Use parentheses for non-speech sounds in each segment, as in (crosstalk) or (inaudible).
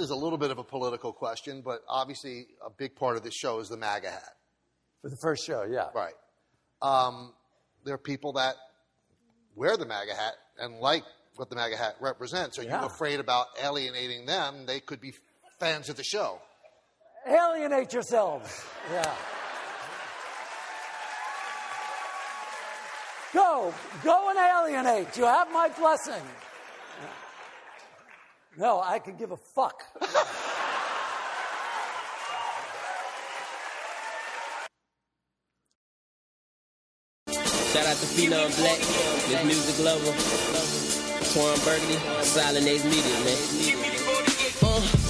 This is a little bit of a political question, but obviously a big part of this show is the MAGA hat. For the first show, yeah. Right. Um, there are people that wear the MAGA hat and like what the MAGA hat represents. Are Yeah. you afraid about alienating them? They could be fans of the show. Alienate yourselves. Yeah. Go, go and alienate. You have my blessing. No, I could give a fuck. Shout out to Phenom Black, Miss Music Lover, Twan Burgundy, Silent Ace Media, man. Uh,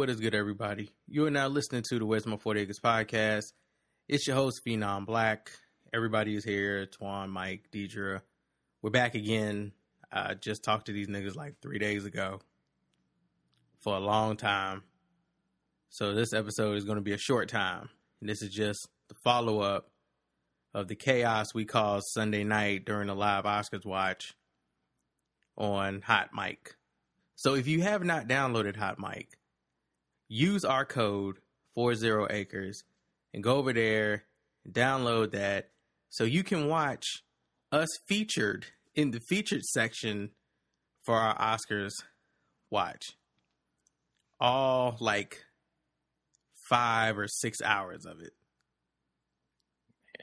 What is good, everybody? You are now listening to the Where's My 40 Acres podcast. It's your host, Phenom Black. Everybody is here. Twan, Mike, Deidre. We're back again. I just talked to these niggas like three days ago for a long time. So this episode is going to be a short time. And this is just the follow up of the chaos we caused Sunday night during the live Oscars watch on Hot Mic. So if you have not downloaded Hot Mic, use our code 40 acres and go over there and download that so you can watch us featured in the featured section for our Oscars watch. All like five or six hours of it.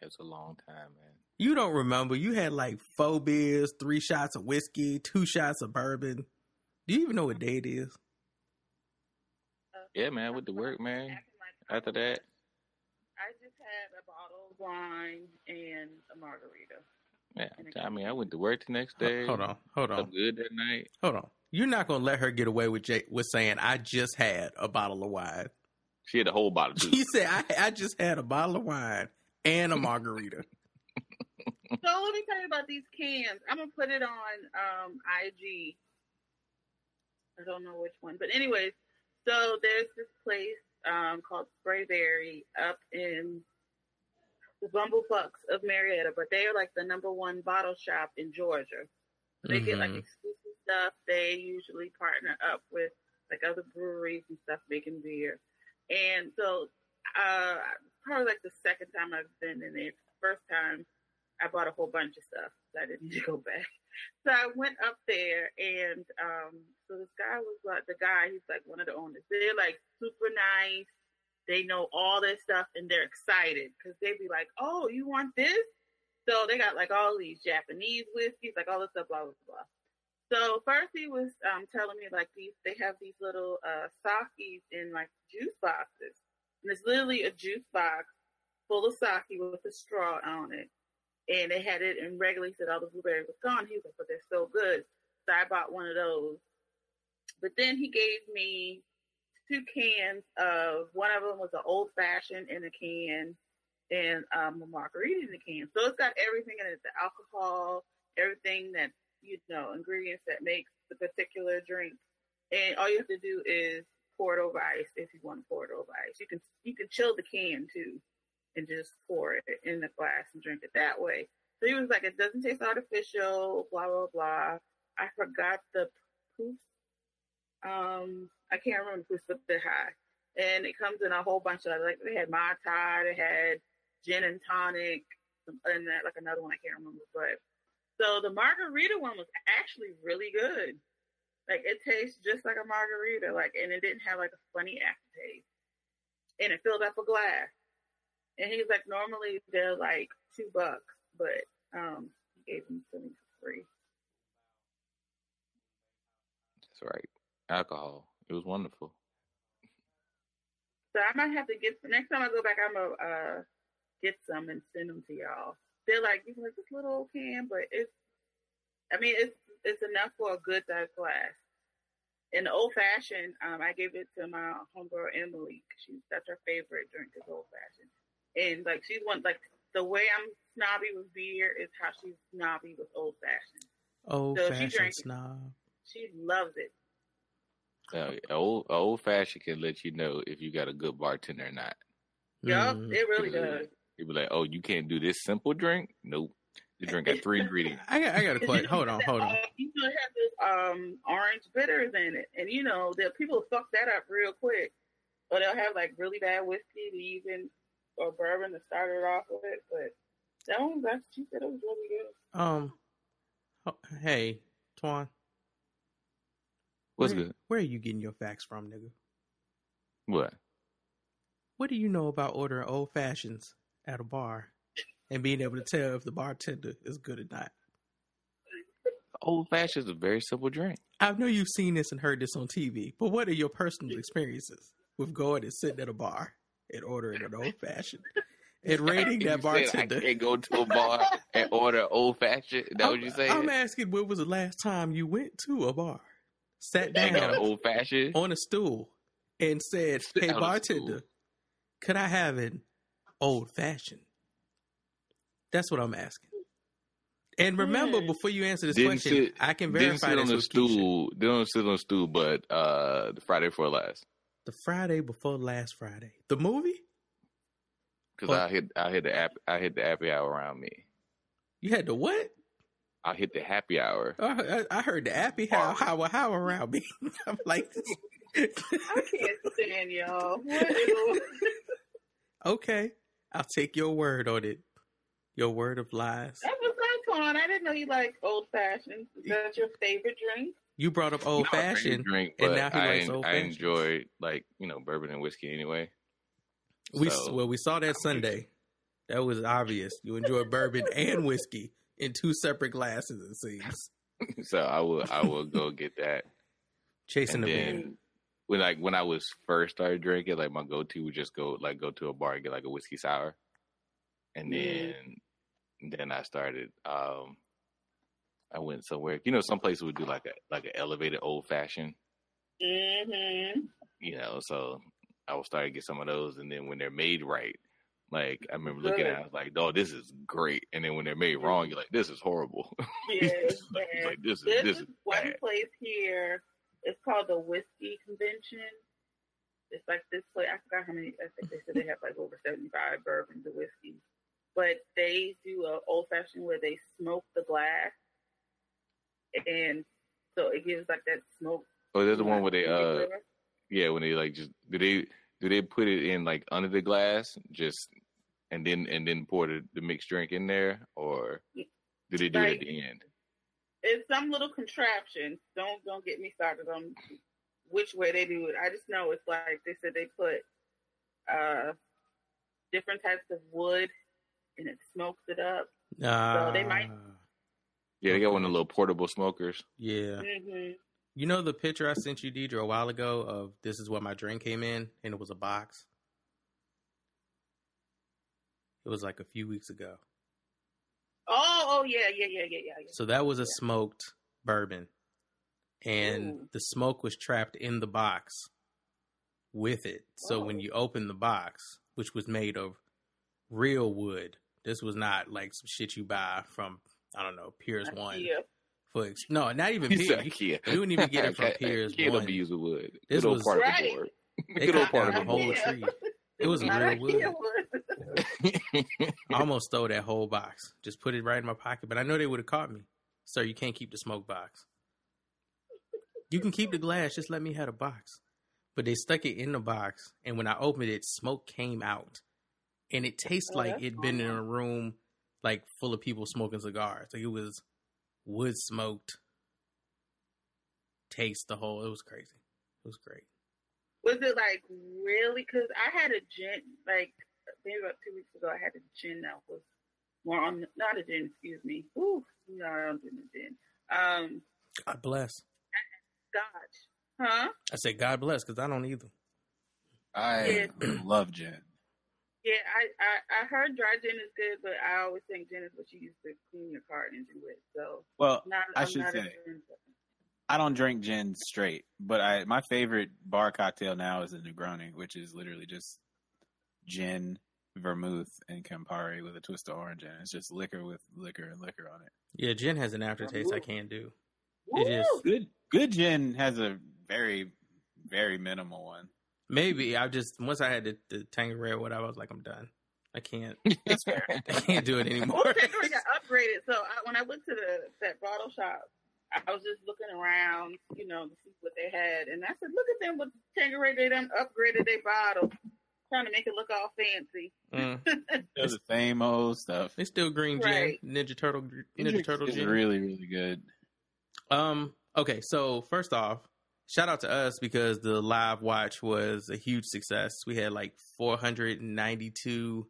It's a long time, man. You don't remember. You had like four beers, three shots of whiskey, two shots of bourbon. Do you even know what day it is? Yeah, man, with the work, man. After that, I just had a bottle of wine and a margarita. yeah. I mean, I went to work the next day. Hold on, hold Slept on, good that night. hold on. You're not gonna let her get away with Jay, with saying I just had a bottle of wine. She had a whole bottle too. She said I, I just had a bottle of wine and a margarita. (laughs) So let me tell you about these cans. I'm gonna put it on um, IG. I don't know which one, but anyways, so there's this place um, called Sprayberry up in the Bumblefucks of Marietta, but they are like the number one bottle shop in Georgia. They get like Mhm. exclusive stuff. They usually partner up with like other breweries and stuff making beer. And so, uh, probably like the second time I've been in there. First time, I bought a whole bunch of stuff, so I didn't (laughs) go back. So I went up there, and um, so this guy was like the guy. He's like one of the owners. They're like super nice. They know all this stuff, and they're excited because they'd be like, "Oh, you want this?" So they got like all these Japanese whiskeys, like all this stuff, blah blah blah. So first he was um, telling me like these they have these little uh sakis in like juice boxes. And it's literally a juice box full of sake with a straw on it. And they had it in regular. He said all the blueberry was gone. He was like, but they're so good. So I bought one of those. But then he gave me two cans of one of them was an old fashioned in a can and um, a margarita in a can. So it's got everything in it, the alcohol, everything that you know, ingredients that makes the particular drink. And all you have to do is pour it over ice if you want to pour it over ice. You can you can chill the can too and just pour it in the glass and drink it that way. So he was like, it doesn't taste artificial, blah blah blah. I forgot the proof. Um, I can't remember the proofs, but high. And it comes in a whole bunch of like they had Mai Tai, they had gin and tonic, and that like another one I can't remember. But so the margarita one was actually really good. Like it tastes just like a margarita, like and it didn't have like a funny aftertaste. And it filled up a glass. And he's like, normally they're like two bucks, but um he gave them to me for free. That's right. Alcohol. It was wonderful. So I might have to get next time I go back. I'm gonna uh, get some and send them to y'all. They're like, you like this little old can, but it's I mean, it's it's enough for a good sized glass. In the old fashioned, um, I gave it to my homegirl Emily. She's that's her favorite drink is old fashioned, and like she's one like the way I'm snobby with beer is how she's snobby with old fashioned. Old So she fashioned drank- snob. She loves it. Uh, old old fashioned can let you know if you got a good bartender or not. Yup, Mm. it really does. You'd be like, "Oh, you can't do this simple drink? Nope. This drink got three ingredients." (laughs) I got, I got a question. (laughs) Hold on, hold on. Uh, you know, it has this um orange bitters in it, and you know that people fuck that up real quick, or they'll have like really bad whiskey to even or bourbon to start it off with. But that one, that she said it was really good. Um, oh, hey, Twan, What's where, good? Where are you getting your facts from, nigga? What? What do you know about ordering old fashions at a bar and being able to tell if the bartender is good or not? Old fashioned is a very simple drink. I know you've seen this and heard this on TV, but what are your personal experiences with going and sitting at a bar and ordering an old fashioned (laughs) and rating that said I bartender? can't go to a bar and order old fashioned. Is that what you saying? I'm asking when was the last time you went to a bar, sat I got an down old fashioned. on a stool, and said, "Hey down on a bartender, could I have an old fashioned?" That's what I'm asking. And remember, Hmm. before you answer this Didn't question, sit- I can Didn't verify sit this on the with Keisha. stool. Didn't sit on the stool, but uh, the Friday before last. The Friday before last Friday, the movie. Because What? I hit, I hit the app, I hit the happy hour around me. You had the what? I hit the happy hour. Oh, I, I heard the happy how how how around me. (laughs) I'm like, I can't stand y'all. (laughs) Okay, I'll take your word on it. Your word of lies. that was nice one. I didn't know you like old fashioned. Is that your favorite drink? You brought up old favorite fashioned. drink, and now he likes old I enjoy like you know bourbon and whiskey anyway. We So- well, we saw that Sunday. That was obvious. You enjoy bourbon and whiskey in two separate glasses. It seems. (laughs) so I will, I will go get that. Chasing and the then beer. when like when I was first started drinking, like my go to would just go like go to a bar and get like a whiskey sour, and then then I started. um I went somewhere. You know, some places would do like a like an elevated old fashioned. Mm-hmm. You know, so I will start to get some of those, and then when they're made right. Like I remember looking Good. at, it, I was like, "Oh, this is great," and then when they're made wrong, you're like, "This is horrible." (laughs) Yeah, It's (laughs) like this is This this is one bad. place here. It's called the Whiskey Convention. It's like this place. I forgot how many. I think they said they have like over seventy-five bourbons and whiskeys. But they do a old fashioned where they smoke the glass, and so it gives like that smoke. Oh, there's the one where they uh flavor. Yeah, when they like just do they do they put it in like under the glass, just and then and then pour the, the mixed drink in there, or do they do it at the end? It's some little contraption. Don't don't get me started on which way they do it. I just know it's like they said they put uh different types of wood and it smokes it up. Ah, they might- Yeah, they got one of the little portable smokers. Yeah. hmm You know the picture I sent you, Deidre, a while ago of this is where my drink came in, and it was a box. It was like a few weeks ago. Oh, oh yeah, yeah, yeah, yeah, yeah. yeah. So that was a smoked bourbon, and Ooh. the smoke was trapped in the box with it. So when Oh. you open the box, which was made of real wood, this was not like some shit you buy from I don't know Piers One Yeah. for no, not even (laughs) He Piers. You, you wouldn't even get it (laughs) from Okay, Piers Ikea One. don't be using wood. This Good was- part of the board. (laughs) They Good old cut part of down the the whole board. tree. It was Not real wood. Wood. I almost stole that whole box. Just put it right in my pocket, but I know they would have caught me. Sir, you can't keep the smoke box. You can keep the glass, just let me have the box. But they stuck it in the box, and when I opened it, smoke came out. And it tastes Oh, like that's it'd been in a room like full of people smoking cigars. Like it was wood smoked. Taste the whole it was crazy. It was great. Was it like really? Because I had a gin, like maybe about two weeks ago, I had a gin that was more on, not a gin, excuse me. Ooh, no, I don't do the gin. Um, God bless. Scotch. Huh? I said God bless because I don't either. I Yeah. (clears throat) love gin. Yeah, I, I, I heard dry gin is good, but I always think gin is what you use to clean your car engine with. So Well, not, I I'm should not say gin. I don't drink gin straight, but I my favorite bar cocktail now is a Negroni, which is literally just gin, vermouth, and Campari with a twist of orange in it. It's just liquor with liquor and liquor on it. Yeah, gin has an aftertaste I can't do. It is Woo! Good good gin has a very very minimal one. Maybe I just once I had the, the Tanqueray or whatever, I was like, I'm done. I can't. (laughs) That's fair. I can't do it anymore. Well, Tanqueray got upgraded. So I, when I went to the that bottle shop, I was just looking around, you know, to see what they had, and I said, "Look at them with Tanqueray. They done upgraded their bottle, trying to make it look all fancy." Mm. (laughs) It's the same old stuff. It's still green gin, Right. Ninja Turtle, Ninja Turtle is gin. really really good. Um. Okay. So first off, shout out to us because the live watch was a huge success. We had like 492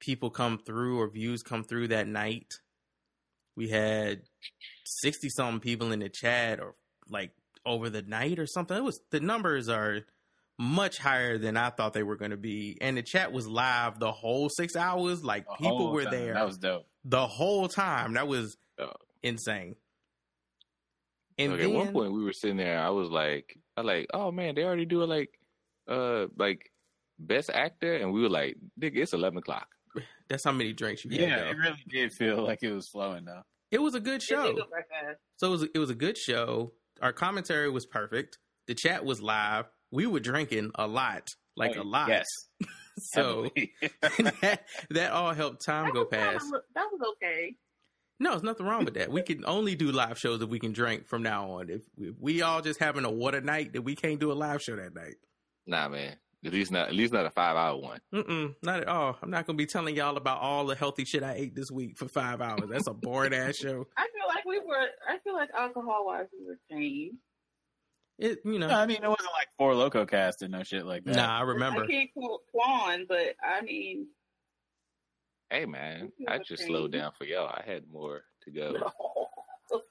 people come through or views come through that night. We had 60 something people in the chat or like over the night or something. It was the numbers are much higher than I thought they were going to be, and the chat was live the whole six hours. Like The people were time. there That was dope. the whole time. That was Oh. insane. And Like, then, at one point we were sitting there, I was like, I like, oh man, they already do it like, uh, like best actor, and we were like, nigga, it's eleven o'clock. (laughs) that's how many drinks you had. Yeah, though. it really did feel like it was flowing though. It was a good show. go. So it was it was a good show. Our commentary was perfect. The chat was live. We were drinking a lot, like a lot. Yes. (laughs) So (laughs) that, that all helped time That go was kinda past. that was okay. No, there's nothing wrong with that. We can only do live shows if we can drink from now on. If, if we all just having a water night, that we can't do a live show that night. Nah, man, at least not, at least not a five hour one. Mm-mm, not at all. I'm not gonna be telling y'all about all the healthy shit I ate this week for five hours. That's a boring ass show. (laughs) I feel like we were. I feel like alcohol wise we were tame. It, you know, No, I mean, it wasn't like Four Loko cast and no shit like that. nah, I remember. I can't quote Quan, but I mean, Hey man, I just slowed down for y'all. I had more to go.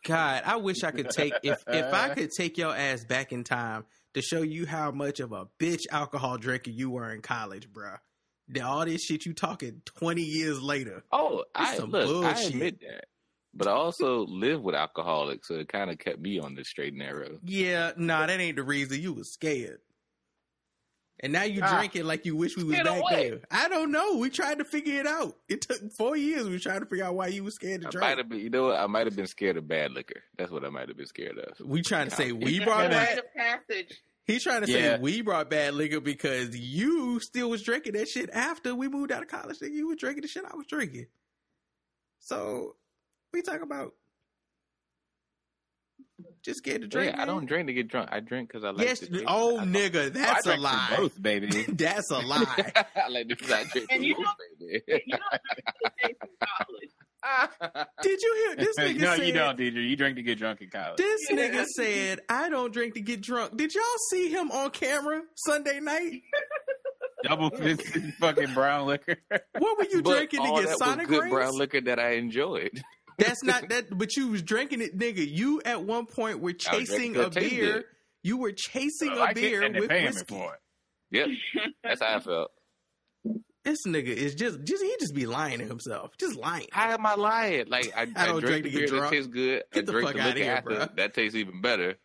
God, I wish I could take if if I (laughs) could take your ass back in time to show you how much of a bitch alcohol drinker you were in college, bruh. Then all this shit you talking twenty years later. Oh, I some look, I admit that, but I also live with alcoholics, so it kind of kept me on the straight and narrow. Yeah, nah, that ain't the reason you was scared. And now you Ah. drinking like you wish we was Scared back what? there. I don't know. We tried to figure it out. It took four years. We tried to figure out why you was scared to I drink. might have been, you know, what? I might have been scared of bad liquor. That's what I might have been scared of. We trying to say we brought a bad. passage. He's trying to say Yeah. we brought bad liquor because you still was drinking that shit after we moved out of college. Nigga, you was drinking the shit I was drinking. So we talk about just get to drink. yeah, I don't drink to get drunk. I drink because I like. Yes, the taste oh of nigga, oh, that's I a drank for lie. Both, baby. (laughs) That's a lie. alcohol. (laughs) I like the I drink And you for know- baby. You don't drink the taste in college. (laughs) Did you hear this nigga no, said? you don't, Deidre. You drink to get drunk in college. This Yeah. nigga said, "I don't drink to get drunk." Did y'all see him on camera Sunday night? Double fisted fucking brown liquor. What were you But drinking all to get that Sonic was good rings? brown liquor that I enjoyed. That's not that, but you was drinking it, nigga. You at one point were chasing a 'cause it beer. You were chasing a beer with whiskey. for. Yep, that's how I felt. This nigga is just, just he just be lying to himself, just lying. How am I lying? Like I, I I, don't drink drink, to the get beer drunk. that tastes good. Get I the drink fuck the outta liquor here, after that tastes even better.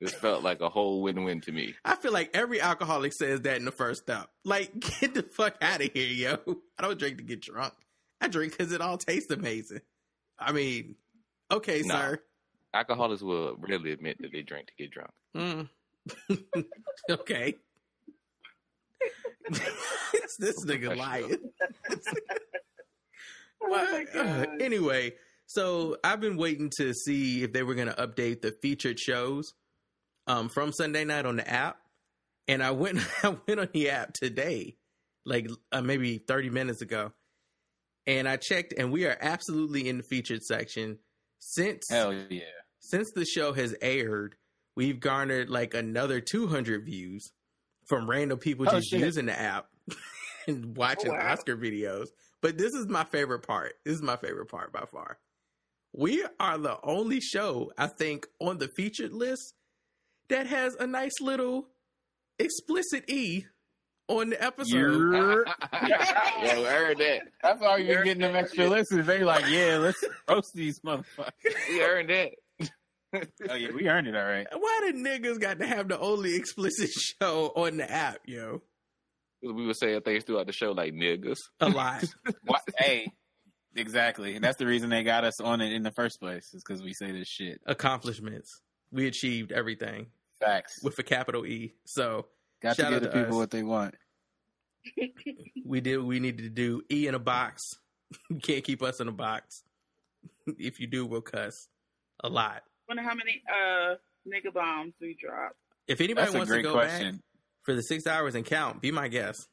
This felt like a whole win-win to me. I feel like every alcoholic says that in the first step. Like, (laughs) get the fuck out of here, yo. I don't drink to get drunk. I drink because it all tastes amazing. I mean, okay, No. sir. Alcoholics will rarely admit that they drink to get drunk. Mm. (laughs) okay. (laughs) this nigga lying. (laughs) Oh Well, my uh, anyway, so I've been waiting to see if they were going to update the featured shows um, from Sunday night on the app, and I went I went on the app today, like uh, maybe thirty minutes ago, and I checked, and we are absolutely in the featured section since Hell yeah. since the show has aired. We've garnered like another two hundred views from random people Oh, just shit. using the app (laughs) and watching Oh, wow. Oscar videos. But this is my favorite part. This is my favorite part by far. We are the only show, I think, on the featured list that has a nice little explicit E on the episode. You're- (laughs) yeah, (laughs) we heard that. That's why you're getting them extra listens. They like, yeah, let's (laughs) roast these motherfuckers. We heard that. Oh yeah, we earned it all right. Why did niggas got to have the only explicit show on the app, yo? We were saying things throughout the show like niggas. A lot. What? hey, exactly. And that's the reason they got us on it in the first place, is because we say this shit. Accomplishments. We achieved everything Facts. with a capital E. So Got shout to give the to people us. what they want. (laughs) we did what we needed to do. E in a box. (laughs) you can't keep us in a box. (laughs) if you do, we'll cuss a lot. Wonder how many uh nigga bombs we dropped. If anybody That's wants to great go back for the six hours and count, be my guest.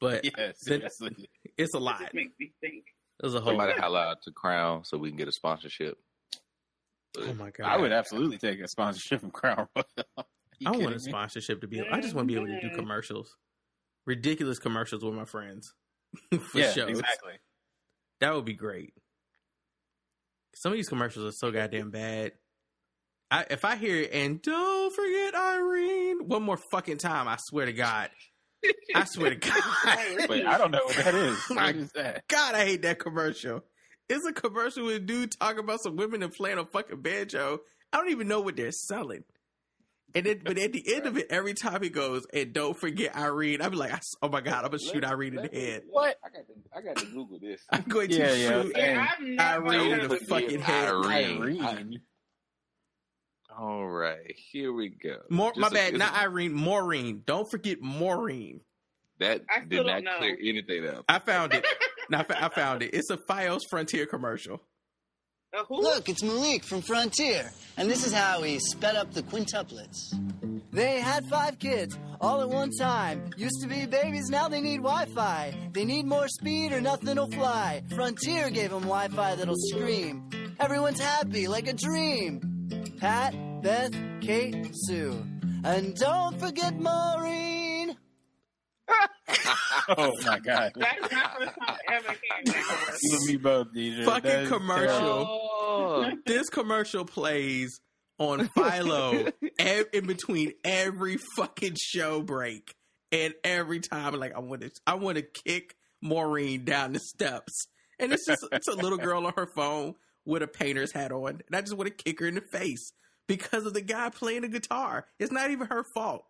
But Yeah, then- seriously. it's a lot. just makes me think. There's a whole Somebody lot. holla out to Crown so we can get a sponsorship. Oh my god! I would absolutely take a sponsorship from Crown Royal. You I want a kidding me? sponsorship to be. I just want to be able to do commercials, ridiculous commercials with my friends (laughs) for yeah, shows. exactly. That would be great. Some of these commercials are so goddamn bad. I, if I hear it and don't forget Irene one more fucking time, I swear to God, I swear to (laughs) God, Wait, I don't know what that (laughs) is. My What is that? God, I hate that commercial. It's a commercial with a dude talking about some women and playing a fucking banjo. I don't even know what they're selling. And then, but at the end of it, every time he goes, and don't forget Irene, I'm like, oh my God, I'm gonna shoot Irene in the head. What? I got to, I got to Google this. (laughs) I'm going to Yeah, yeah, shoot. Yeah, Irene in the fucking head. Irene. Irene. All right, here we go. More, my a- bad, it's- not Irene, Maureen. Don't forget Maureen. That I did not know. clear anything up. I found it. no, I I found it. It's a Fios Frontier commercial. Uh, who? Look, it's Malik from Frontier, and this is how he sped up the quintuplets. They had five kids all at one time. Used to be babies, now they need Wi Fi. They need more speed or nothing will fly. Frontier gave them Wi Fi that'll scream. Everyone's happy like a dream. Pat, Beth, Kate, Sue. And don't forget Maureen. (laughs) Oh my god. That's not the time I ever hearing that. You and me both, DJ. Fucking commercial. Oh, This commercial plays on Philo ev- in between every fucking show break, and every time, like I want to, I want to kick Maureen down the steps, and it's just it's a little girl on her phone with a painter's hat on, and I just want to kick her in the face because of the guy playing the guitar. It's not even her fault.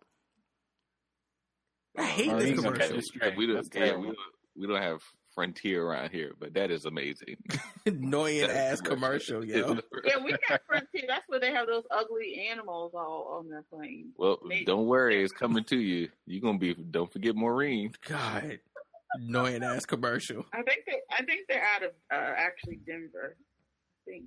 I hate Oh, this commercial. catch we don't. Yeah, we don't. We don't have Frontier around here, but that is amazing. (laughs) (laughs) Annoying ass commercial, (laughs) yo. Yeah, we got Frontier. That's where they have those ugly animals all on their plane. Well, Maybe. don't worry, it's coming to you. You're gonna be. Don't forget Maureen. God, annoying ass commercial. I think they, I think they're out of uh, actually Denver. I think.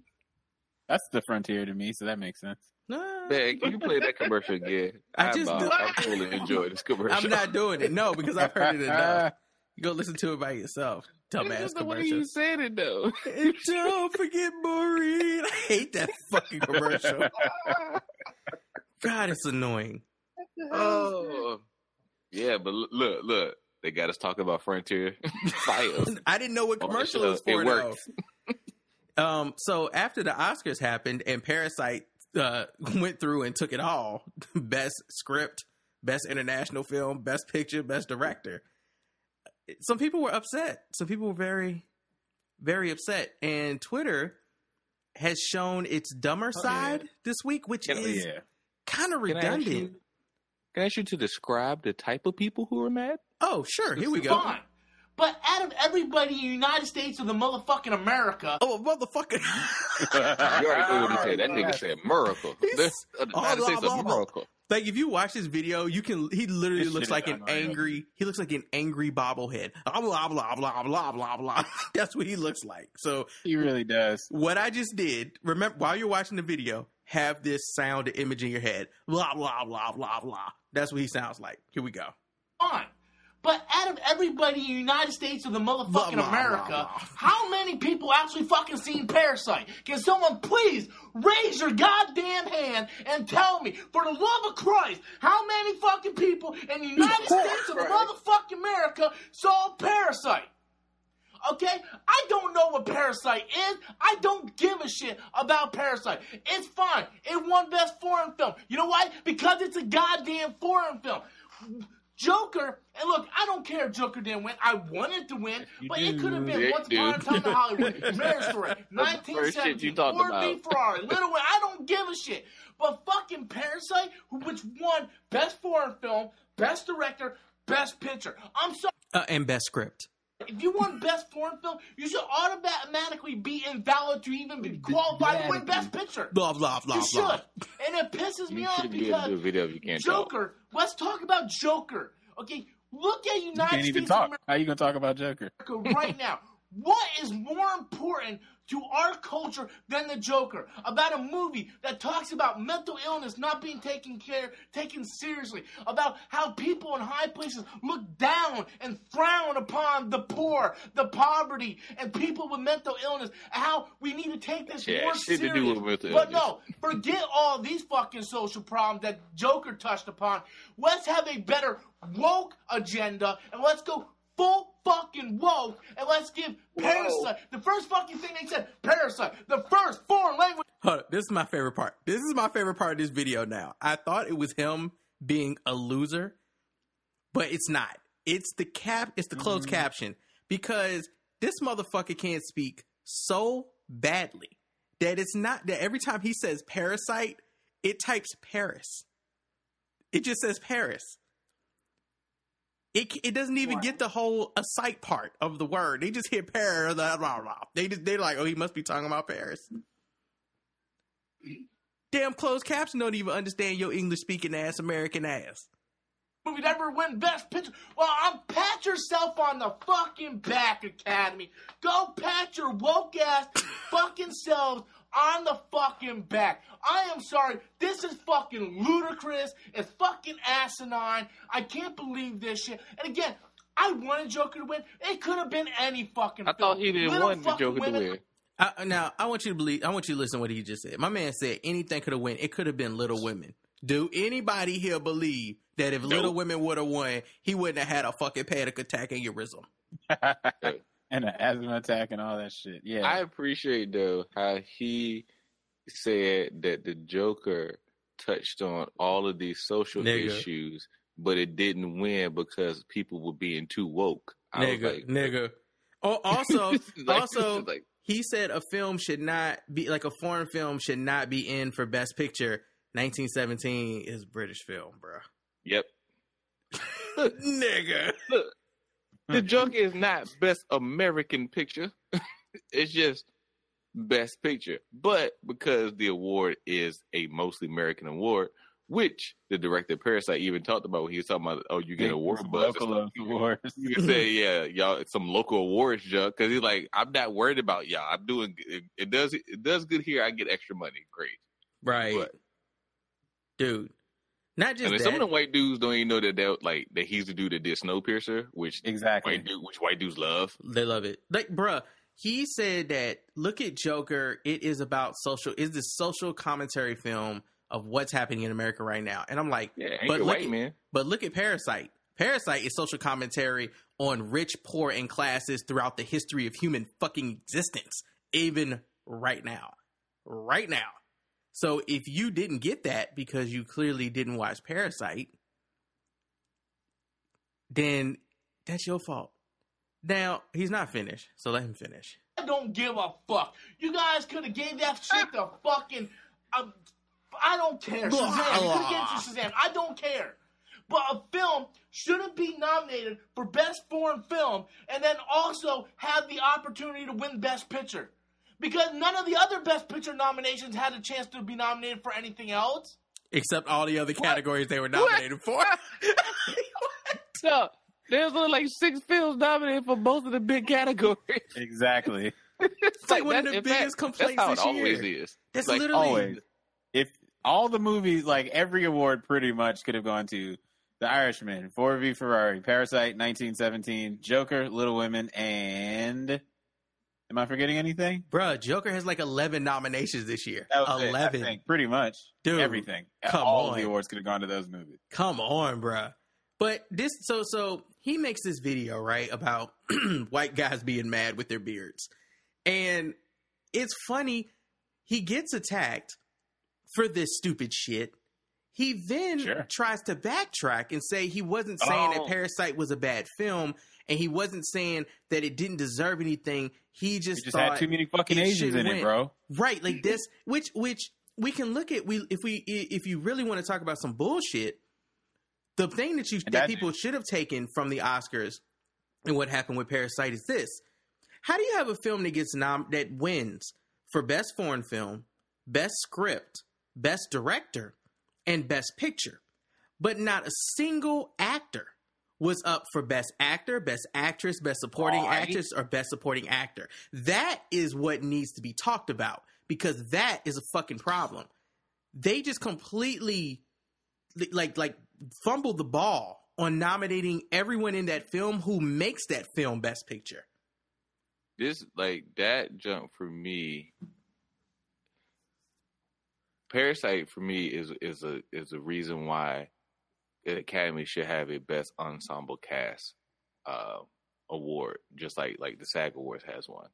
That's the frontier to me, so that makes sense. Nah. Man, can you play that commercial again? I I, just do- I totally enjoyed this commercial. (laughs) I'm not doing it. No, because I've heard it enough. You (laughs) go listen to it by yourself. Dumbass is the way you said it though. (laughs) Don't forget Maureen. I hate that fucking commercial. God, it's annoying. oh, yeah, but look, look, they got us talking about Frontier Files. I didn't know what commercial show, it was for. it worked. um, so after the Oscars happened and Parasite uh, (laughs) went through and took it all, (laughs) best script, best international film, best picture, best director. Some people were upset. Some people were very, very upset. And Twitter has shown its dumber Oh, side yeah. this week, which Can- is yeah. kind of Can I redundant. you- Can I ask you to describe the type of people who are mad? Oh, sure. Here we go. But out of everybody in the United States of the motherfucking America, Oh, motherfucker. You already know what he said. That nigga said miracle. He's- This uh, the Oh, United blah, States blah, of blah. miracle. Like if you watch this video, you can. He literally This looks like an unreal. angry. He looks like an angry bobblehead. Blah blah blah blah blah blah blah. (laughs) That's what he looks like. So He really does. what I just did, remember while you're watching the video, have this sound image in your head. Blah blah blah blah blah. That's what he sounds like. Here we go. fine. But out of everybody in the United States of the motherfucking Blah, blah, America, blah, how many people actually fucking seen Parasite? Can someone please raise your goddamn hand and tell me, for the love of Christ, how many fucking people in the United States of the motherfucking America saw Parasite? Okay? I don't know what Parasite is. I don't give a shit about Parasite. It's fine. It won Best Foreign Film. You know why? Because it's a goddamn foreign film. Joker, and look, I don't care if Joker didn't win. I wanted to win, You but it could have been Yeah, Once Upon a dude. Time in Hollywood, (laughs) Marriage Story, That's the first shit you 1917, talked Ford v. Ferrari, Little Wing. I don't give a shit. But fucking Parasite, which won Best Foreign Film, Best Director, Best Picture. I'm sorry. Uh, and best script. If you won Best Foreign Film, you should automatically be invalid to even be qualified to win Best Picture. Blah blah blah You should. blah. And it pisses me You off should be able to because do a video if you can't talk. Joker, let's talk about Joker. Okay, look at You United can't even States talk. of How you gonna talk about Joker? Right now. What is more important to our culture than the Joker? About a movie that talks about mental illness not being taken care, taken seriously. About how people in high places look down and frown upon the poor, the poverty, and people with mental illness. How we need to take this Yeah, more serious. do with mental but no, forget all these fucking social problems that Joker touched upon. Let's have a better woke agenda and let's go full fucking woke and let's give Parasite the first fucking thing they said. Parasite, the first foreign language. Hold up. This is my favorite part. This is my favorite part of this video now. I thought it was him being a loser, but it's not. It's the cap it's the closed mm-hmm. caption because this motherfucker can't speak so badly that it's not that every time he says parasite, it types Paris. It just says Paris. It, it doesn't even get the whole a sight part of the word. They just hear Paris. Blah, blah, blah. They just, they're like, oh, he must be talking about Paris. Damn closed caption don't even understand your English speaking ass American ass. movie that ever win Best Picture. Well, I'm pat yourself on the fucking back, Academy. Go pat your woke ass fucking selves on the fucking back. I am sorry. This is fucking ludicrous. It's fucking asinine. I can't believe this shit. And again, I wanted Joker to win. It could have been any fucking. I thought he didn't Little want the fucking Joker to win. I, now I want you to believe. I want you to listen to what he just said. My man said anything could have won. It could have been Little Women. Do anybody here believe that if Little Women would have won, he wouldn't have had a fucking panic attack aneurysm? (laughs) and an asthma attack and all that shit. Yeah. I appreciate though how he said that the Joker touched on all of these social Nigga. issues, but it didn't win because people were being too woke. I was nigga, like, nigga. (laughs) Oh, also, (laughs) Like, also, like- he said a film should not be like a foreign film should not be in for Best Picture. 1917 is British film, bro. Yep. (laughs) nigga. Look, the (laughs) Joker is not best American picture. (laughs) it's just best picture. But because the award is a mostly American award, which the director of Parasite even talked about when he was talking about, oh, you get Big award buzz. local awards. You can say, (laughs) yeah, y'all, it's some local awards junk. Because he's like, I'm not worried about y'all. I'm doing it, it does it does good here. I get extra money. Great. Right. But- Dude. Not just and then that. some of the white dudes don't even know that they like that he's the dude that did Snowpiercer, which Exactly. white dude, which white dudes love. They love it. Like, bruh, he said that look at Joker. It is about social. Is this social commentary film of what's happening in America right now? And I'm like, Yeah, ain't but look white at, man. But look at Parasite. Parasite is social commentary on rich, poor, and classes throughout the history of human fucking existence, even right now. Right now. So if you didn't get that because you clearly didn't watch Parasite, then that's your fault. Now, he's not finished, so let him finish. I don't give a fuck. You guys could have gave that shit to fucking. Um, I don't care. Shazam. You could have given to Shazam. I don't care. But a film shouldn't be nominated for Best Foreign Film and then also have the opportunity to win Best Picture. Because none of the other Best Picture nominations had a chance to be nominated for anything else. Except all the other categories they were nominated for. (laughs) (laughs) so there's only like six films nominated for both of the big categories. (laughs) Exactly. It's like one of the in fact, biggest complaints That's how it this always year. is. That's Like, literally Always. If all the movies, like every award, pretty much could have gone to The Irishman, Ford v Ferrari, Parasite, 1917, Joker, Little Women, and am I forgetting anything? Bruh, Joker has like 11 nominations this year. That was it, I 11. think, pretty much. Dude, everything. come all on. the awards could have gone to those movies. Come on, bruh. But this, so, so he makes this video, right, about (clears throat) white guys being mad with their beards. And it's funny, he gets attacked for this stupid shit. he then Sure. tries to backtrack and say he wasn't saying that Oh. Parasite was a bad film, and he wasn't saying that it didn't deserve anything. He just, just had too many fucking Asians in win. it, bro. Right, like this, which which we can look at. We if we if you really want to talk about some bullshit, the thing that you that that- people should have taken from the Oscars and what happened with Parasite is this: How do you have a film that gets nom that wins for best foreign film, best script, best director, and best picture, but not a single actor was up for best actor, best actress, best supporting Right. actress, or best supporting actor? That is what needs to be talked about because that is a fucking problem. They just completely like like fumbled the ball on nominating everyone in that film who makes that film best picture. this like that jump for me parasite for me is is a is a reason why academy should have a best ensemble cast uh award just like like the sag awards has one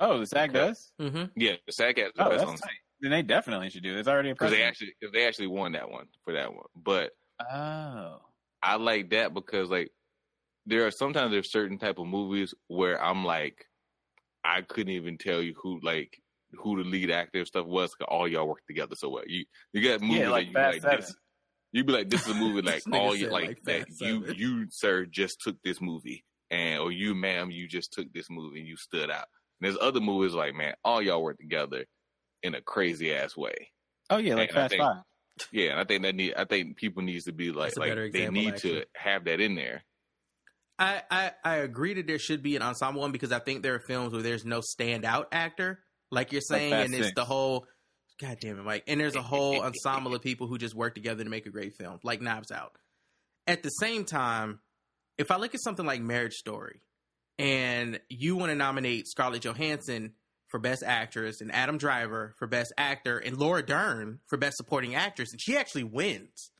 Oh, the SAG does. Mm-hmm. yeah the sag has the Oh, best that's ensemble tight. Then they definitely should do. it. It's already a because they actually cause they actually won that one for that one but Oh, I like that because like there are sometimes there's certain type of movies where I'm like I couldn't even tell you who like who the lead actor stuff was. Cause all y'all work together so well. You you got movies Yeah, that like you Fast like Seven. this. You be like this is a movie (laughs) like all you like, like, that Fast you you sir just took this movie and or you ma'am you just took this movie and you stood out. And there's other movies like man all y'all work together in a crazy ass way. oh yeah, like And Fast think- Five. Yeah, and I think that need I think people needs to be like like better they need actually. to have that in there. I, I I agree that there should be an ensemble one because I think there are films where there's no standout actor, like you're saying, Fast and it's Six. the whole. God damn it, Mike! And there's a whole ensemble of people who just work together to make a great film, like Knives Out. At the same time, if I look at something like Marriage Story, and you want to nominate Scarlett Johansson for Best Actress and Adam Driver for Best Actor and Laura Dern for Best Supporting Actress, and she actually wins,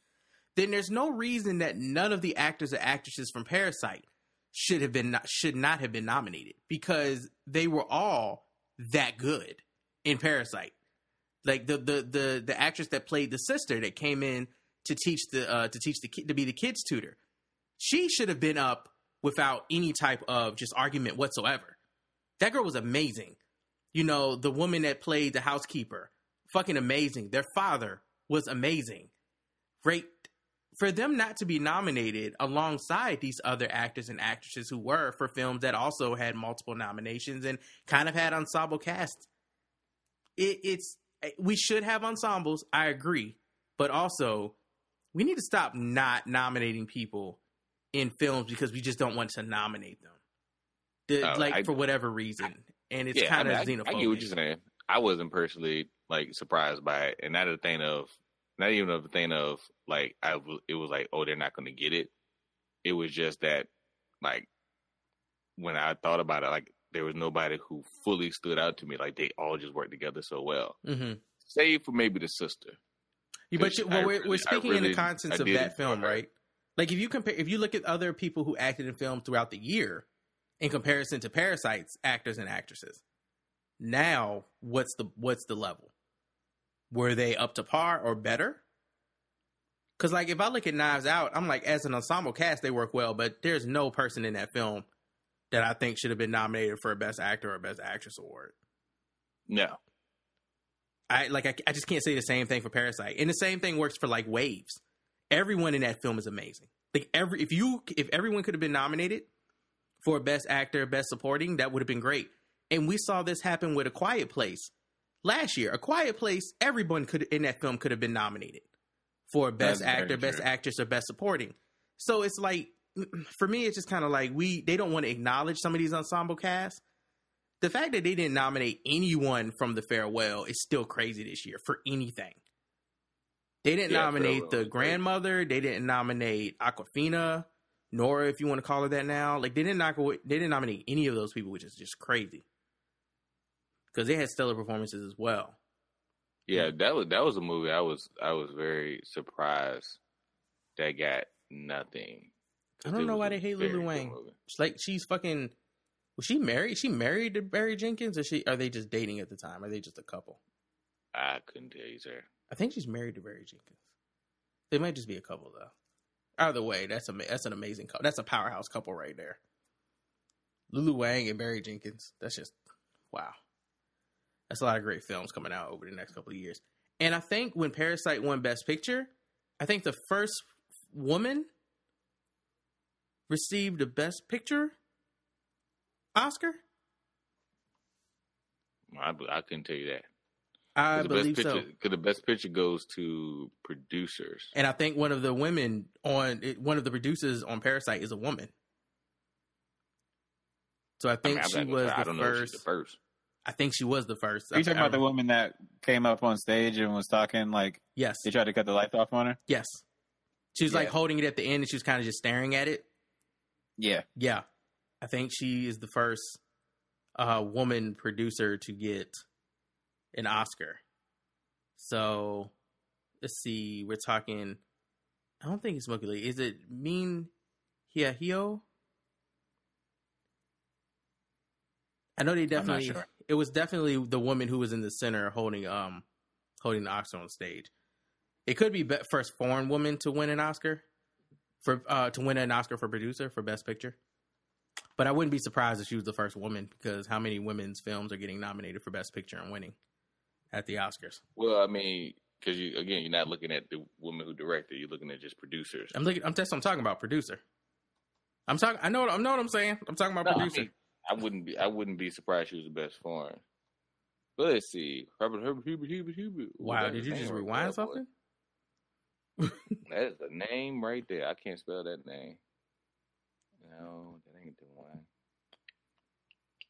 then there's no reason that none of the actors or actresses from Parasite should have been should not have been nominated because they were all that good in Parasite. Like the the the the actress that played the sister that came in to teach the uh, to teach the kid to be the kids tutor, she should have been up without any type of just argument whatsoever. That girl was amazing. You know, the woman that played the housekeeper, fucking amazing. Their father was amazing. Great for them not to be nominated alongside these other actors and actresses who were for films that also had multiple nominations and kind of had ensemble casts. It, it's Eh, we should have ensembles. I agree, but also we need to stop not nominating people in films because we just don't want to nominate them, The- Oh, like I- for whatever reason, and it's yeah, kind I, of mean, I, I get what you're saying. I wasn't personally like surprised by it, and not a thing of not even of the thing of like I it was like oh they're not going to get it. It was just that like when I thought about it, like there was nobody who fully stood out to me. Like they all just worked together so well, hmm save for maybe the sister. Yeah, but you, well, we're, really- we're speaking in the contents I of that film, right? Like if you compare, if you look at other people who acted in films throughout the year, in comparison to Parasite's actors and actresses, now what's the what's the level? Were they up to par or better? Because like if I look at Knives Out, I'm like as an ensemble cast they work well, but there's no person in that film that I think should have been nominated for a Best Actor or Best Actress award. No, I like I, I just can't say the same thing for Parasite. And the same thing works for like Waves. Everyone in that film is amazing. Like every if you if everyone could have been nominated for best actor, best supporting, that would have been great. And we saw this happen with A Quiet Place last year. A Quiet Place, everyone could in that film could have been nominated for best That's actor, best actress, or best supporting. So it's like for me, it's just kind of like we they don't want to acknowledge some of these ensemble casts. The fact that they didn't nominate anyone from the farewell is still crazy this year for anything. They didn't Yeah, nominate the grandmother. They didn't nominate Awkwafina, Nora, if you want to call her that now. Like they didn't knock away, they didn't nominate any of those people, which is just crazy. Because they had stellar performances as well. yeah, that was that was a movie. I was I was very surprised that got nothing. I don't know why they hate Lulu Wang. It's like she's fucking. Was she married? She married to Barry Jenkins, or she? Are they just dating at the time? Are they just a couple? I couldn't tell you, sir. I think she's married to Barry Jenkins. They might just be a couple though. Either way, that's a that's an amazing couple. That's a powerhouse couple right there. Lulu Wang and Barry Jenkins. That's just wow. That's a lot of great films coming out over the next couple of years. And I think when Parasite won Best Picture, I think the first woman received a Best Picture Oscar. I, I couldn't tell you that. I 'Cause the believe best so. picture, Because the best picture goes to producers. And I think one of the women on one of the producers on Parasite is a woman. So I think I mean, she was the I don't know if she's first. the first. I think she was the first. Are you talking I- about the woman that came up on stage and was talking like Yes. they tried to cut the lights off on her? Yes. She was like holding it at the end and she was kind of just staring at it. Yeah. Yeah. I think she is the first uh, woman producer to get an Oscar. So let's see. We're talking. I don't think it's Smokey Lee. Is it Mean Hiahio? I know they definitely. sure. It was definitely the woman who was in the center holding um holding the Oscar on stage. It could be, be first foreign woman to win an Oscar for uh to win an Oscar for producer for best picture. But I wouldn't be surprised if she was the first woman because how many women's films are getting nominated for best picture and winning at the Oscars? Well, I mean, because you again, you're not looking at the woman who directed. You're looking at just producers. I'm looking. I'm that's what I'm talking about producer. I'm talking. I know. I know what I'm saying. I'm talking about No, I producer. mean, I wouldn't be. I wouldn't be surprised she was the best foreign. But let's see. Herbert, Herbert, Hubert, Hubert, Hubert. Wow, did you just rewind something? (laughs) That is a name right there. I can't spell that name. No, that ain't the one.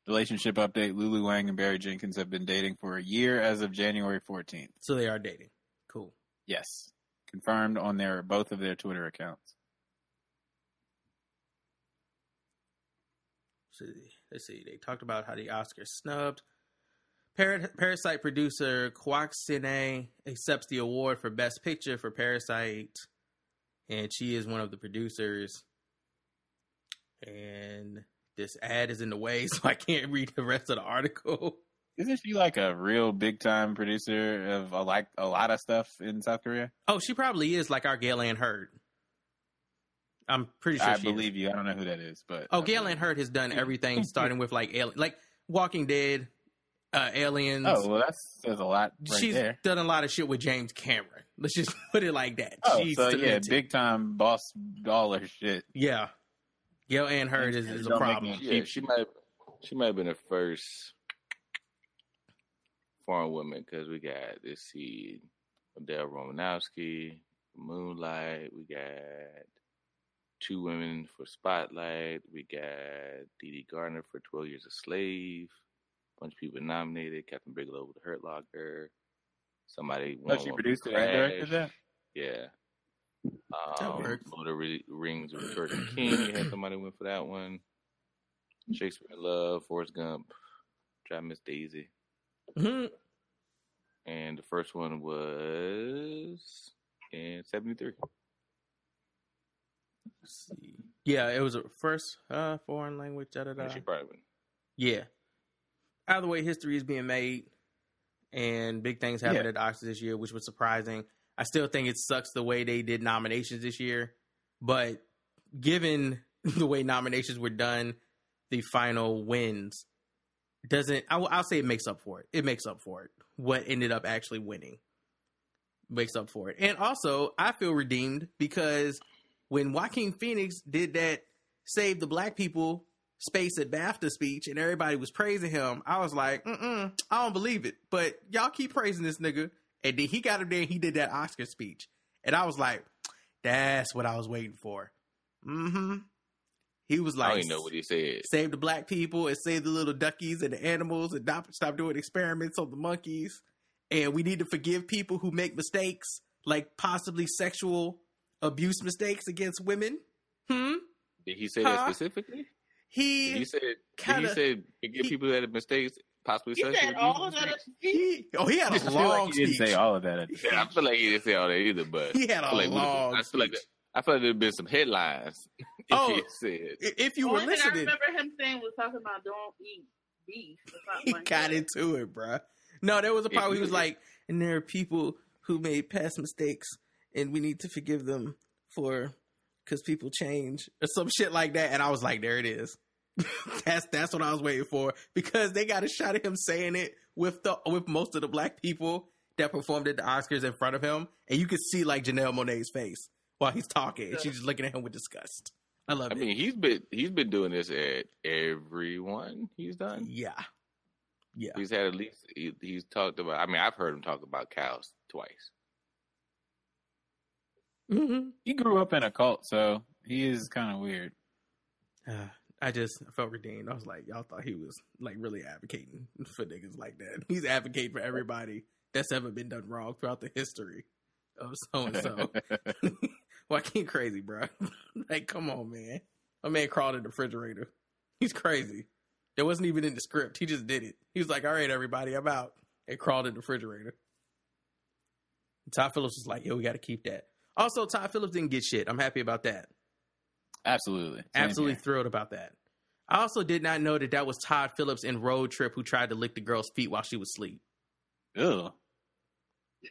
Relationship update: Lulu Wang and Barry Jenkins have been dating for a year as of January 14th. So they are dating. Cool. Yes, confirmed on their both of their Twitter accounts. So, let's see. They talked about how the Oscars snubbed. Par- Parasite producer Kwak Sin-ae accepts the award for Best Picture for Parasite, and she is one of the producers. And this ad is in the way, (laughs) so I can't read the rest of the article. Isn't she like a real big time producer of a, like a lot of stuff in South Korea? Oh, she probably is like our Gail Ann Hurd. I'm pretty sure I she is. believe you. I don't know who that is, but Oh, Gail Ann Hurd has done everything, (laughs) starting with like alien, like Walking Dead, uh, Aliens. oh well, that says a lot right She's there. done a lot of shit with James Cameron. Let's just (laughs) put it like that. Oh, She's so yeah, cemented. big time boss dollar shit. Yeah. Gail Ann Hurd is, is a problem. me- Yeah, she might. She might have been the first foreign woman because we got let's see, Adele Romanowski, Moonlight. We got two women for Spotlight. We got Dede Gardner for Twelve Years a Slave. Bunch of people nominated. Kathryn Bigelow with the Hurt Locker. Somebody. Oh, won she one produced it and directed that. Yeah. That Um, works. Lord of the Rings with Return of the King. You had somebody win for that one. Shakespeare in Love, Forrest Gump, Try Miss Daisy. Mhm. And the first one was in 73. Let's see. Yeah, it was a first uh, foreign language. Da, da, da. And she probably won. Yeah. Either way, history is being made, and big things happened Yeah. at the Oscars this year, which was surprising. I still think it sucks the way they did nominations this year, but given (laughs) the way nominations were done, the final wins doesn't. I, will I'll say it makes up for it. It makes up for it. What ended up actually winning makes up for it, and also I feel redeemed because when Joaquin Phoenix did that "Save the Black People" space at BAFTA speech and everybody was praising him, I was like, Mm-mm, I don't believe it. But y'all keep praising this nigga. And then he got up there and he did that Oscar speech. And I was like, that's what I was waiting for. Mm-hmm. He was I like, don't know what he said. save the black people and save the little duckies and the animals and stop, stop doing experiments on the monkeys. And we need to forgive people who make mistakes, like possibly sexual abuse mistakes against women. Hmm? Did he say Huh? that specifically? He, Did he say, did kinda- he say forgive people that have mistakes, possibly He said all of that. he oh he had I a feel like long he didn't speech. say all of that. Yeah, I feel like he didn't say all that either, but He had I a feel like long I feel like speech. I feel like there'd been some headlines (laughs) if Oh, he said. If you The were only thing I remember him saying was talking about don't eat beef (laughs) he like got that. into it, bruh. No, there was a part where he was like, and there are people who made past mistakes, and we need to forgive them for because people change or some shit like that. And I was like, there it is. (laughs) that's that's what I was waiting for because they got a shot of him saying it with the with most of the black people that performed at the Oscars in front of him, and you could see like Janelle Monae's face while he's talking, and she's just looking at him with disgust. I love I it. I mean, he's been he's been doing this at everyone he's done. yeah, yeah. He's had at least he, he's talked about. I mean, I've heard him talk about cows twice. Mm-hmm. He grew up in a cult, so he is kind of weird. Uh, I just felt redeemed. I was like, y'all thought he was like really advocating for niggas like that. (laughs) He's advocating for everybody that's ever been done wrong throughout the history of so and so. Joaquin crazy, bro. (laughs) like, come on, man. A man crawled in the refrigerator. He's crazy. It wasn't even in the script. He just did it. He was like, all right, everybody, I'm out. And crawled in the refrigerator. Todd Phillips was like, yo, we got to keep that. Also, Todd Phillips didn't get shit. I'm happy about that. Absolutely. Same Absolutely here. thrilled about that. I also did not know that that was Todd Phillips in Road Trip who tried to lick the girl's feet while she was asleep. Ew.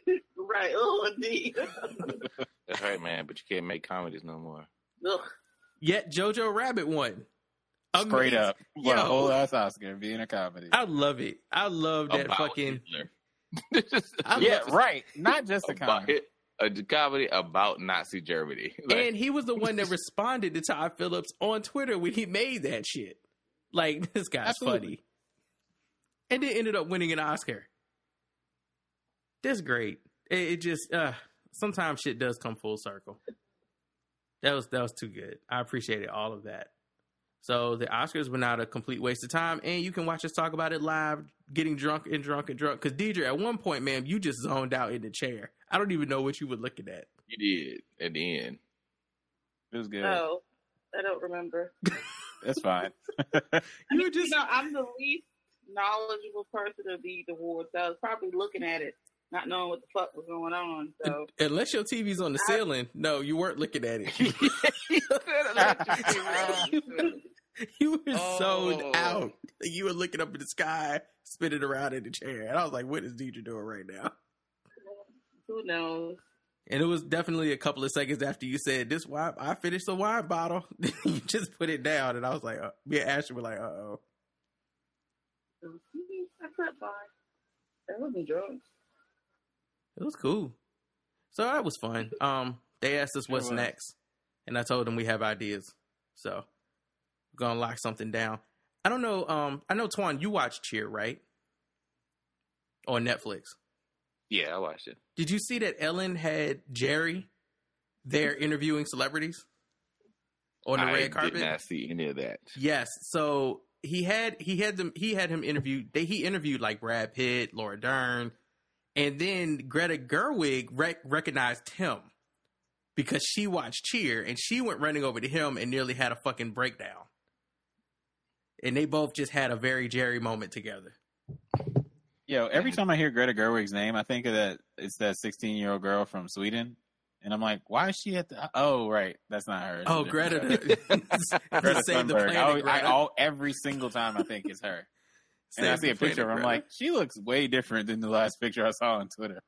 (laughs) right. Oh, indeed. (laughs) That's right, man. But you can't make comedies no more. Ugh. Yet Jojo Rabbit won. Straight Amazing. up. What a Yo. whole ass Oscar being a comedy. I love it. I love that About fucking. Hitler. (laughs) I yeah, love- right. Not just a comedy. It, a comedy about Nazi Germany. (laughs) Like, And he was the one that (laughs) responded to Todd Phillips on Twitter when he made that shit. Like, (laughs) this guy's Absolutely. funny. And then ended up winning an Oscar. That's great. It, it just, uh, sometimes shit does come full circle. That was that was too good. I appreciated all of that. So the Oscars were not a complete waste of time, and you can watch us talk about it live, getting drunk and drunk and drunk. Because Deidre, at one point, man, you just zoned out in the chair. I don't even know what you were looking at. you did at the end. It was good. Oh, I don't remember. (laughs) That's fine. (laughs) You were You just know, I'm the least knowledgeable person of these awards. So I was probably looking at it, not knowing what the fuck was going on. So unless your TV's on the I- ceiling. No, you weren't looking at it. (laughs) you were Oh. zoned out. You were looking up in the sky, spinning around in the chair, and I was like, "What is Deidre doing right now?" Who knows? And it was definitely a couple of seconds after you said this wine. I finished the wine bottle. (laughs) you just put it down, and I was like, uh, "Me and Ashley were like, uh oh." So, I slept by. I wasn't drunk. It was cool. So that was fun. Um, they asked us what's next, and I told them we have ideas. So we're gonna lock something down. I don't know. Um, I know Twan, you watch Cheer, right? On Netflix. Yeah, I watched it. Did you see that Ellen had Jerry there interviewing celebrities on the I red carpet? did not see any of that. Yes. So he had he had them he had him interviewed. They he interviewed like Brad Pitt, Laura Dern, and then Greta Gerwig rec- recognized him because she watched Cheer and she went running over to him and nearly had a fucking breakdown. And they both just had a very Jerry moment together. Yo, (laughs) every time I hear Greta Gerwig's name, I think of that it's that 16 year old girl from Sweden. And I'm like, why is she at the? Oh, right, that's not her. It's Oh, Greta, girl. (laughs) (laughs) Greta save the planet. I, always- I, all, every single time I think it's her. and I see a picture of her. I'm like, she looks way different than the last picture I saw on Twitter.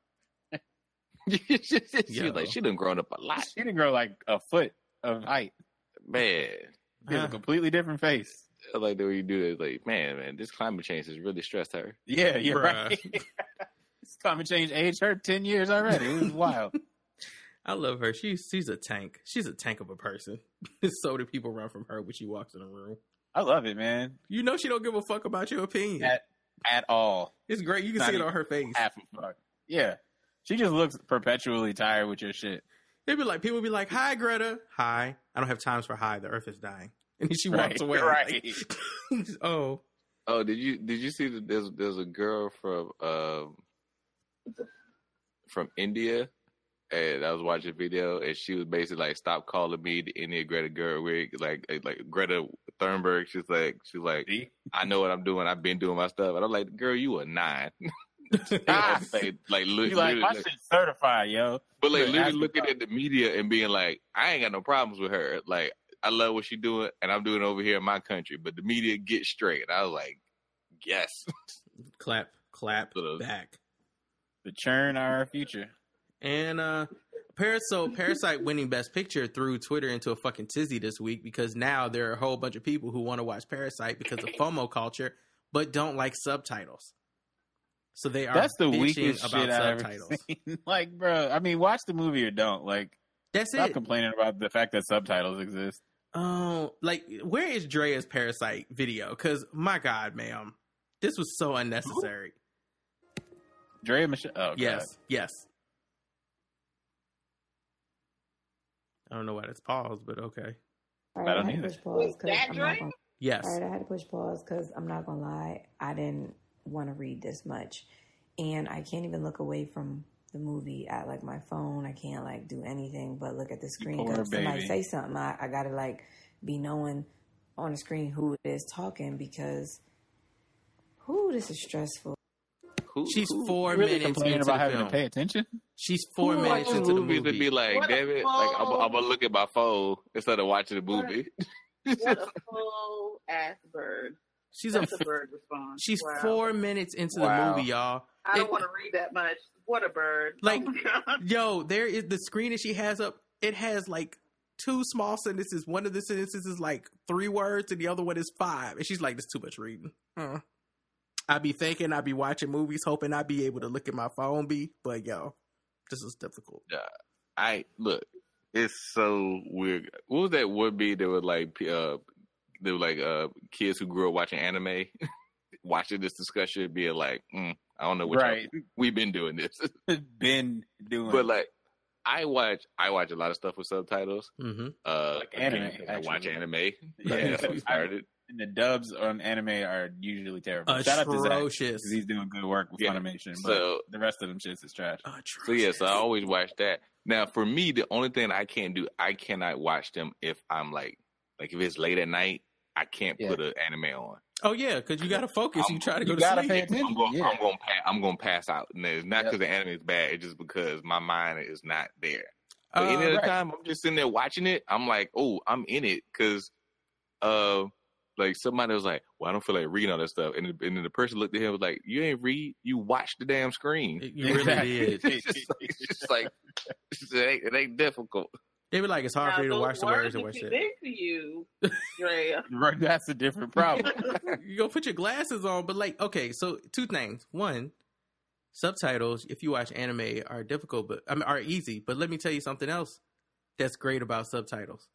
she Yo. like, she done grown up a lot, She didn't grow like a foot of height. man. She has Uh. a completely different face. I like the way you do that. Like, man, man, this climate change has really stressed her. Yeah, (laughs) you're Bruh. right. (laughs) this climate change aged her 10 years already. It was wild. (laughs) I love her. She's she's a tank. She's a tank of a person. so do people run from her when she walks in a room. I love it, man. You know she don't give a fuck about your opinion. At, at all. it's great. You can Not see it on her face. Half a fuck. Yeah. She just looks perpetually tired with your shit. They'd be like, people be like, "Hi, Greta. Hi. I don't have times for hi. The Earth is dying." And then she walks Right, away. right. Like, (laughs) oh, Oh, did you did you see that there's there's a girl from um from India and I was watching a video and she was basically like stop calling me the India Greta Gerwig like like Greta Thunberg she's like she's like See? I know what I'm doing I've been doing my stuff and I'm like girl you a nine (laughs) (laughs) Ah. like like, li- You like, literally, my like- shit's certified, yo. but like But literally looking at the media and being like I ain't got no problems with her like I love what she's doing and I'm doing it over here in my country but the media get straight I was like yes (laughs) clap, clap Sort of. back. The churn are our future. And uh Paras- so Parasite winning Best Picture threw Twitter into a fucking tizzy this week because now there are a whole bunch of people who want to watch Parasite because of (laughs) FOMO culture, but don't like subtitles. So they are That's the weakest about shit I've ever subtitles. seen. (laughs) like, bro, I mean, watch the movie or don't. Like, That's stop it. complaining about the fact that subtitles exist. Oh, like where is Drea's Parasite video? Because my God, ma'am, this was so unnecessary. Dre and Michelle. Oh, yes, God. yes. I don't know why that's paused, but okay. I right, I, don't had to either. push pause because that I'm Drake? gonna. Yes. All right, I had to push pause because I'm not gonna lie, I didn't want to read this much, and I can't even look away from the movie at like my phone. I can't like do anything but look at the screen. poor Because somebody say something, I, I gotta like be knowing on the screen who it is talking because, who this is stressful. Who, She's who- four You really minutes complaining into about the having film. to pay attention? She's four who minutes into the movie. and be like, What damn it, like I'm. I'm gonna look at my phone instead of watching the What a- movie. (laughs) What a full ass bird. she's a That's a bird response. she's Wow. four minutes into Wow. the movie, y'all. I don't want to read that much. What a bird. (laughs) Like- oh. Yo, there is the screen that she has up. It has like two small sentences. One of the sentences is like three words, and the other one is five. And she's like, "This too much reading." Uh. I be thinking I be watching movies, hoping I be able to look at my phone. Be, but yo, this is difficult. Yeah, I look, it's so weird. What was that would be There was like uh they were like uh kids who grew up watching anime (laughs) watching this discussion being like, mm, I don't know what y'all- Right. (laughs) we've been doing this. (laughs) (laughs) Been doing but like I watch I watch a lot of stuff with subtitles. Mm-hmm. Uh Like anime, again, 'cause I watch anime. Yeah. That's how we started. And the dubs on anime are usually terrible. Shout out to Zach Atrocious. 'cause he's doing good work with Yeah. Funimation, but So- the rest of them shits is trash. So yes, I always watch that. Now for me, the only thing I can't do, I cannot watch them if I'm like, like if it's late at night, I can't Yeah. put an anime on. Oh yeah, because you gotta focus. you try to go you to gotta sleep. pay attention. I'm going, yeah. I'm going, pa- I'm going to pass out. And it's not Yep. because the anime is bad. It's just because my mind is not there. But Uh, any other right. time, I'm just sitting there watching it. I'm like, oh, I'm in it because, uh, like somebody was like, well, I don't feel like reading all that stuff, and, and then the person looked at him and was like, you ain't read, you watch the damn screen. you really (laughs) did. (laughs) it's just like, it's just like it, ain't, it ain't difficult. They be like, it's hard Now, for you to watch the words and watch shit. big for you, Drea. (laughs) Right, That's a different problem. (laughs) you go put your glasses on, but like, okay, so two things. One, subtitles, if you watch anime, are difficult, but I mean, are easy. But let me tell you something else that's great about subtitles.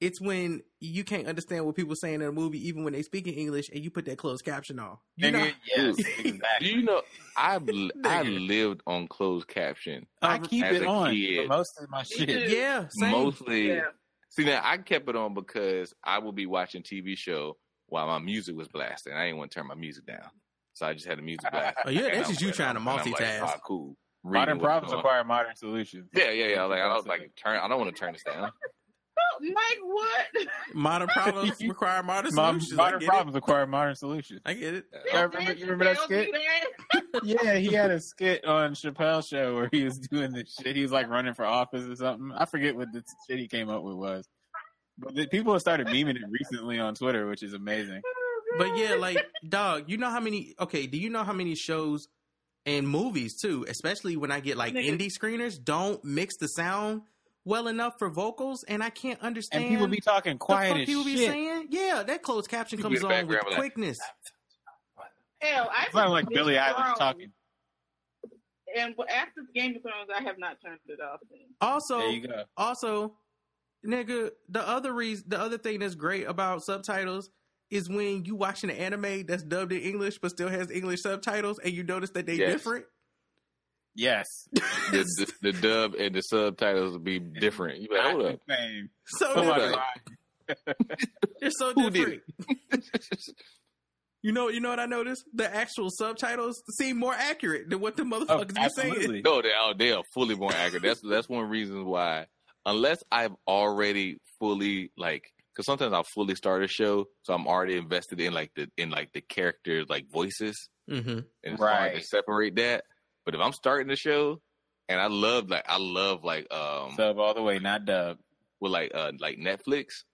It's when you can't understand what people saying in a movie, even when they speak in English, and you put that closed caption on. You know, yes, (laughs) Do exactly. you know? I've I (laughs) lived on closed caption. I keep it on kid. for most of my shit. yeah, same. Mostly, Yeah. see now I kept it on because I would be watching TV show while my music was blasting. I didn't want to turn my music down, so I just had the music blasting. Oh, yeah, that's just you trying to I'm- and I'm like, multitask. "Ah, cool. Modern problems require modern solutions. Yeah, yeah, yeah. Like I was like, turn. I don't want to turn this down. Mike, what? Modern (laughs) problems require modern solutions. Modern get problems require modern solutions. I get it. Yeah, remember, you remember that skit? that. (laughs) (laughs) Yeah, he had a skit on Chappelle's show where he was doing this shit. He was like running for office or something. I forget what the shit he came up with was. But the, people have started memeing it recently on Twitter, which is amazing. But yeah, like dog, you know how many? Okay, do you know how many shows and movies too? Especially when I get like Nigga. indie screeners, don't mix the sound well enough for vocals, and I can't understand. And people be talking the quiet fuck as people be shit. saying. Yeah, that closed caption People comes in on with background be quickness. Hell, I It's not like Billy Billie Eilish talking. And after the Game of Thrones, I have not turned it off. Then. Also, There you go. also, nigga, the other reason, the other thing that's great about subtitles is when you watching an anime that's dubbed in English but still has English subtitles, and you notice that they Yes. different. Yes. The, (laughs) the, the dub and the subtitles will be different. You like, hold up. Same. So Somebody different. Right. (laughs) They're so different. You know, you know what I noticed? The actual subtitles seem more accurate than what the Oh, motherfuckers be saying. No, they are they are fully more accurate. That's that's one reason why. Unless I've already fully like, because sometimes I'll fully start a show, so I'm already invested in like the in like the characters like voices, Mm-hmm. and it's hard to separate that. But if I'm starting the show, and I love like I love like um Sub all the way, not dub. with like uh like Netflix.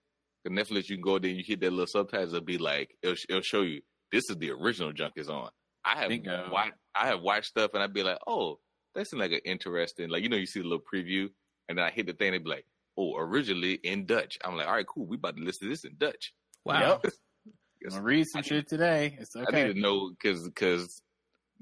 The Netflix, you can go there, and you hit that little subtitles. It'll be like it'll, it'll show you this is the original junk is on. I have Bingo. watched I have watched stuff, and I'd be like, oh, that seemed like an interesting, like you know, you see the little preview, and then I hit the thing, they'd be like, oh, originally in Dutch. I'm like, all right, cool, we about to listen to this in Dutch. Wow. (laughs) Yep. I'm gonna read some shit today. It's I need to know because because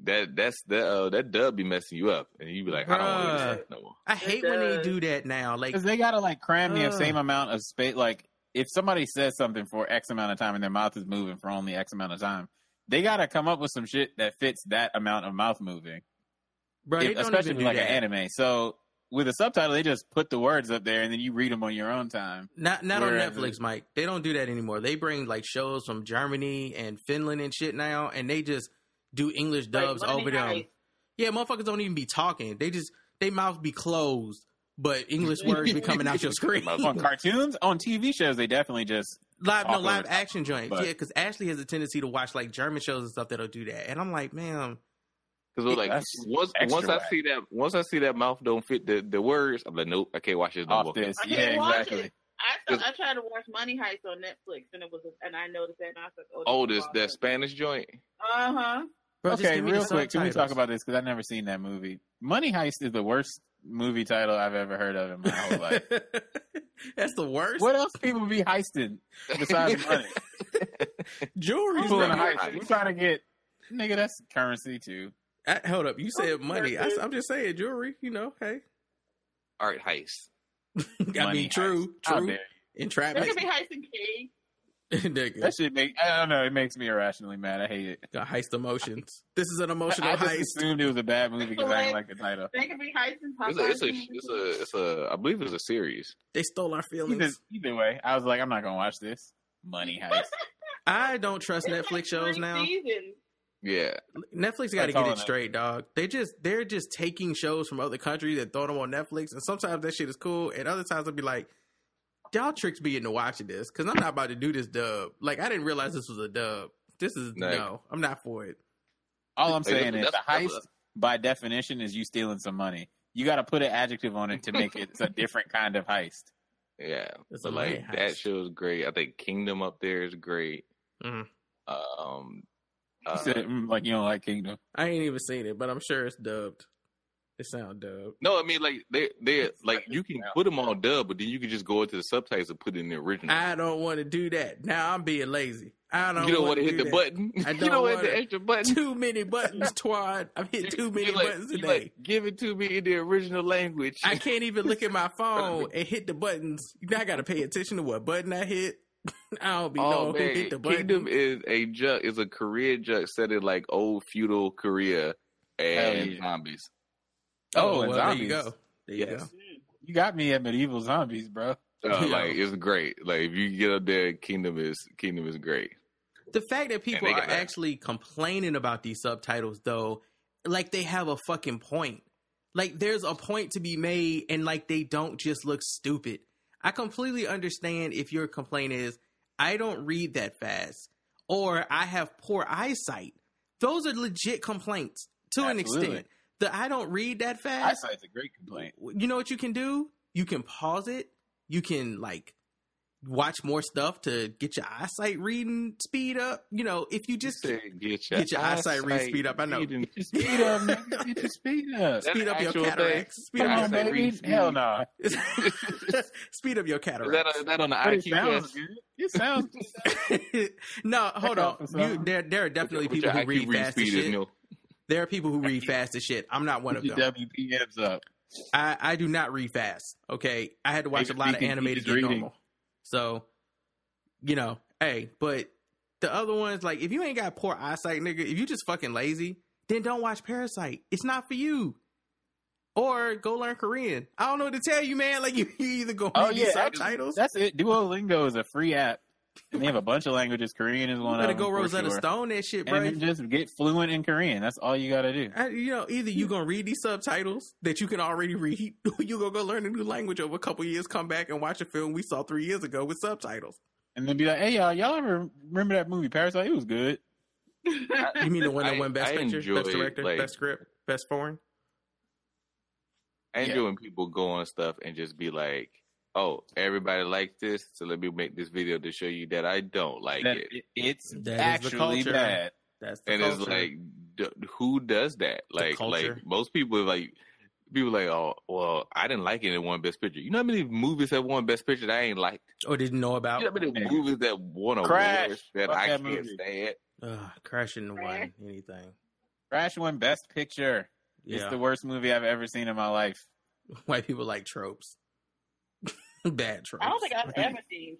that that's that uh, that dub be messing you up, and you be like, I don't want to Bruh. listen no more. I hate when they do that now. Like Because they gotta like cram the Ugh. same amount of space. Like if somebody says something for X amount of time and their mouth is moving for only X amount of time, they gotta come up with some shit that fits that amount of mouth moving. bro, they If- don't especially even do like that. an anime. So with a subtitle, they just put the words up there and then you read them on your own time. Not not Whereas on Netflix, Mike. They don't do that anymore. They bring like shows from Germany and Finland and shit now, and they just do English dubs Money over them. Heist. Yeah, motherfuckers don't even be talking. They just they mouth be closed, but English words be coming out your screen. on (laughs) cartoons, on TV shows, they definitely just live no live action joints. But- yeah, because Ashley has a tendency to watch like German shows and stuff that'll do that, and I'm like, man, Because like once once I see that once I see that mouth don't fit the, the words, I'm like, nope, I can't watch this no more. this. Yeah, exactly. it. I thought, I tried to watch Money Heist on Netflix, and it was, and I noticed that, and I was like, oh, Oh, this that Spanish joint. Uh huh. Bro, okay, give real quick, can we talk about this? Because I've never seen that movie. Money Heist is the worst movie title I've ever heard of in my whole life. (laughs) That's the worst. What else people be heisting besides (laughs) money? Jewelry? People in a heist. heist. We trying to get nigga. That's currency too. I, hold up, you said money. I, am just saying jewelry. You know, hey, Art heist. (laughs) I Money mean, true, heist. How true. dare There Entrapment. could be Heist and Cage. you. (laughs) That shit make. I don't know. It makes me irrationally mad. I hate it. Got heist emotions. This is an emotional heist. I just heist. assumed it was a bad movie because I didn't like the title. There could be Heist and It's a, it's a it's a it's a I believe it's a series. They stole our Either, feelings. either way, I was like, I'm not gonna watch this. Money heist. (laughs) I don't trust It's Netflix like shows now. seasons. Yeah, Netflix got to get it I straight, dog. They just they're just taking shows from other countries and throwing them on Netflix, and sometimes that shit is cool, and other times I'll be like, y'all tricks me into watching this because I'm not about to do this dub. Like I didn't realize this was a dub. This is Like- no, I'm not for it. All I'm saying is that's- the heist, by definition, is you stealing some money. You got to put an adjective on it to make it a different (laughs) kind of heist. yeah. It's a like money that heist. show is great. I think Kingdom up there is great. Mhm. Um, You uh, said mm, like you don't like Kingdom. I ain't even seen it, but I'm sure it's dubbed. It sound dubbed. no, I mean like they they like you can put them on dub, but then you can just go into the subtitles and put it in the original. I don't want to do that. Now I'm being lazy. I don't. you don't want to hit the that. button. I (laughs) you don't don't wanna- the extra button. Too many buttons, (laughs) Twad. I've hit too many You like- buttons you today. like, Give it to me in the original language. I can't even look at my (laughs) phone and hit the buttons. Now I got to pay attention to what button I hit. I don't be Oh knowing who hit the button. Kingdom is a junk is a Korean junk set in like old feudal Korea and yeah. zombies. Oh, and well, there zombies. you go. There you Yes. go. You got me at medieval zombies, bro. Uh, Like it's great. Like if you get up there, Kingdom is Kingdom is great. The fact that people are that. actually complaining about these subtitles, though, like they have a fucking point. Like there's a point to be made, and like they don't just look stupid. I completely understand if your complaint is I don't read that fast or I have poor eyesight. Those are legit complaints to an extent. The I don't read that fast. Eyesight's a great complaint. you know what you can do? You can pause it. You can like watch more stuff to get your eyesight reading speed up. You know, if you just Say, get your, Get your eyesight read speed up, I know. reading- Speed up, nigga. Get your speed up. speed up your actual thing. cataracts. Speed Come up on, your eyesight baby. speed. Hell no. (laughs) speed up your Is that, cataracts. is that on the But it IQ sounds test? good. It sounds (laughs) no, hold on. You, there, there are definitely With your people who IQ read fast as speed is shit. nil. There are people who read fast as shit. I'm not one of them. WPMs up. I, I do not read fast. Okay, I had to watch a lot of anime to get reading. normal. So, you know, hey, but the other ones, like, if you ain't got poor eyesight, nigga, if you just fucking lazy, then don't watch Parasite. It's not for you. Or go learn Korean. I don't know what to tell you, man. Like, (laughs) you, you either go oh, read Oh these yeah, subtitles. That's it. Duolingo is a free app, and (laughs) they have a bunch of languages. Korean is You one better of go them. for Rosetta sure. Stone that shit, bro. and then just get fluent in Korean. That's all you got to do. I, you know, either you gonna read these subtitles that you can already read, (laughs) or you gonna go learn a new language over a couple years, come back and watch a film we saw three years ago with subtitles. And then be like, "Hey y'all, y'all ever remember that movie Parasite? It was good." You mean the one that I- won Best I Picture, enjoy, Best Director, like- Best Script, Best Foreign? I Yeah. enjoy when people go on stuff and just be like, "Oh, everybody likes this, so let me make this video to show you that I don't like That it." it- it's That is the actually culture. bad. That's the And culture. it's like d- who does that? Like, like most people like people like, oh, well, I didn't like it in one best picture. You know how many movies have won best picture that I ain't liked? Or didn't know about. You know how many movies that won Crash. awards that Fuck I that can't movie. stand? Ugh, Crash shouldn't have won anything. Crash won Best Picture. It's the worst movie I've ever seen in my life. (laughs) White people like tropes. (laughs) Bad tropes. I don't think I've ever (laughs) seen.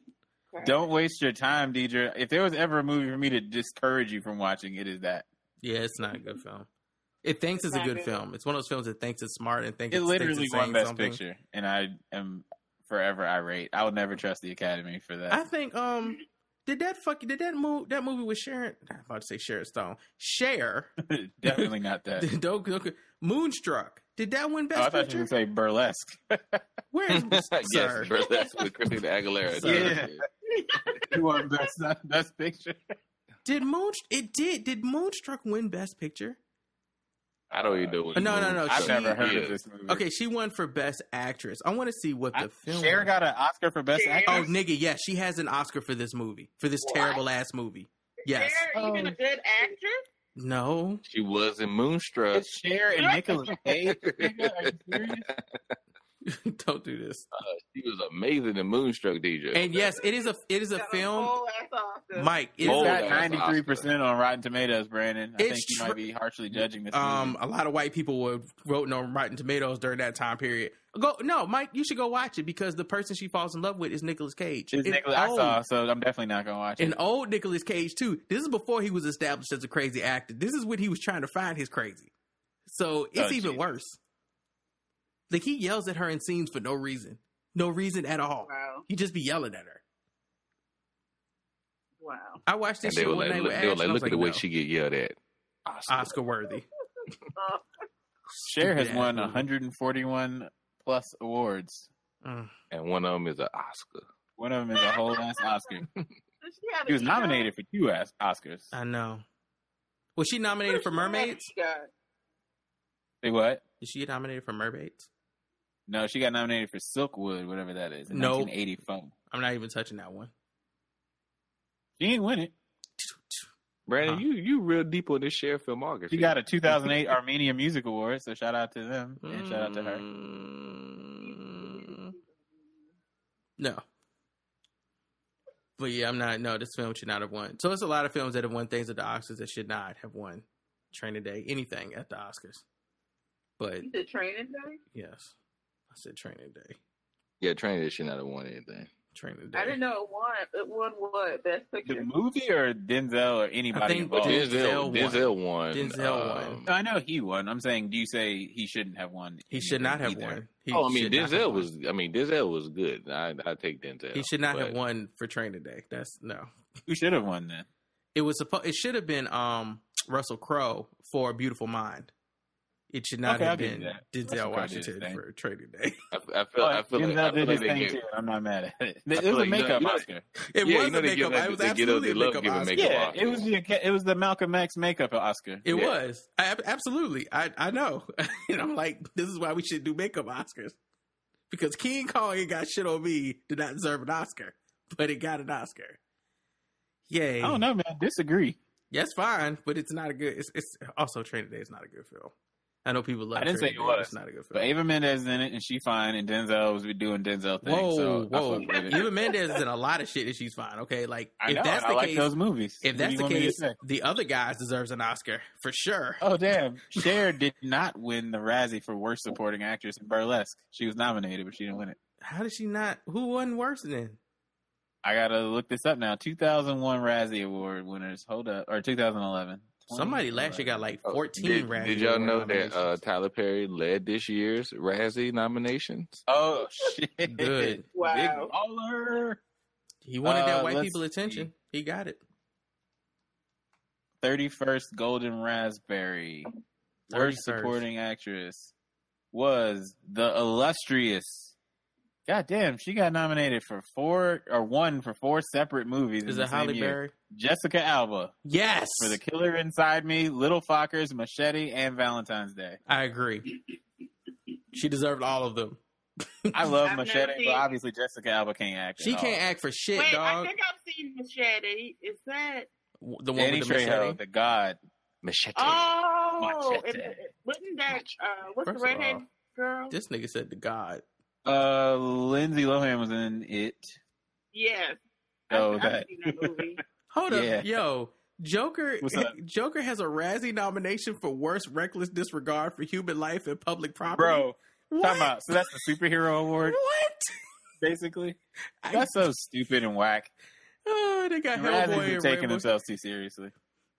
Crash. Don't waste your time, Deidre. If there was ever a movie for me to discourage you from watching, it is that. Yeah, it's not a good film. It thinks it's a good good. film. It's one of those films that thinks it's smart and thinks It it's, literally thinks it's won Best something. Picture, and I am forever irate. I would never trust the Academy for that. I think um did that fuck did that move that movie with Sharon I'm about to say Sharon Stone. Share (laughs) Definitely not that. don't, don't- Moonstruck. Did that win Oh, Best I thought you Picture? would say burlesque. (laughs) Where is (laughs) yes, sir? burlesque with Christina Aguilera. Yeah. (laughs) you won Best Best Picture. Did Moon it did did Moonstruck win Best Picture? I don't even know. What Uh, no, no, no. I've she- never heard Yeah. of this movie. Okay, she won for Best Actress. I want to see what the I, film. Cher was. got an Oscar for Best Cher? Actress. Oh, nigga, yes, she has an Oscar for this movie, for this terrible ass movie. Yes. Cher, even a good actress? No. She was in Moonstruck. It's Cher and Nicolas Cage. (laughs) Are you serious? (laughs) Don't do this. Uh, she was amazing in Moonstruck, DJ. And yes, it is a it is a film. whole. Mike, it It's is Bold a- got ass ninety three percent on Rotten Tomatoes, Brandon. I It's think you tr- might be harshly judging this um movie. a lot of white people were voting on Rotten Tomatoes during that time period. Go no, Mike, you should go watch it because the person she falls in love with is Nicolas Cage. It's An Nicolas, I saw, so I'm definitely not gonna watch it. An old Nicolas Cage too. This is before he was established as a crazy actor. This is when he was trying to find his crazy. So it's Oh, even Jesus. worse. Like he yells at her in scenes for no reason. No reason at all. Wow. He just be yelling at her. Wow. I watched this And they were one like, night look, with they were Ash, like, and I was look at the way no. she get yelled at. Oscar worthy. (laughs) Cher has Stupid won 141 plus awards. Mm. And one of them is an Oscar. One of them is a whole ass Oscar. (laughs) She have He was nominated for two ass Oscars. I know. Was she nominated for Mermaids? EGOT? Say what? Is she get nominated for Mermaids? No, she got nominated for Silkwood, whatever that is, in No. 1984. I'm not even touching that one. She didn't win it. Brandon, Huh. you you real deep on this Cher filmography. She got a (laughs) 2008 Armenia Music Award, so shout out to them and shout out to her. Mm, No. But yeah, I'm not. No, this film should not have won. So there's a lot of films that have won things at the Oscars that should not have won Training Day, anything at the Oscars. But You said training day? yes, I said Training Day. Yeah, Training Day should not have won anything. Training Day. I didn't know it won. It won what? Best picture? The movie or Denzel or anybody I think involved? Denzel Denzel, won. Denzel won. Denzel um, won. I know he won. I'm saying, do you say he shouldn't have won? He should not have either? won. He oh, I mean should not have Denzel won. was. I mean Denzel was good. I I take Denzel. He should not have won for Training Day. That's no. Who should have won then? It was supposed. It should have been um Russell Crowe for A Beautiful Mind. It should not Okay, I'll have been. Denzel did his Washington thing. for Training Day. (laughs) I, I feel. I feel like. Denzel I feel like they get, I'm not mad at it. (laughs) It was a like, you know- makeup you know- Oscar. It Yeah, was you know a makeup. give that- it was they give absolutely they a love makeup. Oscar. makeup Yeah, Oscar. it was the it was the Malcolm X makeup Oscar. It Yeah. was. I, absolutely. I I know. (laughs) and I'm like, this is why we should do makeup Oscars because King Kong ain't got shit on me did not deserve an Oscar, but it got an Oscar. Yay! I don't know, man. Disagree. Yes, fine, but it's not a good. It's, it's also Training Day is not a good film. I know people love. I didn't say it was. It's not a good film. But. Eva Mendes is in it, and she fine, and Denzel was doing Denzel things. Whoa, so I whoa! fuck with it. Eva Mendes is in a lot of shit, and she's fine. Okay, like I if know. that's and the I like case, those movies. if that's the want me to case, the other guys deserves an Oscar for sure. Oh damn! (laughs) Cher did not win the Razzie for Worst Supporting Actress in Burlesque. She was nominated, but she didn't win it. How did she not? Who won worse than? I gotta look this up now. 2001 Razzie Award winners. Hold up, or 2011. Somebody last year got like Oh, 14 Did, Razzie did y'all know that uh, Tyler Perry led this year's Razzie nominations? Oh (laughs) shit! Good. Wow. Big baller. he wanted that uh, white let's people attention. He got it. 31st Golden Raspberry. Worst supporting actress was the illustrious. God damn, she got nominated for four or one for four separate movies. Is in it the same Holly year. Berry? Jessica Alba Yes, for The Killer Inside Me, Little Fockers, Machete, and Valentine's Day. I agree. She deserved all of them. (laughs) I love I've Machete, seen- but obviously Jessica Alba can't act. She at can't act for shit, Wait, I think I've seen Machete. Is that The one Danny with the Trejo, machete. the God. Machete. Oh, Machete. and, and wasn't that uh, what's First the of redhead all, girl? This nigga said to God. Uh, Lindsay Lohan was in it. yes. Oh, I've, that. I've that movie. (laughs) Hold Yeah. up, yo. Joker (laughs) Joker has a Razzie nomination for worst reckless disregard for human life and public property. Bro, what? time out. So that's the superhero award, What? basically. (laughs) I- That's so stupid and whack. Oh, they got Razzies Hellboy are and taking Rambo. themselves too seriously.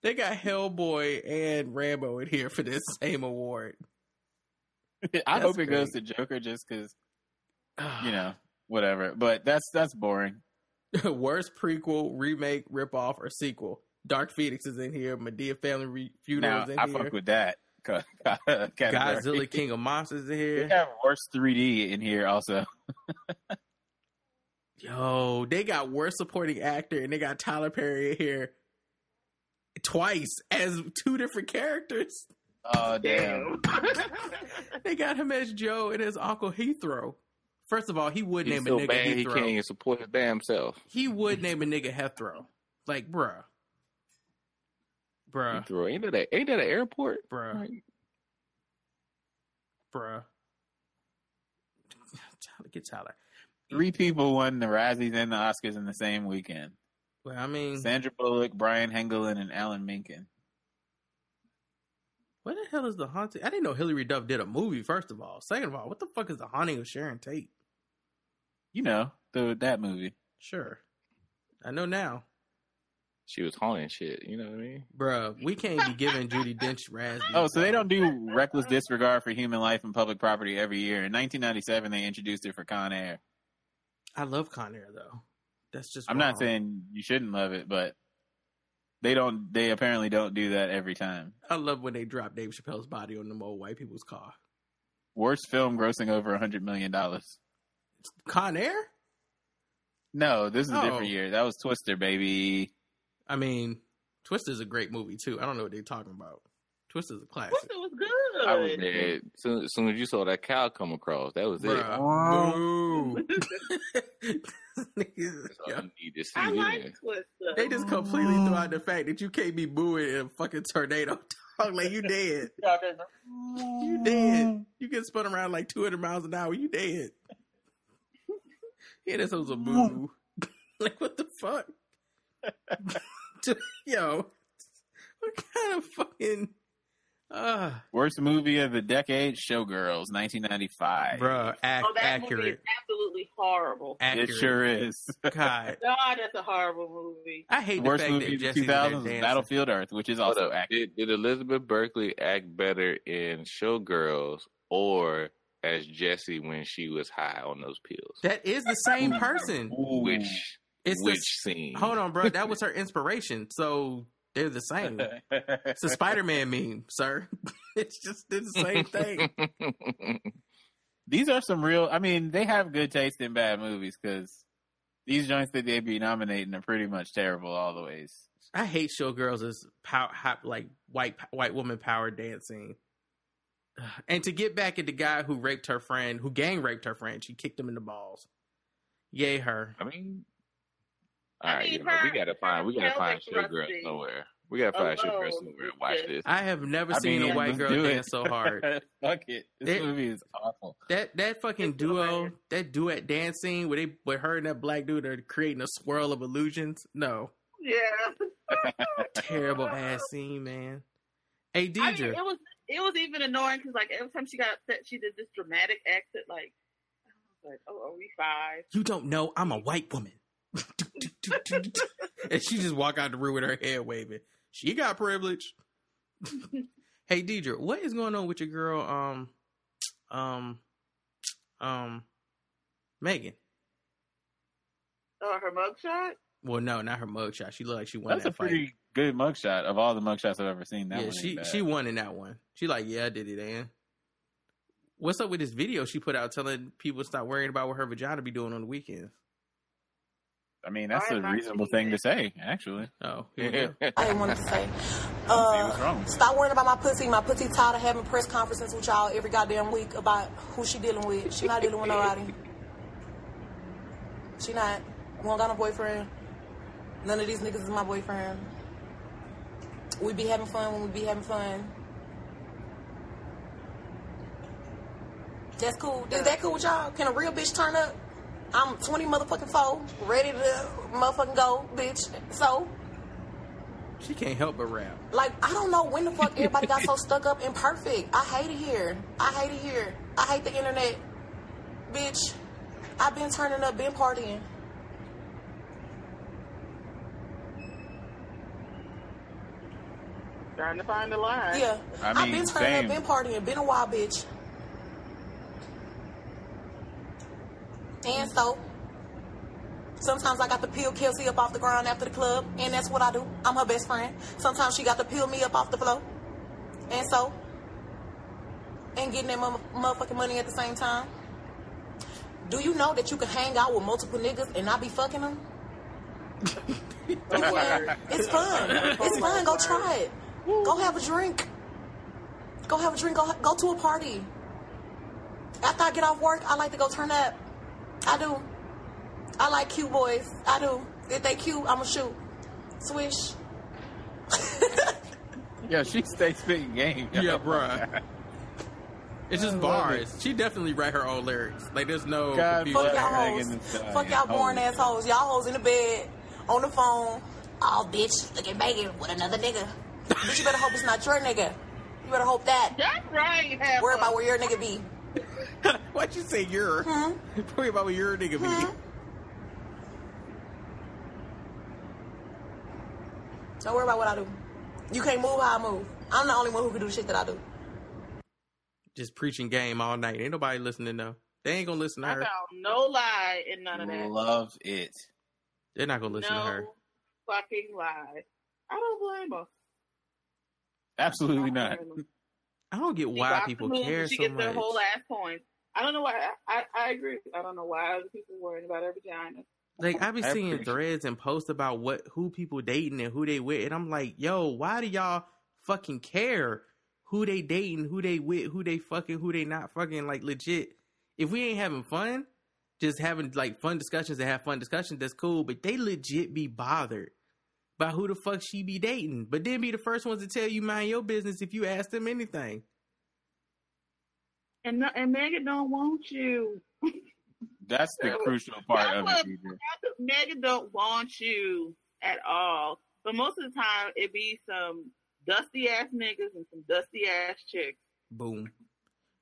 They got Hellboy and Rambo in here for this same award. I That's hope it goes to. Joker just because Ah. you know whatever. But that's that's boring. (laughs) worst prequel, remake, ripoff, or sequel. Dark Phoenix is in here. Madea Family Re- Funeral Now is in I here. fuck with that. (laughs) ca- ca- category. Godzilla King of Monsters is here. We have worst 3D in here also. (laughs) Yo, they got worst supporting actor and they got Tyler Perry in here twice as two different characters. Oh damn! They got him as Joe and as Uncle Heathrow. First of all, he would He's name so a nigga bad he can't even support his damn self. He would name a nigga Heathrow. Like, bruh. Bruh. Heathrow. Ain't that a, ain't that an airport? Bruh. Like, Bruh. Tyler, get Tyler. Three people won the Razzies and the Oscars in the same weekend: Well, I mean, Sandra Bullock, Brian Helgeland, and Alan Menken. what the hell is the haunting? I didn't know Hilary Duff did a movie, first of all. Second of all, what the fuck is the haunting of Sharon Tate? You know the that movie. Sure. I know now. she was haunting shit. You know what I mean? Bruh, we can't be giving Judi Dench Razzie. Oh, so they don't do reckless disregard for human life and public property every year. In 1997, they introduced it for Con Air. I love Con Air, though. That's just I'm wrong. not saying you shouldn't love it, but they don't. They apparently don't do that every time. I love when they drop Dave Chappelle's body on them old white people's car. Worst film grossing over a hundred million dollars. Con Air? No, this is a Oh. different year. That was Twister, baby. I mean, Twister's a great movie, too. I don't know what they're talking about. Twister's a classic. Twister was good. I was there. As soon, as soon as you saw that cow come across, that was it. Bruh. Boo. (laughs) That's all you need to see. I like? Twister. They just completely threw out the fact that you can't be booing in a fucking tornado. (laughs) Dog, like you dead. (laughs) You dead. You get spun around like 200 miles an hour. You dead. Yeah, this was a boo. (laughs) like what the fuck? (laughs) (laughs) Yo, what kind of fucking? Uh, Worst movie of the decade: Showgirls, 1995. bruh, ac- Oh, that movie accurate, is absolutely horrible. accurate. It sure is. God, God, that's a horrible movie. I hate the Worst fact movie that of the Jesse's in there 2000s. Battlefield Earth, which is also accurate. Did, did Elizabeth Berkley act better in Showgirls or as Jesse when she was high on those pills? That is the same person. Which It's the- which scene? Hold on, bro. That was (laughs) her inspiration. So they're the same. (laughs) It's a Spider-Man meme, sir. (laughs) it's just they're the same thing. These are some real. I mean, they have good taste in bad movies because these joints that they be nominating are pretty much terrible all the ways. I hate showgirls as pow, hop, like white white woman power dancing. And to get back at the guy who raped her friend, who gang raped her friend, she kicked him in the balls. Yay her. I mean, all I right, mean, you know, her- we gotta find we gotta find pelvic Showgirls thrusting somewhere. We gotta find alone Showgirls somewhere and watch this. I have never I seen mean, a white girl do dance so (laughs) hard. Fuck it. This It- movie is awful. That that fucking It's duo, hilarious. that duet dance scene where they where her and that black dude are creating a swirl of illusions. No. Yeah. (laughs) Terrible ass scene, man. Hey I mean, Deidre. it was it was even annoying because like every time she got upset, she did this dramatic exit. Like, like, oh, are we five? you don't know I'm a white woman. (laughs) and she just walk out the room with her head waving. She got privilege. (laughs) hey Deidre, what is going on with your girl um um um Megan? Oh, her mugshot. Well no, not her mugshot. She looked like she won That's that a fight. pretty good mugshot of all the mugshots I've ever seen. That yeah, one she bad. she won in that one. She like, yeah, I did it, Ann. What's up with this video she put out telling people to stop worrying about what her vagina be doing on the weekends? I mean, that's a reasonable thing to say, actually. Oh, here we go. (laughs) I didn't want to say. Uh, stop worrying about my pussy. My pussy tired of having press conferences with y'all every goddamn week about who she dealing with. She not dealing with nobody. (laughs) She not. We don't got no boyfriend. None of these niggas is my boyfriend. We be having fun when we be having fun. That's cool. Is that cool with y'all? Can a real bitch turn up? I'm 20 motherfucking four, ready to motherfucking go, bitch. So, She can't help but rap. like, I don't know when the fuck everybody got so (laughs) stuck up and perfect. I hate it here. I hate it here. I hate the internet. Bitch, I've been turning up, been partying. Trying to find the line. Yeah. I I've been turning same. up, been partying, been a wild bitch. And so, sometimes I got to peel Kelsey up off the ground after the club, and that's what I do. I'm her best friend. Sometimes she got to peel me up off the floor. And so, and getting that mother- motherfucking money at the same time. Do you know that you can hang out with multiple niggas and not be fucking them? You can. It's fun. It's fun. Go try it. Go have a drink. Go have a drink. Go go to a party. After I get off work, I like to go turn up. I do. I like cute boys. I do. If they cute, I'ma shoot. Swish. (laughs) yeah, she stays spitting game. Yeah, bruh. (laughs) It's just I love bars. She definitely write her own lyrics. Like there's no God confusion. Fuck y'all hoes. Fuck y'all boring ass hoes. Y'all hoes in the bed, on the phone. Oh, bitch, look at Megan with another nigga. But you better hope it's not your nigga. You better hope that. That's right. Have Worry about where your nigga be. (laughs) Why'd you say your? Hmm? Worry about what your nigga be. Don't worry about what I do. You can't move how I move. I'm the only one who can do the shit that I do. Just preaching game all night. Ain't nobody listening though. They ain't gonna listen to I her. found no lie in none of that. Love it. They're not gonna listen no to her. fucking lie. I don't blame her. Absolutely not. I don't get why got people the move, care She gets much. their whole ass points. I don't know why. I, I, I agree. I don't know why other people worrying about her vagina. Like I be I seeing threads and posts about what who people dating and who they with, and I'm like, yo, why do y'all fucking care who they dating, who they with, who they fucking, who they not fucking? Like legit, if we ain't having fun, just having like fun discussions and have fun discussions, that's cool. But they legit be bothered by who the fuck she be dating, but then be the first ones to tell you mind your business if you ask them anything. And no, and Megan don't want you. That's the (laughs) crucial part of That's it. Megan don't want you at all. But most of the time, it be some dusty ass niggas and some dusty ass chicks. Boom.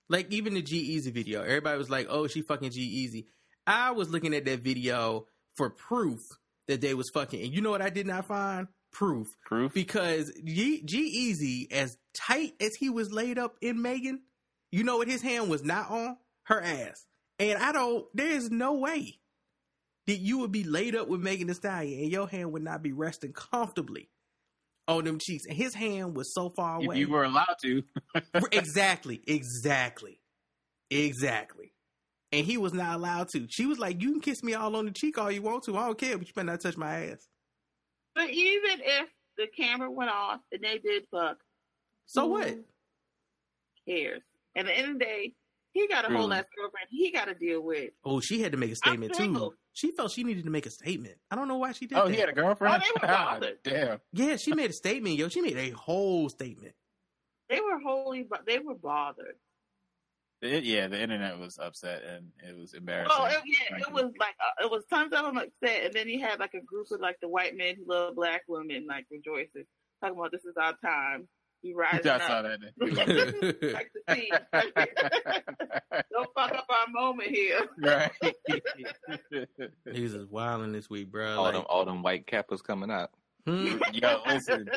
Like even the G-Eazy video, everybody was like, "Oh, she fucking G-Eazy." I was looking at that video for proof that they was fucking, and you know what? I did not find proof. Proof because G-Eazy, as tight as he was laid up in Megan, you know what? His hand was not on her ass, and I don't. There's no way that you would be laid up with Megan Thee Stallion and your hand would not be resting comfortably on them cheeks, and his hand was so far If away. you were allowed to. exactly, exactly, exactly. And he was not allowed to. She was like, "You can kiss me all on the cheek all you want to. I don't care, but you better not touch my ass." But even if the camera went off and they did fuck, So who what? cares? And at the end of the day, he got a whole Truly. ass girlfriend he got to deal with. Oh, she had to make a statement too. She felt she needed to make a statement. I don't know why she did that. Oh, that. he had a girlfriend? Oh, they were bothered. Damn. Yeah, she made a statement, yo. She made a whole statement. They were wholly, but they were bothered. It- yeah, the internet was upset and it was embarrassing. Well, it, yeah, it was like uh, it was tons of them upset, and then he had like a group of like the white men who love black women, like rejoicing, talking about this is our time. We rising I up. saw that. like the scene. (laughs) Don't fuck up our moment here. (laughs) right. (laughs) He was just wilding this week, bro. All Like, them all them white cappers coming out. hmm? Yo, listen.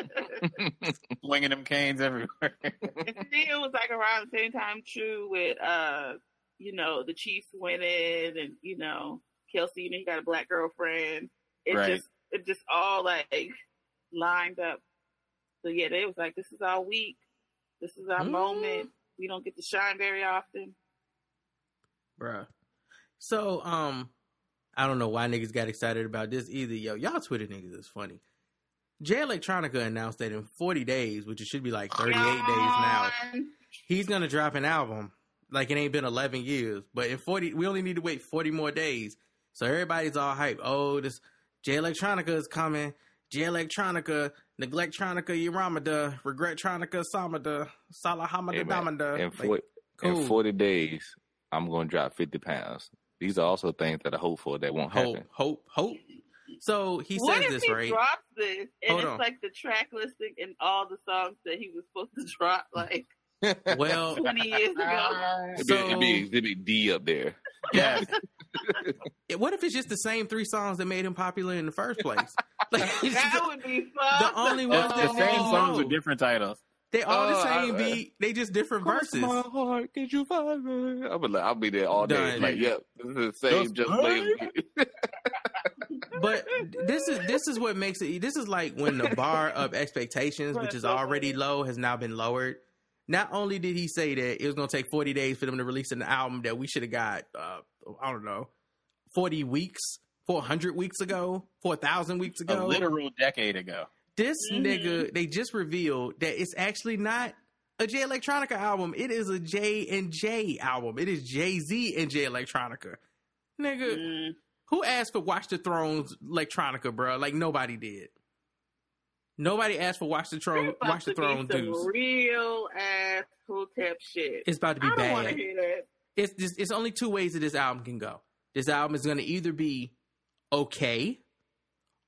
Swinging them canes everywhere. And then it was like around the same time too with uh, you know, the Chiefs winning and, you know, Kelce, you know, he got a black girlfriend. It Right. just it just all like lined up. So yeah, they was like, This is our week. This is our Mm. moment. We don't get to shine very often. bruh. So, um, I don't know why niggas got excited about this either, yo. Y'all Twitter niggas is funny. Jay Electronica announced that in 40 days, which it should be like 38 days now, he's gonna drop an album. Like it ain't been 11 years, but in 40, we only need to wait 40 more days. So everybody's all hype. Oh, this Jay Electronica is coming. Jay Electronica, Neglectronica, Uramada, Regrettronica, Samada, Salahamada, Hey, Damada. in, Like, 40, cool. in 40 days, I'm going to drop 50 pounds. These are also things that I hope for that won't hope, happen. hope, hope. So he what says if this, he right? drops this and Hold it's on. like the track listing and all the songs that he was supposed to (laughs) drop like Well, (laughs) 20 years ago? It'd be, it'd, be, it'd be D up there. Yes. (laughs) what if it's just the same three songs that made him popular in the first place? Like, (laughs) that the, would be fun. the only ones It's that the same songs with different titles. They all the Oh, same I- beat. They just different verses. My heart, did you find me? I'll be, like, I'll be there all day. Done. Like, yep, this is the same. Just Just play. But this is this is what makes it. This is like when the bar of expectations, which is already low, has now been lowered. Not only did he say that it was going to take 40 days for them to release an album that we should have got, uh, I don't know, 40 weeks, 400 weeks ago, 4,000 weeks A ago. literal decade ago. This nigga, they just revealed that it's actually not a Jay Electronica album. It is a J and J album. It is Jay Z and J Electronica. Nigga, Mm. who asked for Watch the Throne's Electronica, bro? Like nobody did. Nobody asked for Watch the Throne. It's about Watch the to be Throne some dudes. real ass hotep shit. It's about to be I don't bad. hear that. It's just, it's only two ways that this album can go. This album is going to either be okay,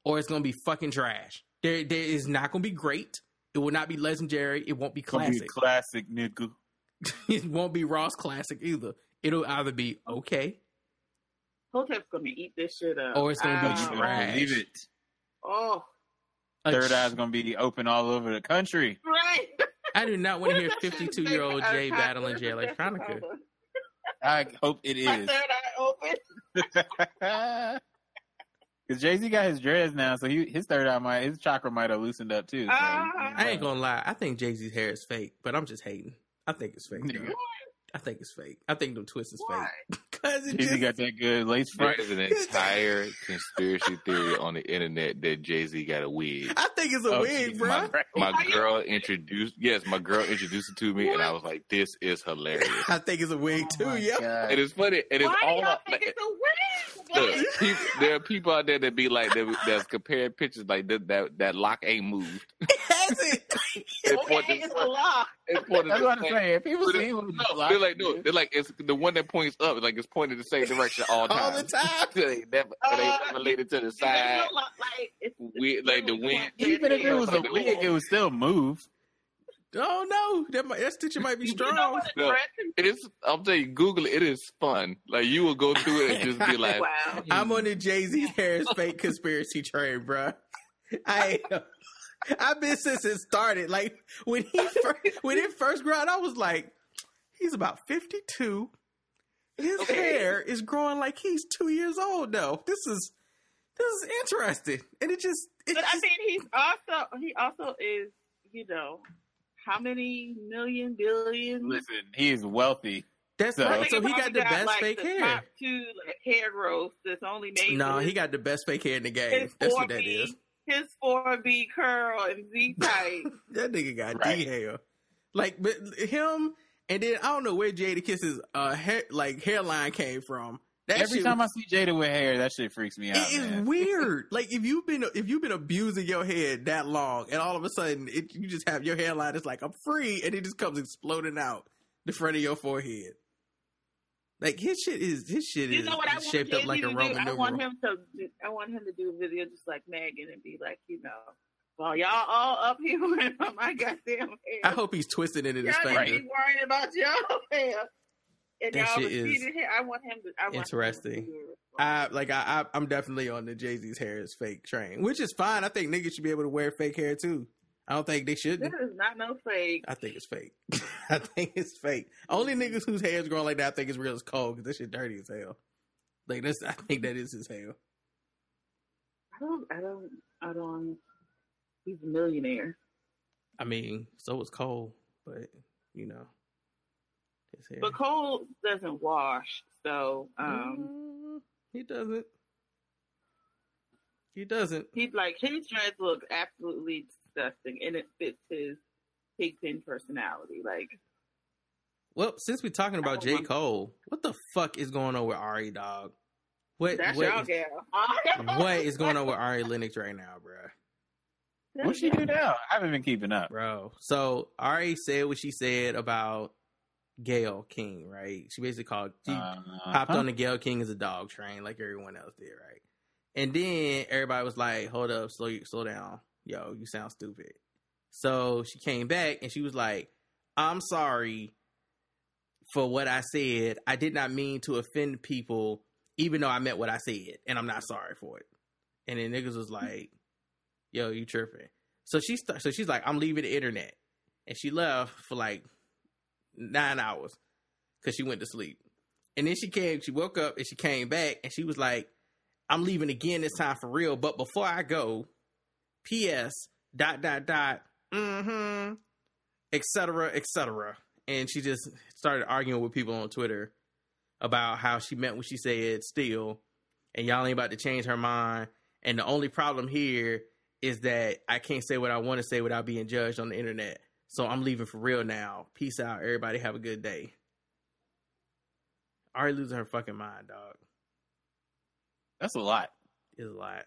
or it's going to be fucking trash. There, there is not going to be great. It will not be legendary. It won't be Gonna be classic. classic, nigga. (laughs) it won't be Ross classic either. It'll either be okay Hotep's gonna eat this shit up. or it's gonna be trash. believe it. Oh, A Third ch- eye's gonna be open all over the country. right. I do not want to hear (laughs) 52 year old Jay battling Jay Electronica. I hope it is. My third eye open. (laughs) Because Jay Z got his dreads now, so he, his third eye might his chakra might have loosened up too. So, Uh-huh. I ain't gonna lie. I think Jay Z's hair is fake, but I'm just hating. I think it's fake. though. I think it's fake. I think the twist is Why? fake. (laughs) Cause it Jay Z just, got that good lace (laughs) front. There's an entire conspiracy theory on the internet that Jay Z got a wig. I think it's a Oh, wig, geez, bro. my. My girl introduced, yes, my girl introduced it to me, and I was like, "This is (laughs) hilarious." I think it's a wig oh too. yeah. God. It is funny. It is Why do all y'all think Like, it's a wig? Look, peop- there are people out there that be like that, that's comparing pictures like that. That, that lock ain't moved. (laughs) Has it? It's Okay, pointing- it's a lock. it's That's the what I'm same- saying. People see it- him with No, the they're like no, they're like it's the one that points up. Like it's pointed the same direction all the time. All the time. (laughs) it ain't never, it ain't Uh, related to the side. like it's We like the wind. Even if it was a wig, it would still move. Oh no, that might, that stitcher might be (laughs) You know strong. what a No. It is. I'm telling you, Google it. It is fun. Like you will go through it and just be (laughs) like, Wow. I'm on the Jay Z Harris fake conspiracy train, bro. I. (laughs) I've been since it started. Like when he first, when it first grew out, I was like, he's about 52. His Okay. hair is growing like he's two years old now. This is this is interesting, and it just it But I mean, he's also he also is you know how many million billion. Listen, he is wealthy. that's so- right. So he he got probably the best like, fake the hair. Top two like, hair growth that's only made. No, for he got the best fake hair in the game. his That's four what that is. His four B curl and Z (laughs) type. That nigga got Right. D hair. Like, but him, and then I don't know where Jadakiss's uh hair, like hairline came from. That Every shit, time I see Jada with hair, that shit freaks me out. it is man. weird. (laughs) like if you've been if you've been abusing your head that long, and all of a sudden it, you just have your hairline is like I'm free, and it just comes exploding out the front of your forehead. Like his shit is his shit You is know what I want shaped up like to a do? Roman I numeral. want him to. do- I want him to do a video just like Megan and be like, you know, well y'all all up here (laughs) worrying about my goddamn hair. I hope he's twisting it in his y'all finger. be worrying about y'all (laughs) hair. And That y'all is. I want him to. I want him to Interesting. it. I like I, I I'm definitely on the Jay Z's hair is fake train, which is fine. I think niggas should be able to wear fake hair too. I don't think they shouldn't. is not no fake. I think it's fake. (laughs) I think it's fake. Only niggas whose hair is growing like that I think it's real as cold because that shit dirty as hell. Like that's I think that is his hair. I don't. I don't. I don't. He's a millionaire. I mean, so is Cole, but you know, his hair. But Cole doesn't wash, so um, Mm, he doesn't. He doesn't. he's like his dreads look absolutely disgusting, and it fits his pigpen personality. Like Well, since we're talking about don't J. Cole, what the fuck is going on with Ari, dog? What that's what, y'all is, (laughs) what is going on with Ari Lennox right now, bruh? What's she do now? I haven't been keeping up. bro. So Ari said what she said about Gayle King, right? She basically called she Uh-huh. hopped on the Gayle King as a dog train, like everyone else did, right? And then everybody was like, "Hold up, slow slow down, yo, you sound stupid." So she came back and she was like, "I'm sorry for what I said. I did not mean to offend people, even though I meant what I said, and I'm not sorry for it." And then niggas was like, "Yo, you tripping?" So she st- so she's like, "I'm leaving the internet," and she left for like nine hours because she went to sleep. And then she came, she woke up and she came back and she was like, I'm leaving again this time for real. But before I go, P.S. dot dot dot, mm-hmm, et cetera, et cetera. And she just started arguing with people on Twitter about how she meant what she said still, and y'all ain't about to change her mind. And the only problem here is that I can't say what I want to say without being judged on the internet. So I'm leaving for real now. Peace out, everybody. Have a good day. Ari losing her fucking mind, dog. That's a lot. It's a lot.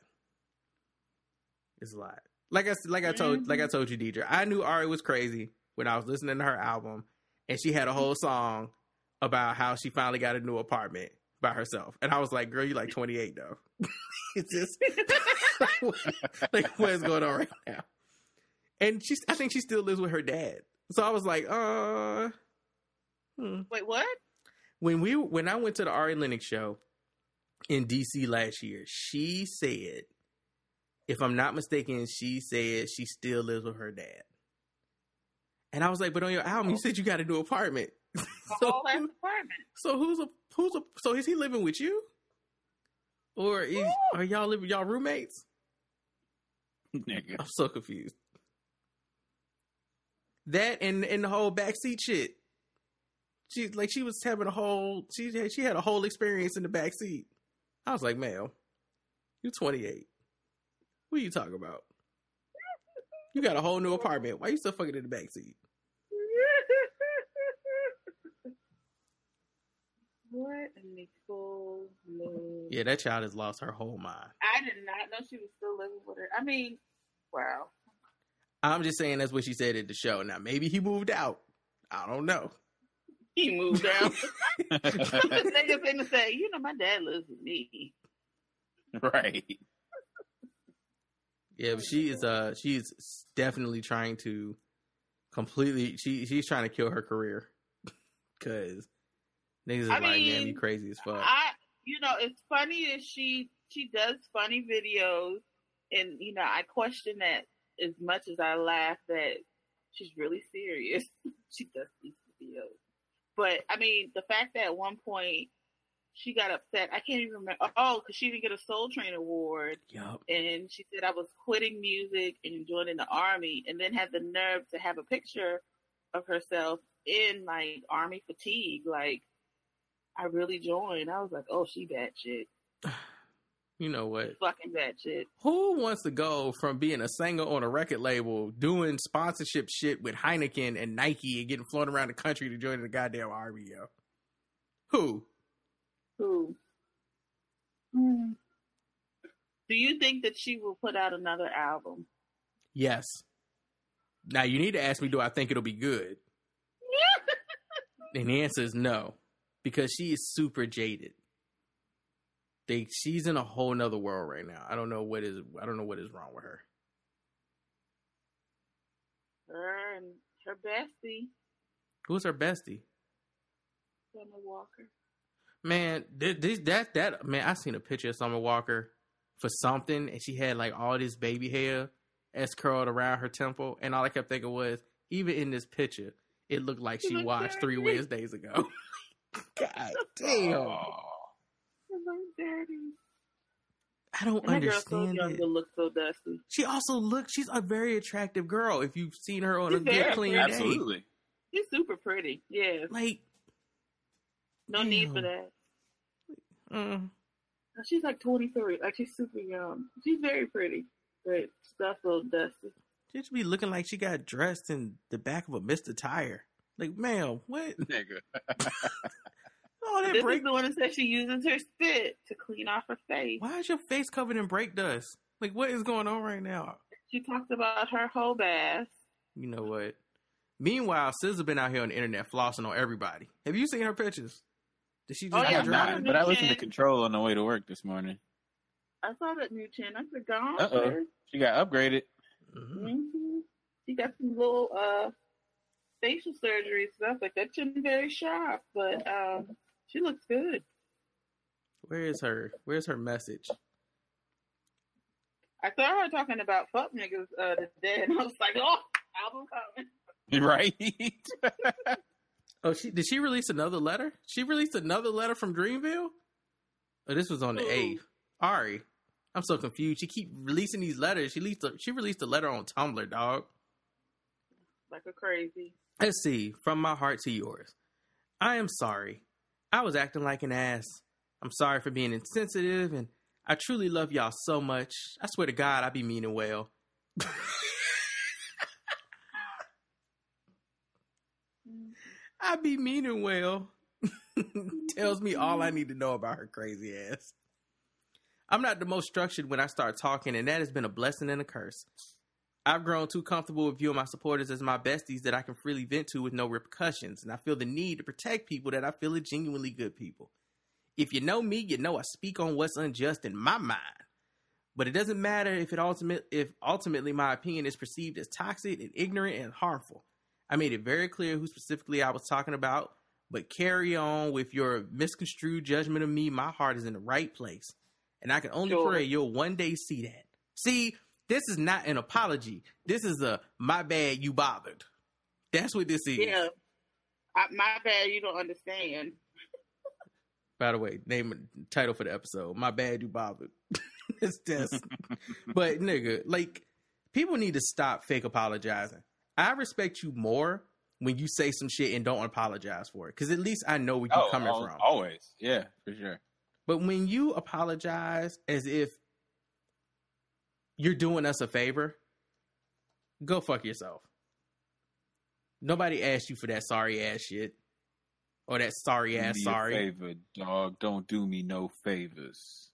It's a lot. Like I like I told like I mm-hmm. told you, Deidre. I knew Ari was crazy when I was listening to her album, and she had a whole song about how she finally got a new apartment by herself. And I was like, "Girl, you like 28 though." (laughs) it's just (laughs) like what is going on right now? And she's I think she still lives with her dad. So I was like, uh. hmm. Wait, what? when we when I went to the Ari Lennox show in DC last year, she said, if I'm not mistaken, she said she still lives with her dad. And I was like, but on your album, you said you got a new apartment. A (laughs) whole ass apartment. So who's a who's a so is he living with you? Or is, are y'all living y'all roommates? Nigga. I'm so confused. That and and the whole backseat shit. She like she was having a whole she had she had a whole experience in the backseat. I was like, "Ma'am, you 28. What are you talking about? You got a whole new apartment. Why you still fucking in the backseat? what full moon? Yeah, that child has lost her whole mind. I did not know she was still living with her. I mean, wow. I'm just saying that's what she said at the show. Now maybe he moved out. I don't know. He moved out. (laughs) (laughs) nigga finna say, you know, my dad lives with me. Right. Yeah, but she is uh she's definitely trying to completely she she's trying to kill her career. (laughs) Cause niggas is I like, man, you crazy as fuck. I, you know, it's funny that she she does funny videos, and you know, I question that as much as I laugh that she's really serious. (laughs) she does these videos, but I mean, the fact that at one point she got upset, I can't even remember. Oh, because she didn't get a Soul Train award, Yup. and she said I was quitting music and joining the army, and then had the nerve to have a picture of herself in like army fatigue, like. I really joined. I was like, oh, she bad shit. (laughs) You know what? Fucking bad shit. Who wants to go from being a singer on a record label, doing sponsorship shit with Heineken and Nike and getting flown around the country to join the goddamn army, yo? Who? Who? Hmm. Do you think that she will put out another album? Yes. Now you need to ask me, do I think it'll be good? (laughs) and the answer is no. Because she is super jaded. They she's in a whole nother world right now. I don't know what is I don't know what is wrong with her. Her and her bestie, Who's her bestie? Summer Walker. Man, this, that that man, I seen a picture of Summer Walker for something, and she had like all this baby hair s curled around her temple, and all I kept thinking was, even in this picture, it looked like she looked watched three. Wednesdays ago. (laughs) God damn, Daddy. I don't And that girl so understand young it. look so dusty. She also looks. She's a very attractive girl. If you've seen her on She's a good very clean pretty. day, Absolutely. She's super pretty. Yeah. like No need for that. mm, She's like 23. Like she's super young. She's very pretty, but stuff so dusty. she should be looking like she got dressed in the back of a Mister Tire. Like, ma'am, what? (laughs) Nigga. (laughs) Oh, that This break. is the one that says she uses her spit to clean off her face. Why is your face covered in brake dust? Like, what is going on right now? She talked about her whole bath. You know what? Meanwhile, SZA been out here on the internet flossing on everybody. Have you seen her pictures? Did she just Oh, get yeah, have dropped? not, but I listened to Control on the way to work this morning. I saw that new chin. I said, gone. Uh oh, she got upgraded. Mm hmm. She got some little uh facial surgery stuff. Like that chin very sharp, but um, she looks good. Where is her? Where's her message? I saw her talking about fuck niggas uh, today, and I was like, oh, album coming. (laughs) Right? (laughs) Oh, she did she release another letter? She released another letter from Dreamville? Oh, this was on the eighth. Ari, I'm so confused. She keep releasing these letters. She released a, she released a letter on Tumblr, dog. Like a crazy. Let's see. From my heart to yours. I am sorry. I was acting like an ass. I'm sorry for being insensitive, and I truly love y'all so much. I swear to God, I be meaning well. I be meaning well. (laughs) Tells me all I need to know about her crazy ass. I'm not the most structured when I start talking, and that has been a blessing and a curse. I've grown too comfortable with viewing my supporters as my besties that I can freely vent to with no repercussions, and I feel the need to protect people that I feel are genuinely good people. If you know me, you know I speak on what's unjust in my mind. But it doesn't matter if it ultimate if ultimately my opinion is perceived as toxic and ignorant and harmful. I made it very clear who specifically I was talking about, but carry on with your misconstrued judgment of me. My heart is in the right place. And I can only Sure. pray you'll one day see that. See, this is not an apology. This is a my bad you bothered. That's what this is. Yeah. I, my bad, you don't understand. By the way, name title for the episode. My bad you bothered. (laughs) it's just (laughs) but nigga, like people need to stop fake apologizing. I respect you more when you say some shit and don't apologize for it. Cause at least I know where you're Oh, coming al- from. Always, yeah, for sure. But when you apologize as if you're doing us a favor, go fuck yourself. Nobody asked you for that sorry ass shit. Or that sorry Do ass me a sorry. favor, dog. Don't do me no favors.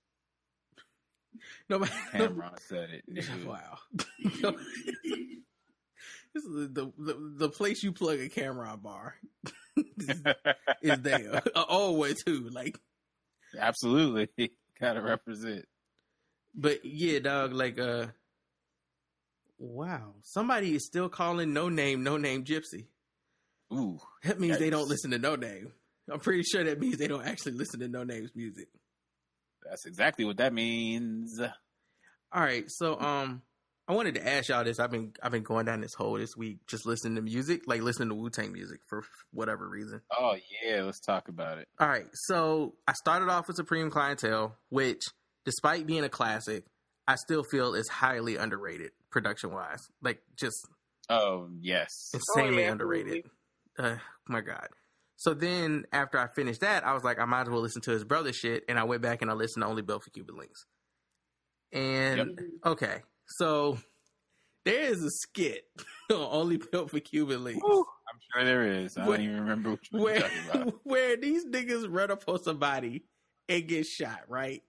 Nobody (laughs) Cameron said it. nigga. (laughs) Wow. (laughs) this is the, the the place you plug a camera bar is, is there. Uh, always too. Like Absolutely, gotta represent. But yeah, dog, like uh wow. Somebody is still calling no name, no name gypsy. Ooh. That means they don't listen to no name. I'm pretty sure that means they don't actually listen to no name's music. That's exactly what that means. All right, so um I wanted to ask y'all this. I've been I've been going down this hole this week just listening to music, like listening to Wu Tang music for whatever reason. Oh yeah, let's talk about it. All right, so I started off with Supreme Clientele, which, despite being a classic, I still feel is highly underrated production wise. Like, just Oh yes, insanely yeah, underrated. Uh, my God. So then, after I finished that, I was like, I might as well listen to his brother shit, and I went back and I listened to Only Built for Cuban Links. And okay, so there is a skit (laughs) Only Built for Cuban Links. I'm sure there is. I Where- don't even remember which one you're where talking about. (laughs) where these niggas run up on somebody and get shot, right?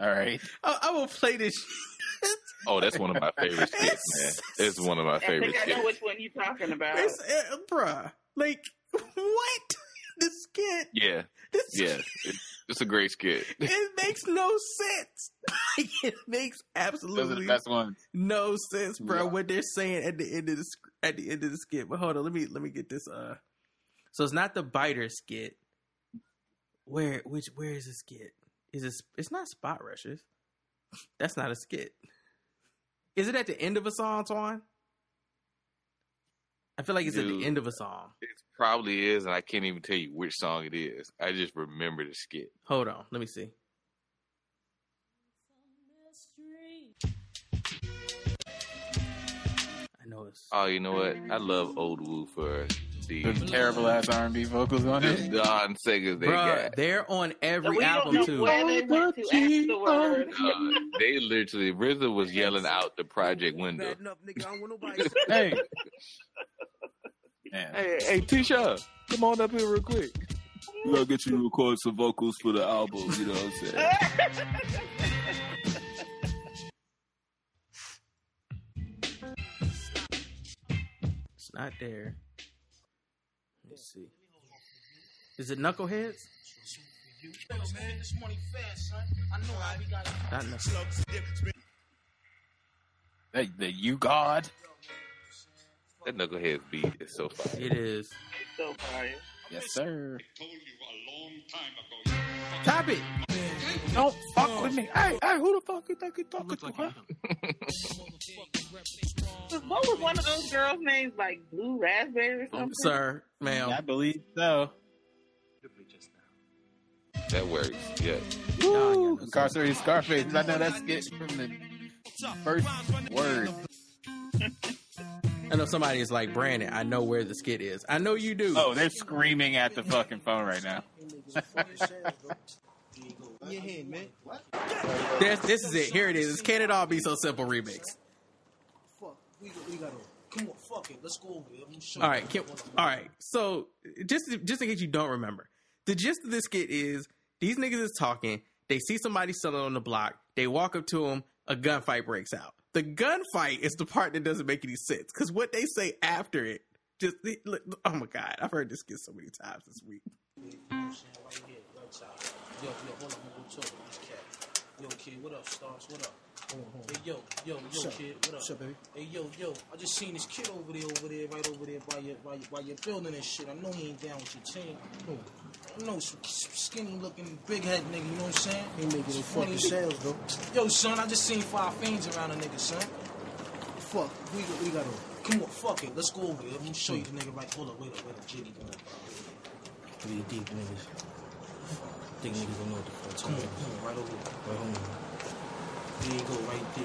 All right. I, I will play this. Oh, that's one of my favorite skits, man. It's one of my I favorite think I know skits. which one you're talking about. It's, uh, bruh, like what? (laughs) This skit, Yeah, this yeah. It, it's a great skit. (laughs) it makes no sense. (laughs) It makes absolutely the best ones. no sense, bro. Yeah. What they're saying at the end of the at the end of the skit. But hold on, let me let me get this. Uh, so it's not the biter skit. Where which where is the skit? Is it? It's not Spot Rusherz. That's not a skit. Is it at the end of a song, Twan? I feel like it's at the end of a song. It probably is, and I can't even tell you which song it is. I just remember the skit. Hold on, let me see. I know it's Oh, you know what? I love Old Wu for the The terrible ass R&B vocals on it. Don singers they Bruh, got. they're on every we don't album know too. where they went to afterward. Uh, they literally RZA was yelling out the project window. (laughs) Hey. Man. Hey, hey, Tisha, come on up here real quick. We gotta get you to record some vocals for the album, you know what I'm saying? It's not there. Let's see. Is it Knuckleheads? Yo, man, this money fast, son. I know how we got Not Knuckleheads. The, the you God. That knucklehead beat is so fire. It is. So fire. Yes, sir. Top it. Don't fuck with me. Hey, hey, who the fuck you think you talking to, huh? What was one of those girls' names? Like Blue Raspberry or oh, something? Sir, ma'am. I believe so. That works. Yeah. Woo! Incarcerated Scarface. I know that skit from the first word. (laughs) I know somebody is like Brandon. I know where the skit is. I know you do. Oh, they're screaming at the fucking phone right now. Your hand, man. There's, this is it. Here it is. It's Can It All Be So Simple remix. Fuck. We, got- we gotta. Come on, fuck it. Let's go over there. I'm gonna show All right, can, all right. So just just in case you don't remember, the gist of this skit is these niggas is talking. They see somebody selling on the block. They walk up to them. A gunfight breaks out. The gunfight is the part that doesn't make any sense because what they say after it just oh my god, I've heard this skit so many times this week. Yo, yo, hold. Yo, kid, what up, Stars? What up? Hey, yo, yo, yo, What's kid, what up? What's up, baby? Hey, yo, yo, I just seen this kid over there, over there, right over there by your, by your, by your building and shit. I know he ain't down with your team. I know some skinny looking, big head nigga, you know what I'm saying? He making Funny fucking sales, though. Yo, son, I just seen five fiends around a nigga, son. Fuck. We, we got on. Come on, fuck it. Let's go over there. Let me show you the nigga right. Hold up, wait up, wait up. On. Three deep niggas. Think niggas don't know what the fuck. Come on, come on, right over here. Right home. There you go, right there.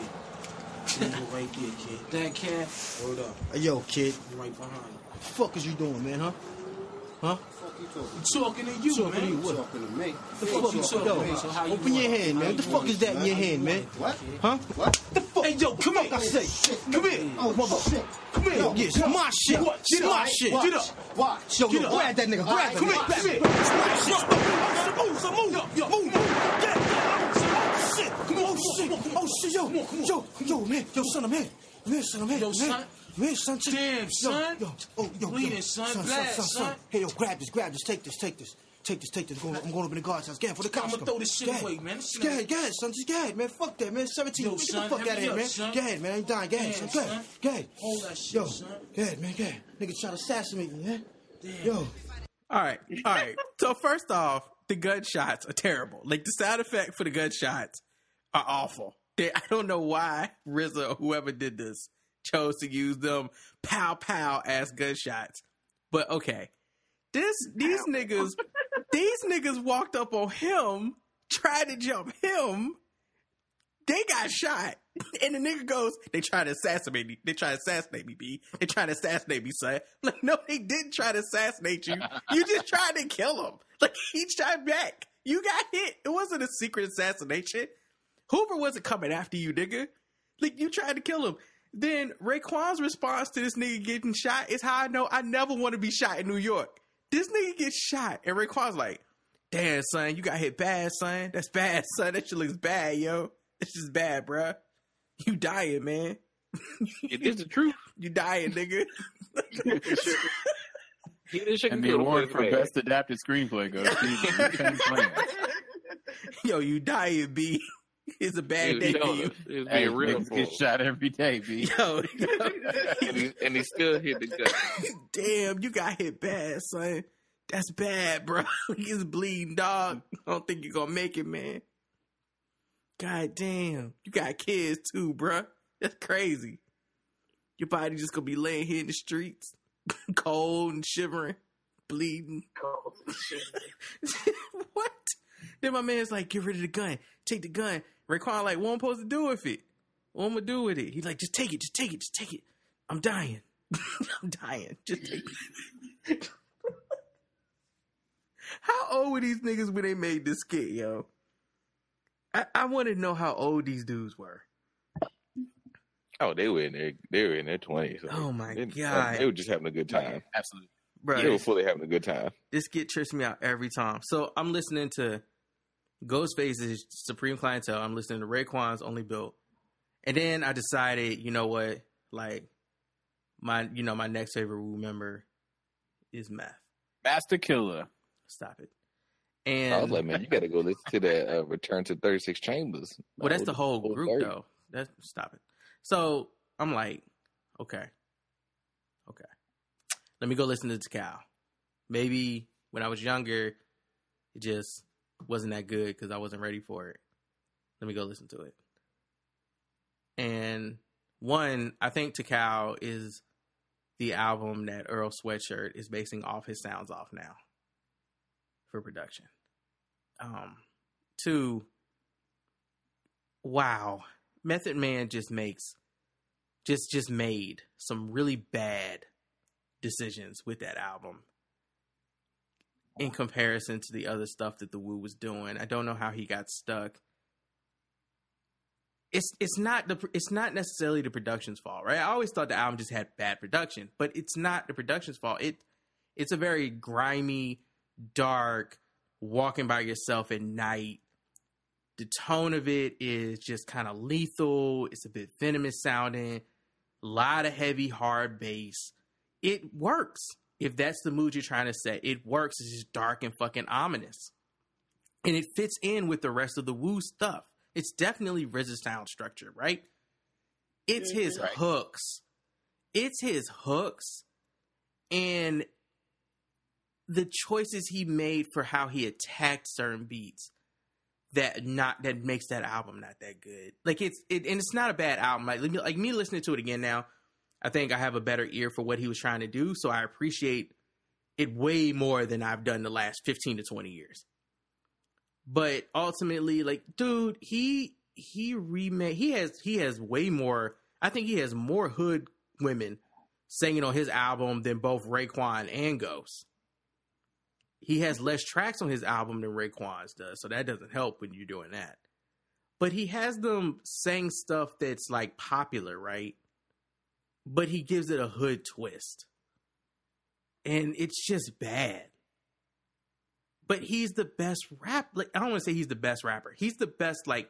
There you go, right there, kid. That cat. Word up. Hey, yo, kid. You right behind. What the fuck is you doing, man, huh? Huh? Talking to you, Talking man. to you, what? Talking to me. The fuck you talking Yo, about? so how you Open your hand, man. What the fuck is that in your hand, man? What? Huh? What? The fuck? Hey, yo, come here. I say, Come here. Oh, mother. Come here. Yo, it's my shit. What? Get my up. shit. Get up. Watch. Yo, yo, grab that nigga. Grab Come him. here. Come here. My shit. Move, move. Yo, move. Get, get. Oh, shit. Come on, Oh shit! Oh, oh, oh shit! Yo, yo, yo, man, yo, son, I'm here. Son, I'm here. Yo, man. son. I'm son. Check- Damn, son. Yo, oh, yo, Bleeding, yo, son. Blast, son. Hey, yo, grab this, grab this. Take this, take this. Take this, take this. I'm going, I'm going up in the guard's house. Get for the cops. I'ma throw this shit Go away, man. This shit Go ain't- ahead, go ahead, son. Just go man. Fuck that, man. 17. Yo, Get the fuck out of here, man. son. Go man. I ain't dying. Go ahead, Damn, son. Go ahead. son. Go. Hold that shit, Yo, son. go man. Go. Nigga try to assassinate me, man. Damn. Yo. All right, all right. So first off, the gunshots are terrible. Like the sound effect for the gunshots are awful. They, I don't know why RZA or whoever did this chose to use them pow pow ass gunshots. But okay, this these niggas these niggas walked up on him, tried to jump him. They got shot, and the nigga goes, "They tried to assassinate me. They tried to assassinate me, B. They tried to assassinate me, son." (laughs) Like, no, they didn't try to assassinate you. You just tried to kill him. Like he shot back. You got hit. It wasn't a secret assassination. Hoover wasn't coming after you, nigga. Like you tried to kill him. Then Raekwon's response to this nigga getting shot is how I know I never want to be shot in New York. This nigga gets shot, and Raekwon's like, "Damn, son, you got hit bad, son. That's bad, (laughs) son. That shit looks bad, yo. This is bad, bruh. You dying, man. It is the truth. (laughs) You dying, nigga. (laughs) And the award for best adapted screenplay goes to Penny Plan. Yo, you dying, B. (laughs) It's a bad He- day he for you. it. It's Hey, being real get shot every day, B. (laughs) Yo, and, he, and he still hit the gun. (laughs) damn, you got hit bad, son. That's bad, bro. He's bleeding, dog. I don't think you're gonna make it, man. God damn, you got kids too, bro. That's crazy. Your body just gonna be laying here in the streets, cold and shivering, bleeding. Cold and shivering. what? Then my man's like, get rid of the gun. Take the gun. Raekwon like, what I'm I supposed to do with it? What am I gonna do with it? He's like, just take it, just take it, just take it. I'm dying. (laughs) I'm dying. Just take it. (laughs) how old were these niggas when they made this skit, yo? I, I want to know how old these dudes were. Oh, they were in their they were in their twenties. Oh, my they, God. they were just having a good time. Absolutely. Bro, They were fully having a good time. this skit trips me out every time. So I'm listening to Ghostface's Supreme Clientele. I'm listening to Raekwon's Only Built. And then I decided, you know what? Like, my you know my next favorite Wu member is Meth. Master Killer. Stop it. And I was like, man, you got to go listen to that uh, Return to 36 Chambers. Well, that's the whole whole group, 30. though. That's stop it. So I'm like, okay, okay. Let me go listen to Cal. Maybe when I was younger, it just wasn't that good because I wasn't ready for it. Let me go listen to it. And one, I think Tical is the album that Earl Sweatshirt is basing off his sounds off now for production. Um, two, wow, Method Man just makes just just made some really bad decisions with that album in comparison to the other stuff that the Wu was doing. I don't know how he got stuck. It's it's not the it's not necessarily the production's fault, right? I always thought the album just had bad production, but it's not the production's fault. It it's a very grimy, dark, walking by yourself at night. The tone of it is just kind of lethal. It's a bit venomous sounding. A lot of heavy, hard bass. It works if that's the mood you're trying to set. It works. It's just dark and fucking ominous, and it fits in with the rest of the Wu stuff. It's definitely RZA's sound structure, right? It's his mm-hmm. Right. hooks. It's his hooks, and the choices he made for how he attacked certain beats that not that makes that album not that good. Like it's it, and it's not a bad album. Like like me listening to it again now, I think I have a better ear for what he was trying to do. So I appreciate it way more than I've done the last fifteen to twenty years. But ultimately, like, dude, he he remade he has he has way more. I think he has more hood women singing on his album than both Raekwon and Ghost. He has less tracks on his album than Raekwon's does, so that doesn't help when you're doing that. But he has them saying stuff that's like popular, right? But he gives it a hood twist. And it's just bad. But he's the best rap. Like I don't want to say he's the best rapper. He's the best like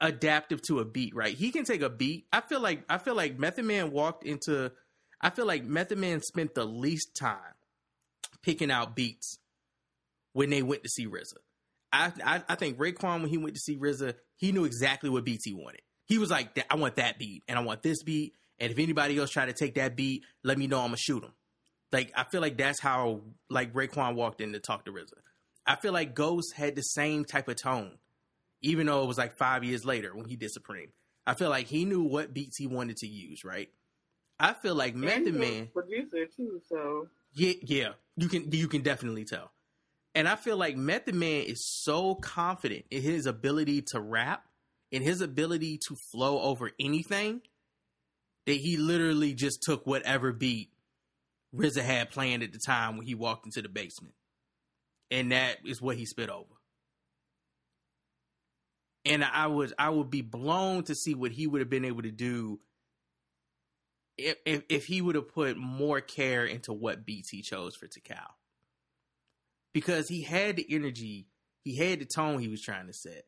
adaptive to a beat, right? He can take a beat. I feel like I feel like Method Man walked into I feel like Method Man spent the least time picking out beats when they went to see RZA. I, I I think Raekwon when he went to see RZA, he knew exactly what beats he wanted. He was like, I want that beat and I want this beat, and if anybody else try to take that beat, let me know I'm gonna shoot him. Like I feel like that's how like Raekwon walked in to talk to RZA. I feel like Ghost had the same type of tone, even though it was like five years later when he did Supreme. I feel like he knew what beats he wanted to use, right? I feel like Method And he was Man. producer too, so Yeah, yeah, you can you can definitely tell. And I feel like Method Man is so confident in his ability to rap, in his ability to flow over anything, that he literally just took whatever beat RZA had planned at the time when he walked into the basement, and that is what he spit over. And I would I would be blown to see what he would have been able to do if if, if he would have put more care into what beats he chose for Tical. Because he had the energy, he had the tone he was trying to set.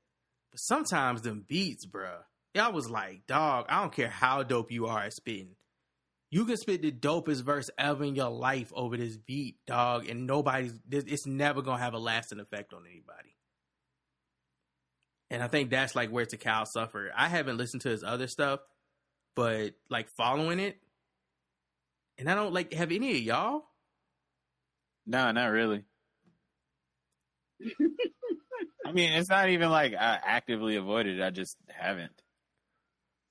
But sometimes them beats, bruh. Y'all was like, dog, I don't care how dope you are at spitting. You can spit the dopest verse ever in your life over this beat, dog, and nobody's, it's never gonna have a lasting effect on anybody. And I think that's like where Tical suffered. I haven't listened to his other stuff, but like following it, and I don't like have any of y'all. No, not really. (laughs) I mean, it's not even like I actively avoided it. I just haven't.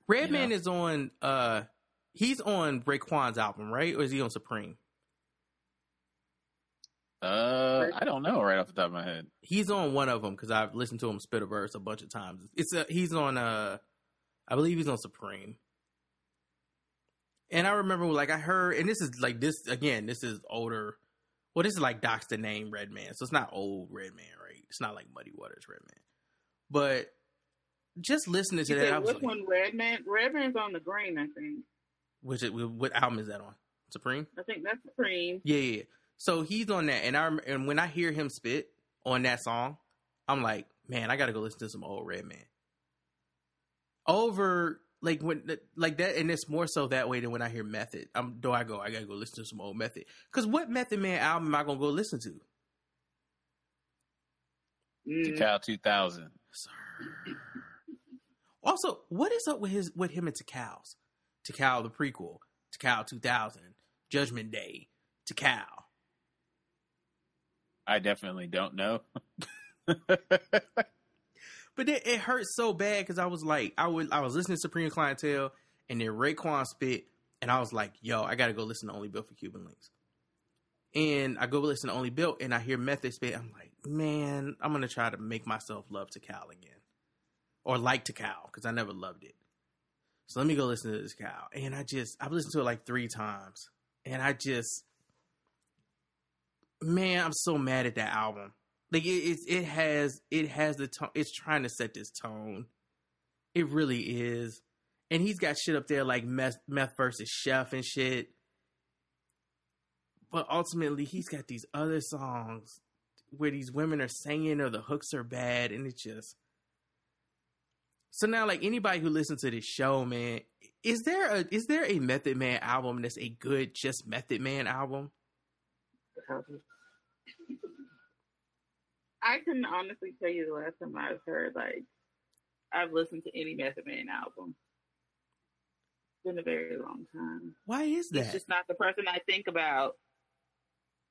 Redman is on uh he's on Raekwon's album, right? Or is he on Supreme? Uh, I don't know right off the top of my head. He's on one of them because I've listened to him spit a verse a bunch of times. It's a, he's on uh I believe he's on Supreme. And I remember like I heard and this is like this again, this is older well, this is like Doc's the name Redman, so it's not old Redman, right? It's not like Muddy Waters Redman. But just listening to You that, said I was which like, one? Redman. Redman's on the green, I think. which what album is that on? Supreme? I think that's Supreme. Yeah, yeah. So he's on that, and I and when I hear him spit on that song, I'm like, man, I got to go listen to some old Redman. Over like when like that, and it's more so that way than when I hear Method. I'm do I go? I gotta go listen to some old Method because what Method Man album am I gonna go listen to? Mm. Cal 2000. Also, what is up with his with him and Ticals? Tical the prequel, Tical 2000, Judgment Day, Tical. I definitely don't know. (laughs) But it, it hurt so bad because I was like, I would, I was listening to Supreme Clientele, and then Raekwon spit, and I was like, yo, I gotta go listen to Only Built for Cuban Links. And I go listen to Only Built, and I hear Method spit. I'm like, man, I'm gonna try to make myself love Tical again, or like Tical because I never loved it. So let me go listen to this cow, and I just I've listened to it like three times, and I just, man, I'm so mad at that album. Like it, it, it has, it has the tone. It's trying to set this tone. It really is, and he's got shit up there like meth, meth versus chef and shit. But ultimately, he's got these other songs where these women are singing or the hooks are bad, and it's just. So now, like anybody who listens to this show, man, is there a is there a Method Man album that's a good just Method Man album? I can honestly tell you the last time I've heard like I've listened to any Method Man album. It's been a very long time. Why is that? He's just not the person I think about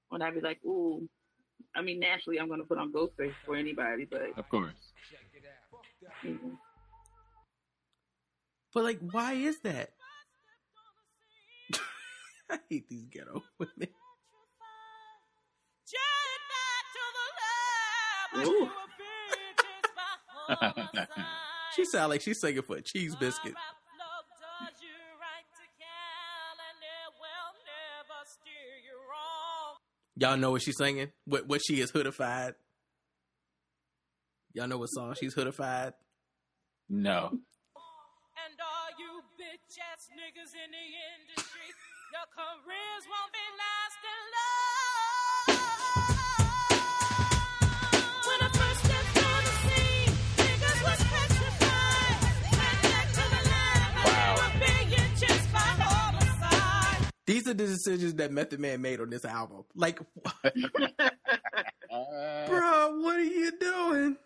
when I be like, ooh. I mean, naturally, I'm going to put on Ghostface for anybody, but Of course. Mhm. But like, why is that? (laughs) I hate these ghetto women. (laughs) she sound like she's singing for a cheese biscuit. Y'all know what she's singing? What what she is hoodified? Y'all know what song she's hoodified? No. And all you bitch ass niggas in the industry, your careers won't be lasting long. These are the decisions that Method Man made on this album. Like, (laughs) bro, what are you doing?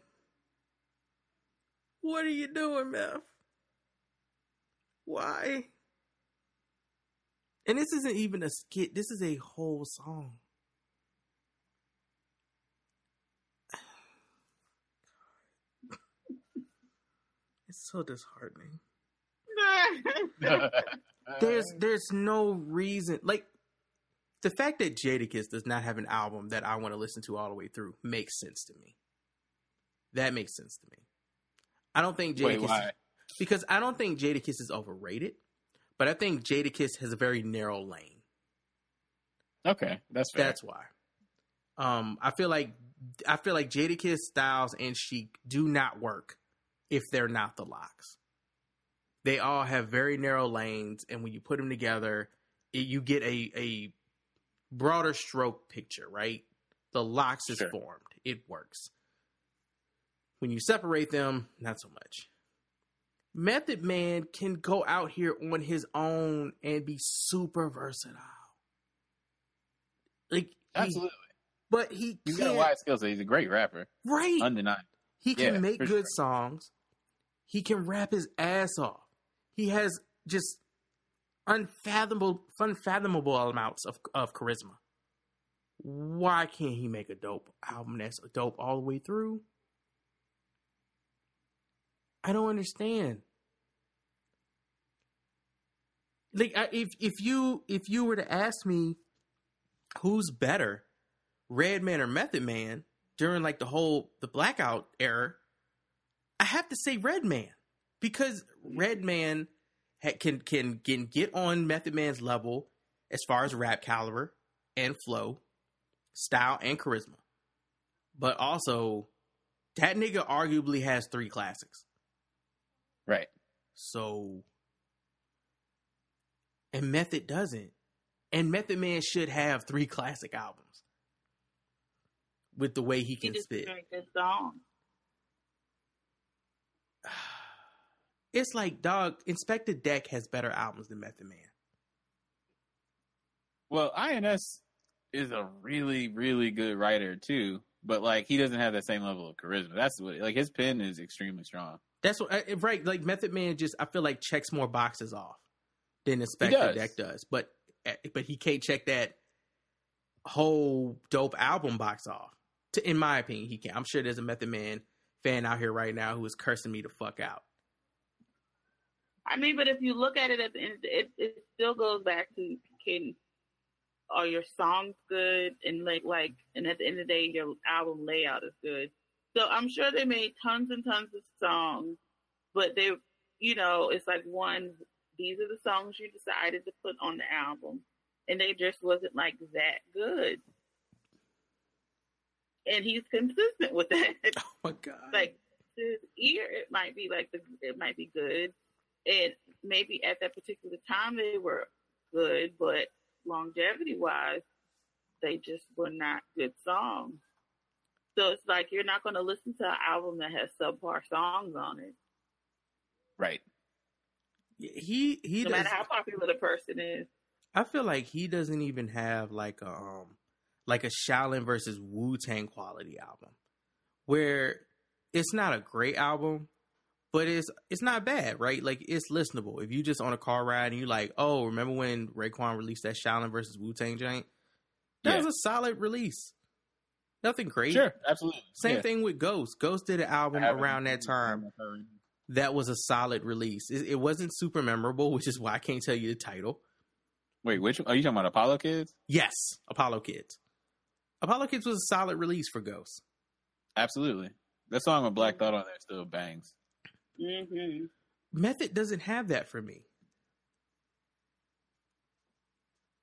What are you doing, Meth? Why? And this isn't even a skit. This is a whole song. (sighs) It's so disheartening. (laughs) (laughs) there's there's no reason like the fact that Jadakiss does not have an album that I want to listen to all the way through makes sense to me. That makes sense to me. I don't think Wait, Jadakiss why? because I don't think Jadakiss is overrated, but I think Jadakiss has a very narrow lane. Okay, that's fair. That's why. Um, I feel like I feel like Jadakiss, Styles, and Sheek do not work if they're not the LOX. They all have very narrow lanes, and when you put them together, it, you get a a broader stroke picture. Right? The LOX is Sure. formed. It works. When you separate them, not so much. Method Man can go out here on his own and be super versatile. Like he- Absolutely. but he He's got a wide skill set. He's a great rapper. Right. Undeniable. He can Yeah, make good sure. songs. He can rap his ass off. He has just unfathomable, unfathomable amounts of of charisma. Why can't he make a dope album that's dope all the way through? I don't understand. Like, I, if if you if you were to ask me who's better, Redman or Method Man during like the whole the blackout era, I have to say Redman because Redman ha- can can can get on Method Man's level as far as rap caliber and flow, style and charisma, but also that nigga arguably has three classics. Right. So, and Method doesn't. And Method Man should have three classic albums with the way he he can just spit. make good songs. It's like dog. Inspectah Deck has better albums than Method Man. Well, INS is a really, really good writer too, but like he doesn't have that same level of charisma. That's what like his pen is extremely strong. That's what right. Like Method Man, just I feel like checks more boxes off than Inspectah does. Deck does. But eh, but he can't check that whole dope album box off. To, in my opinion, he can't. I'm sure there's a Method Man fan out here right now who is cursing me to fuck out. I mean, but if you look at it at the end, it it still goes back to can are your songs good and like like and at the end of the day your album layout is good. So I'm sure they made tons and tons of songs, but they you know, it's like one these are the songs you decided to put on the album and they just wasn't like that good. And he's consistent with that. (laughs) Oh my god. like to his ear it might be like the it might be good and maybe at that particular time they were good but longevity wise they just were not good songs. So it's like you're not going to listen to an album that has subpar songs on it. Right. He he no does, matter how popular the person is. I feel like he doesn't even have like a um like a Shaolin versus Wu Tang quality album, where it's not a great album, but it's it's not bad, right? Like it's listenable. If you just on a car ride and you like, oh, remember when Raekwon released that Shaolin versus Wu Tang joint? That Yeah. was a solid release. Nothing great. Sure, absolutely. Same Yeah. thing with Ghost. Ghost did an album around that time that was a solid release. It, it wasn't super memorable, which is why I can't tell you the title. Wait, which are you talking about? Apollo Kids? Yes, Apollo Kids. Apollo Kids was a solid release for Ghost. Absolutely. That song with Black Thought on there still bangs. Mm-hmm. Method doesn't have that for me.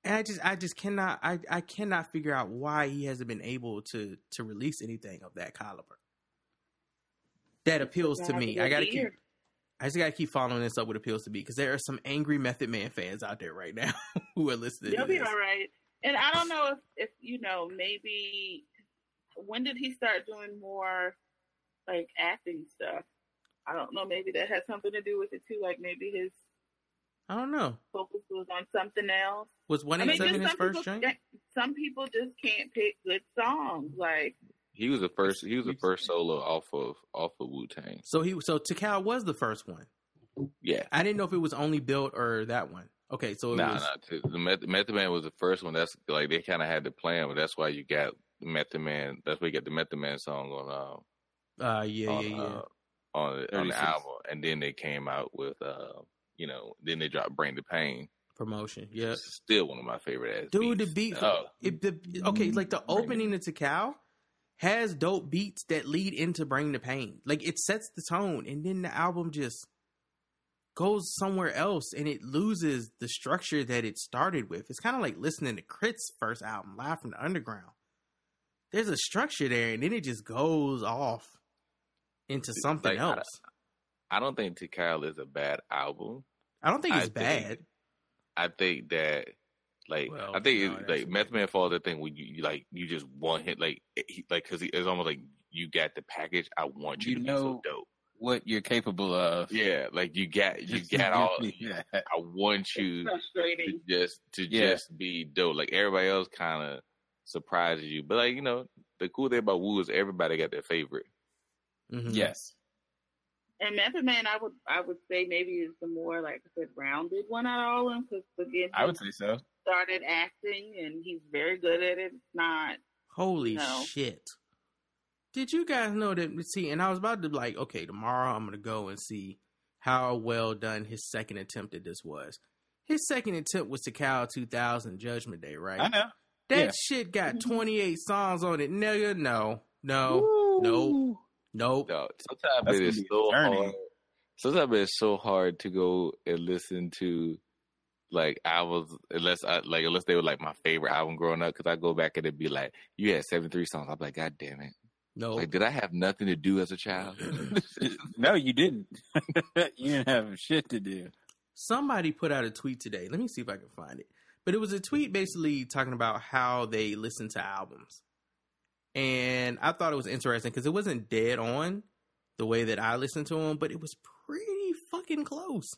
And I just I just cannot I, I cannot figure out why he hasn't been able to to release anything of that caliber. That appeals to me. I gotta keep. I just gotta keep following this up with appeals to me because there are some angry Method Man fans out there right now (laughs) who are listening. they'll be all right and i don't know if if you know maybe when did he start doing more like acting stuff i don't know maybe that has something to do with it too like maybe his I don't know. focus was on something else. Was one I eight mean, his some first people, joint? Some people just can't pick good songs. Like He was the first. He was the first solo off of off of Wu Tang. So he so Tical was the first one. Yeah. I didn't know if it was only built or that one. Okay, so it Nah, was nah. The Method, Method Man was the first one. That's like they kind of had to plan, but that's why you got the Method Man. That's why you got the Method Man song on uh yeah, uh, on, yeah, yeah. uh, on the, on the album, and then they came out with uh, you know, then they dropped Bring the Pain. Promotion, yeah. Still one of my favorite ass. Dude, the beat Oh, it, the, okay, like the opening to Tical has dope beats that lead into Bring the Pain. Like it sets the tone and then the album just goes somewhere else and it loses the structure that it started with. It's kind of like listening to K.R.I.T.'s first album, Live from the Underground. There's a structure there and then it just goes off into something Like, else. I don't think Tical is a bad album. I don't think it's I bad. I think that like Well, I think no, it, like Method Man falls that thing when you, you like you just want him like eh, he, like because it's almost like you got the package. I want you, You to be know so dope. what you're capable of. Yeah, like you got you got all. (laughs) Yeah. I want you to just to Yeah. just be dope. Like everybody else kind of surprises you, but like you know the cool thing about Wu is everybody got their favorite. Mhm. Yes. and Method Man, I would I would say maybe is the more like I said rounded one out of all of them because again I would say so. started acting and he's very good at it. It's not Holy No. shit. Did you guys know that? See, and I was about to be like, okay, tomorrow I'm going to go and see how well done his second attempt at this was. His second attempt was Tical 2000 Judgment Day, right? I know. That Yeah. shit got 28 songs on it. Nigga, no, no, nope, nope. No, sometimes That's it gonna is be a so hard. Sometimes it's so hard to go and listen to like albums unless I like unless they were like my favorite album growing up because I go back and it'd be like you had seventy three songs. I'm like, God damn it! No, Like, did I have nothing to do as a child? (laughs) No, you didn't. (laughs) you didn't have shit to do. somebody put out a tweet today. Let me see if I can find it. But it was a tweet basically talking about how they listen to albums. And I thought it was interesting because it wasn't dead on the way that I listened to him, but it was pretty fucking close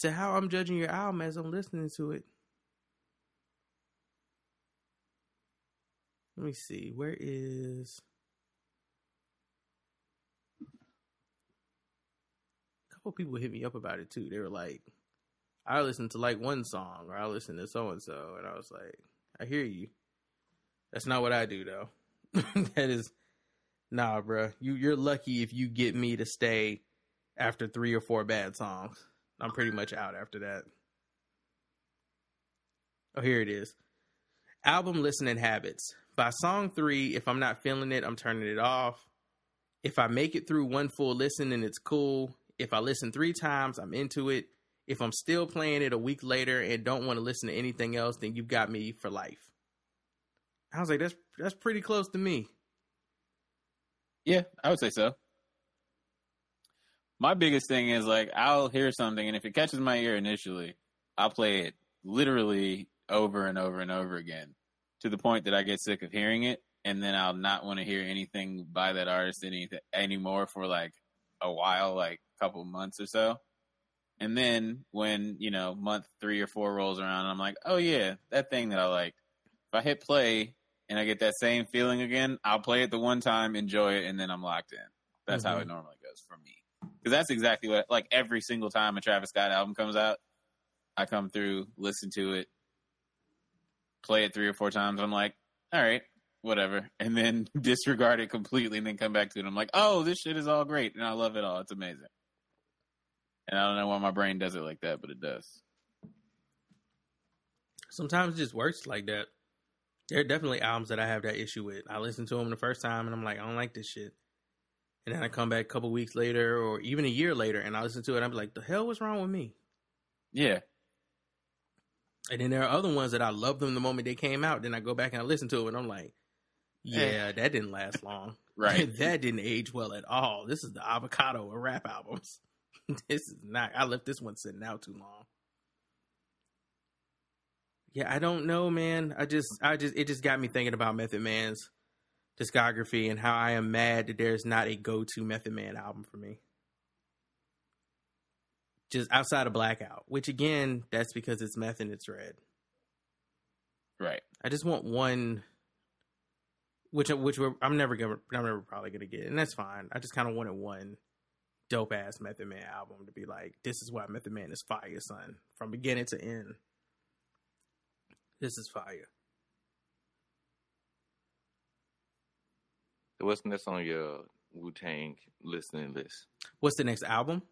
to how I'm judging your album as I'm listening to it. Let me see. Where is a couple people hit me up about it too. They were like, I listened to like one song or I listened to so and so and I was like, I hear you. That's not what I do though. (laughs) that is nah, bruh. You you're lucky if you get me to stay after three or four bad songs. I'm pretty much out after that. Oh, here it is. Album listening habits. By song three, if I'm not feeling it, I'm turning it off. If I make it through one full listen and it's cool, if I listen three times, I'm into it. If I'm still playing it a week later and don't want to listen to anything else, then you've got me for life. I was like, that's that's pretty close to me. Yeah, I would say so. My biggest thing is like I'll hear something and if it catches my ear initially, I'll play it literally over and over and over again to the point that I get sick of hearing it and then I'll not want to hear anything by that artist any anymore for like a while, like a couple months or so. And then when, you know, month 3 or 4 rolls around, I'm like, "Oh yeah, that thing that I liked." If I hit play and I get that same feeling again, I'll play it the one time, enjoy it, and then I'm locked in. That's mm-hmm. how it normally goes for me. Because that's exactly what, like every single time a Travis Scott album comes out, I come through, listen to it, play it three or four times. I'm like, all right, whatever. (laughs) And then (laughs) disregard it completely and then come back to it. I'm like, oh, this shit is all great. And I love it all. It's amazing. And I don't know why my brain does it like that, but it does. Sometimes it just works like that. There are definitely albums that I have that issue with. I listen to them the first time and I'm like, I don't like this shit. And then I come back a couple weeks later or even a year later and I listen to it and I'm like, the hell was wrong with me? Yeah. And then there are other ones that I love them the moment they came out. Then I go back and I listen to it and I'm like, eh. yeah, that didn't last long. (laughs) right. (laughs) that didn't age well at all. This is the avocado of rap albums. (laughs) this is not, I left this one sitting out too long. Yeah, I don't know, man. I just, I just, it just got me thinking about Method Man's discography and how I am mad that there's not a go-to Method Man album for me. Just outside of Blackout, which again, that's because it's meth and it's red. Right. I just want one, which which I'm never gonna, I'm never probably gonna get, and that's fine. I just kind of wanted one dope ass Method Man album to be like, this is why Method Man is fire, son, from beginning to end. This is fire. What's next on your Wu Tang listening list? What's the next album?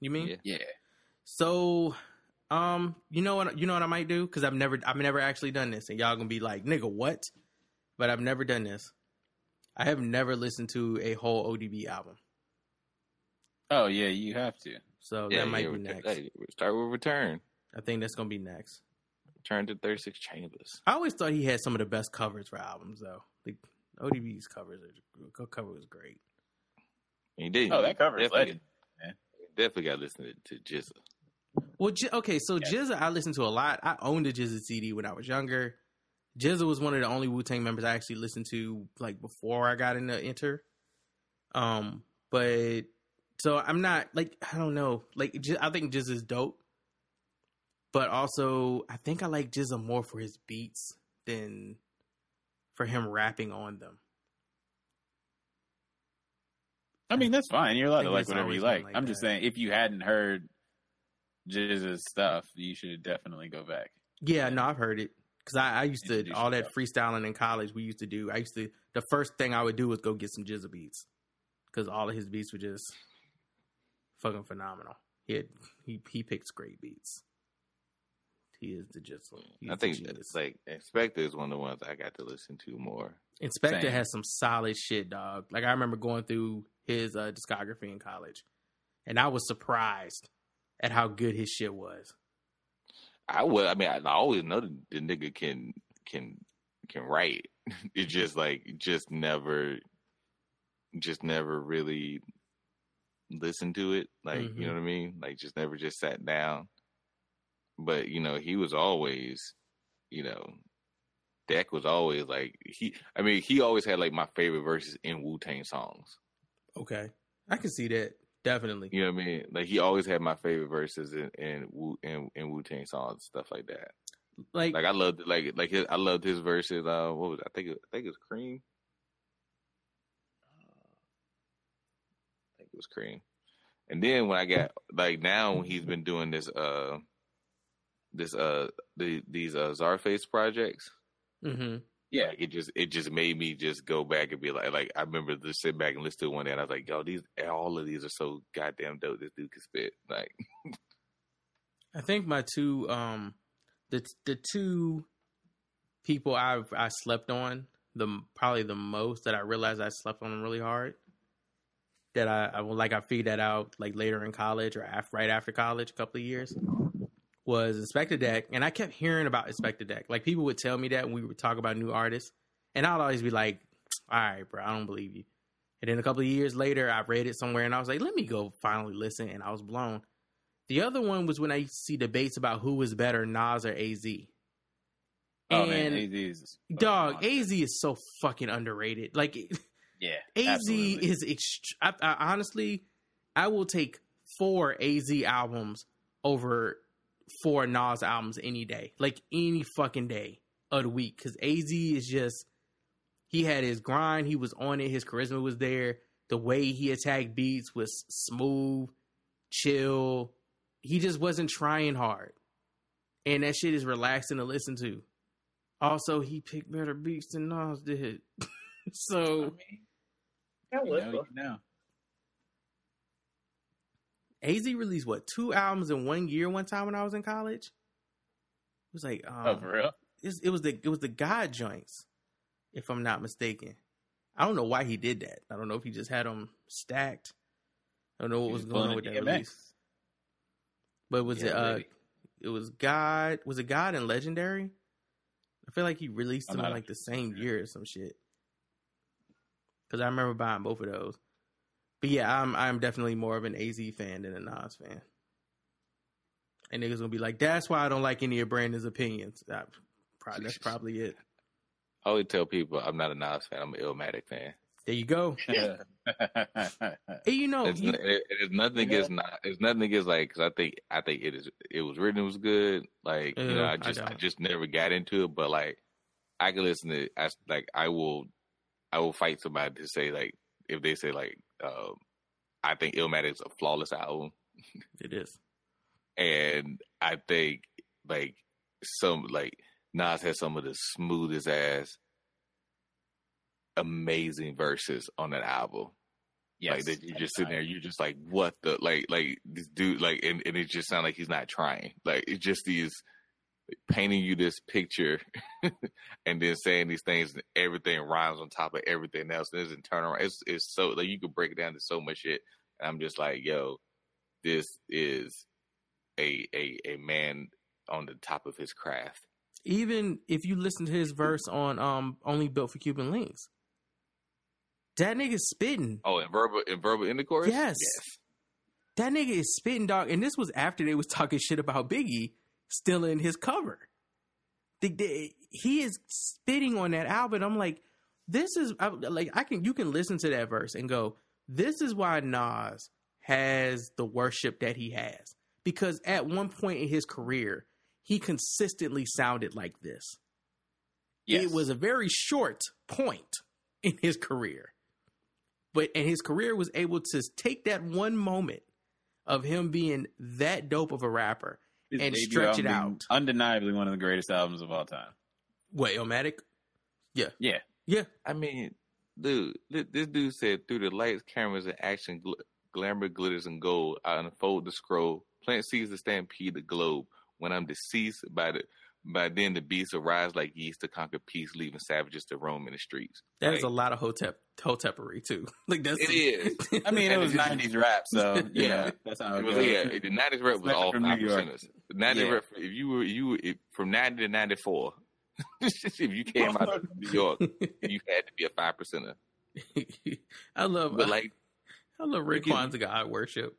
You mean? Yeah. yeah. So, um, you know what? You know what I might do because I've never, I've never actually done this, and y'all gonna be like, "Nigga, what?" But I've never done this. I have never listened to a whole ODB album. Oh yeah, you have to. So yeah, that might be next. Hey, start with Return. I think that's gonna be next. Return to Thirty Six Chambers. I always thought he had some of the best covers for albums, though. Like ODB's covers, are, cover was great. He did. Oh, that cover is legend. Definitely got to listen to, to GZA. Well, okay, so yeah. GZA I listened to a lot. I owned a GZA CD when I was younger. GZA was one of the only Wu Tang members I actually listened to like before I got into Enter. Um, but so I'm not like I don't know. Like I think GZA is dope, but also I think I like GZA more for his beats than for him rapping on them. I mean, that's fine. You're allowed to like whatever you like. like I'm that. just saying, if you hadn't heard GZA's stuff, you should definitely go back. Yeah, no, I've heard it because I, I, used to all that freestyling in college. We used to do. I used to the first thing I would do was go get some GZA beats because all of his beats were just fucking phenomenal. He had, he he picks great beats. He is the just. I think it's like Inspectah is one of the ones I got to listen to more. Inspectah Same. has some solid shit, dog. Like I remember going through his uh, discography in college, and I was surprised at how good his shit was. I would. I mean, I always know the, the nigga can can can write. (laughs) It's just like just never, just never really listened to it. Like mm-hmm. you know what I mean? Like just never just sat down. But you know, he was always, you know, Deck was always like he. I mean, he always had like my favorite verses in Wu Tang songs. Okay, I can see that. Definitely. You know what I mean? Like he always had my favorite verses in in Wu in, in Wu Tang songs, stuff like that. Like like I loved like like his, I loved his verses. Uh, what was? I think it, I think it was Cream. I think it was Cream. And then when I got like now he's been doing this uh this uh the these uh Czarface projects. Mm-hmm. Yeah, like, it just it just made me just go back and be like like I remember just sit back and listen to one day and I was like, yo, these all of these are so goddamn dope. This dude can spit. Like I think my two um the the two people I've I slept on the probably the most that I realized I slept on them really hard. That I, I like I figured that out like later in college or after, right after college, a couple of years was Inspectah Deck, and I kept hearing about Inspectah Deck. Like people would tell me that when we would talk about new artists, and I'd always be like, "All right, bro, I don't believe you." And then a couple of years later, I read it somewhere, and I was like, "Let me go finally listen," and I was blown. The other one was when I see debates about who was better, Nas or Az. Oh And man, AZ is dog, Az is so fucking underrated. Like yeah, (laughs) Az absolutely. is ext- I, I, honestly, I will take four Az albums over four Nas albums any day, like any fucking day of the week, because Az is just he had his grind, he was on it, his charisma was there, the way he attacked beats was smooth, chill. He just wasn't trying hard, and that shit is relaxing to listen to. Also, he picked better beats than Nas did, (laughs) so. You know, you know. AZ released what two albums in one year one time when I was in college. It was like um, Oh, for real? It, was the it was the God joints, if I'm not mistaken. I don't know why he did that. I don't know if he just had them stacked. I don't know what He was was going on with a that release. But was Yeah, it uh it was God was it God and Legendary? I feel like he released them in like the same year or some shit. Cause I remember buying both of those. But yeah, I'm I'm definitely more of an AZ fan than a Nas fan. And niggas gonna be like, that's why I don't like any of Brandon's opinions. That, probably, that's probably it. I always tell people I'm not a Nas fan. I'm an Illmatic fan. There you go. Hey, you know, it's, you- it, it's nothing against not. It's nothing against like because I think I think it is. It was written. It was good. Like you know, I I just I, don't. just never got into it. But like I can listen to. I like I will. I will fight somebody to say like if they say like um, I think Illmatic is a flawless album. It is. and I think like some like Nas has some of the smoothest ass, amazing verses on that album. Yes. Like that you just sitting there, you're just like what the like like this dude like and, and it just sounds like he's not trying. Like it just is painting you this picture (laughs) and then saying these things and everything rhymes on top of everything else and turn around. It's it's so like you could break it down to so much shit. And I'm just like, yo, this is a a a man on the top of his craft. even if you listen to his verse on um Only Built for Cuban Links, that nigga's spitting. Oh, in verbal in verbal intercourse. Yes. That nigga is spitting dog, and this was after they was talking shit about Biggie stealing his cover. The, the- he is spitting on that album. I'm like, this is I, like I can you can listen to that verse and go, this is why Nas has the worship that he has because at one point in his career he consistently sounded like this. It was a very short point in his career. But and his career was able to take that one moment of him being that dope of a rapper His and stretch it out. Undeniably one of the greatest albums of all time. What, Illmatic? Yeah. Yeah. Yeah. I mean, dude, thi- this dude said through the lights, cameras, and action, gl- glamour, glitters, and gold, I unfold the scroll, plant seeds to stampede the globe. When I'm deceased, by the by then the beasts arise like yeast to conquer peace, leaving savages to roam in the streets. That is Like, a lot of hotep hotepery too. (laughs) like that's It is. (laughs) I mean, it And was '90s rap, so (laughs) Yeah. know that's how it, It was, goes. yeah, the nineties rap was all five percenters. Nineties Yeah. rap, if you were you if, from ninety to ninety four, if you came oh out of New York, you had to be a five percenter. I love But like I love Rick you God worship.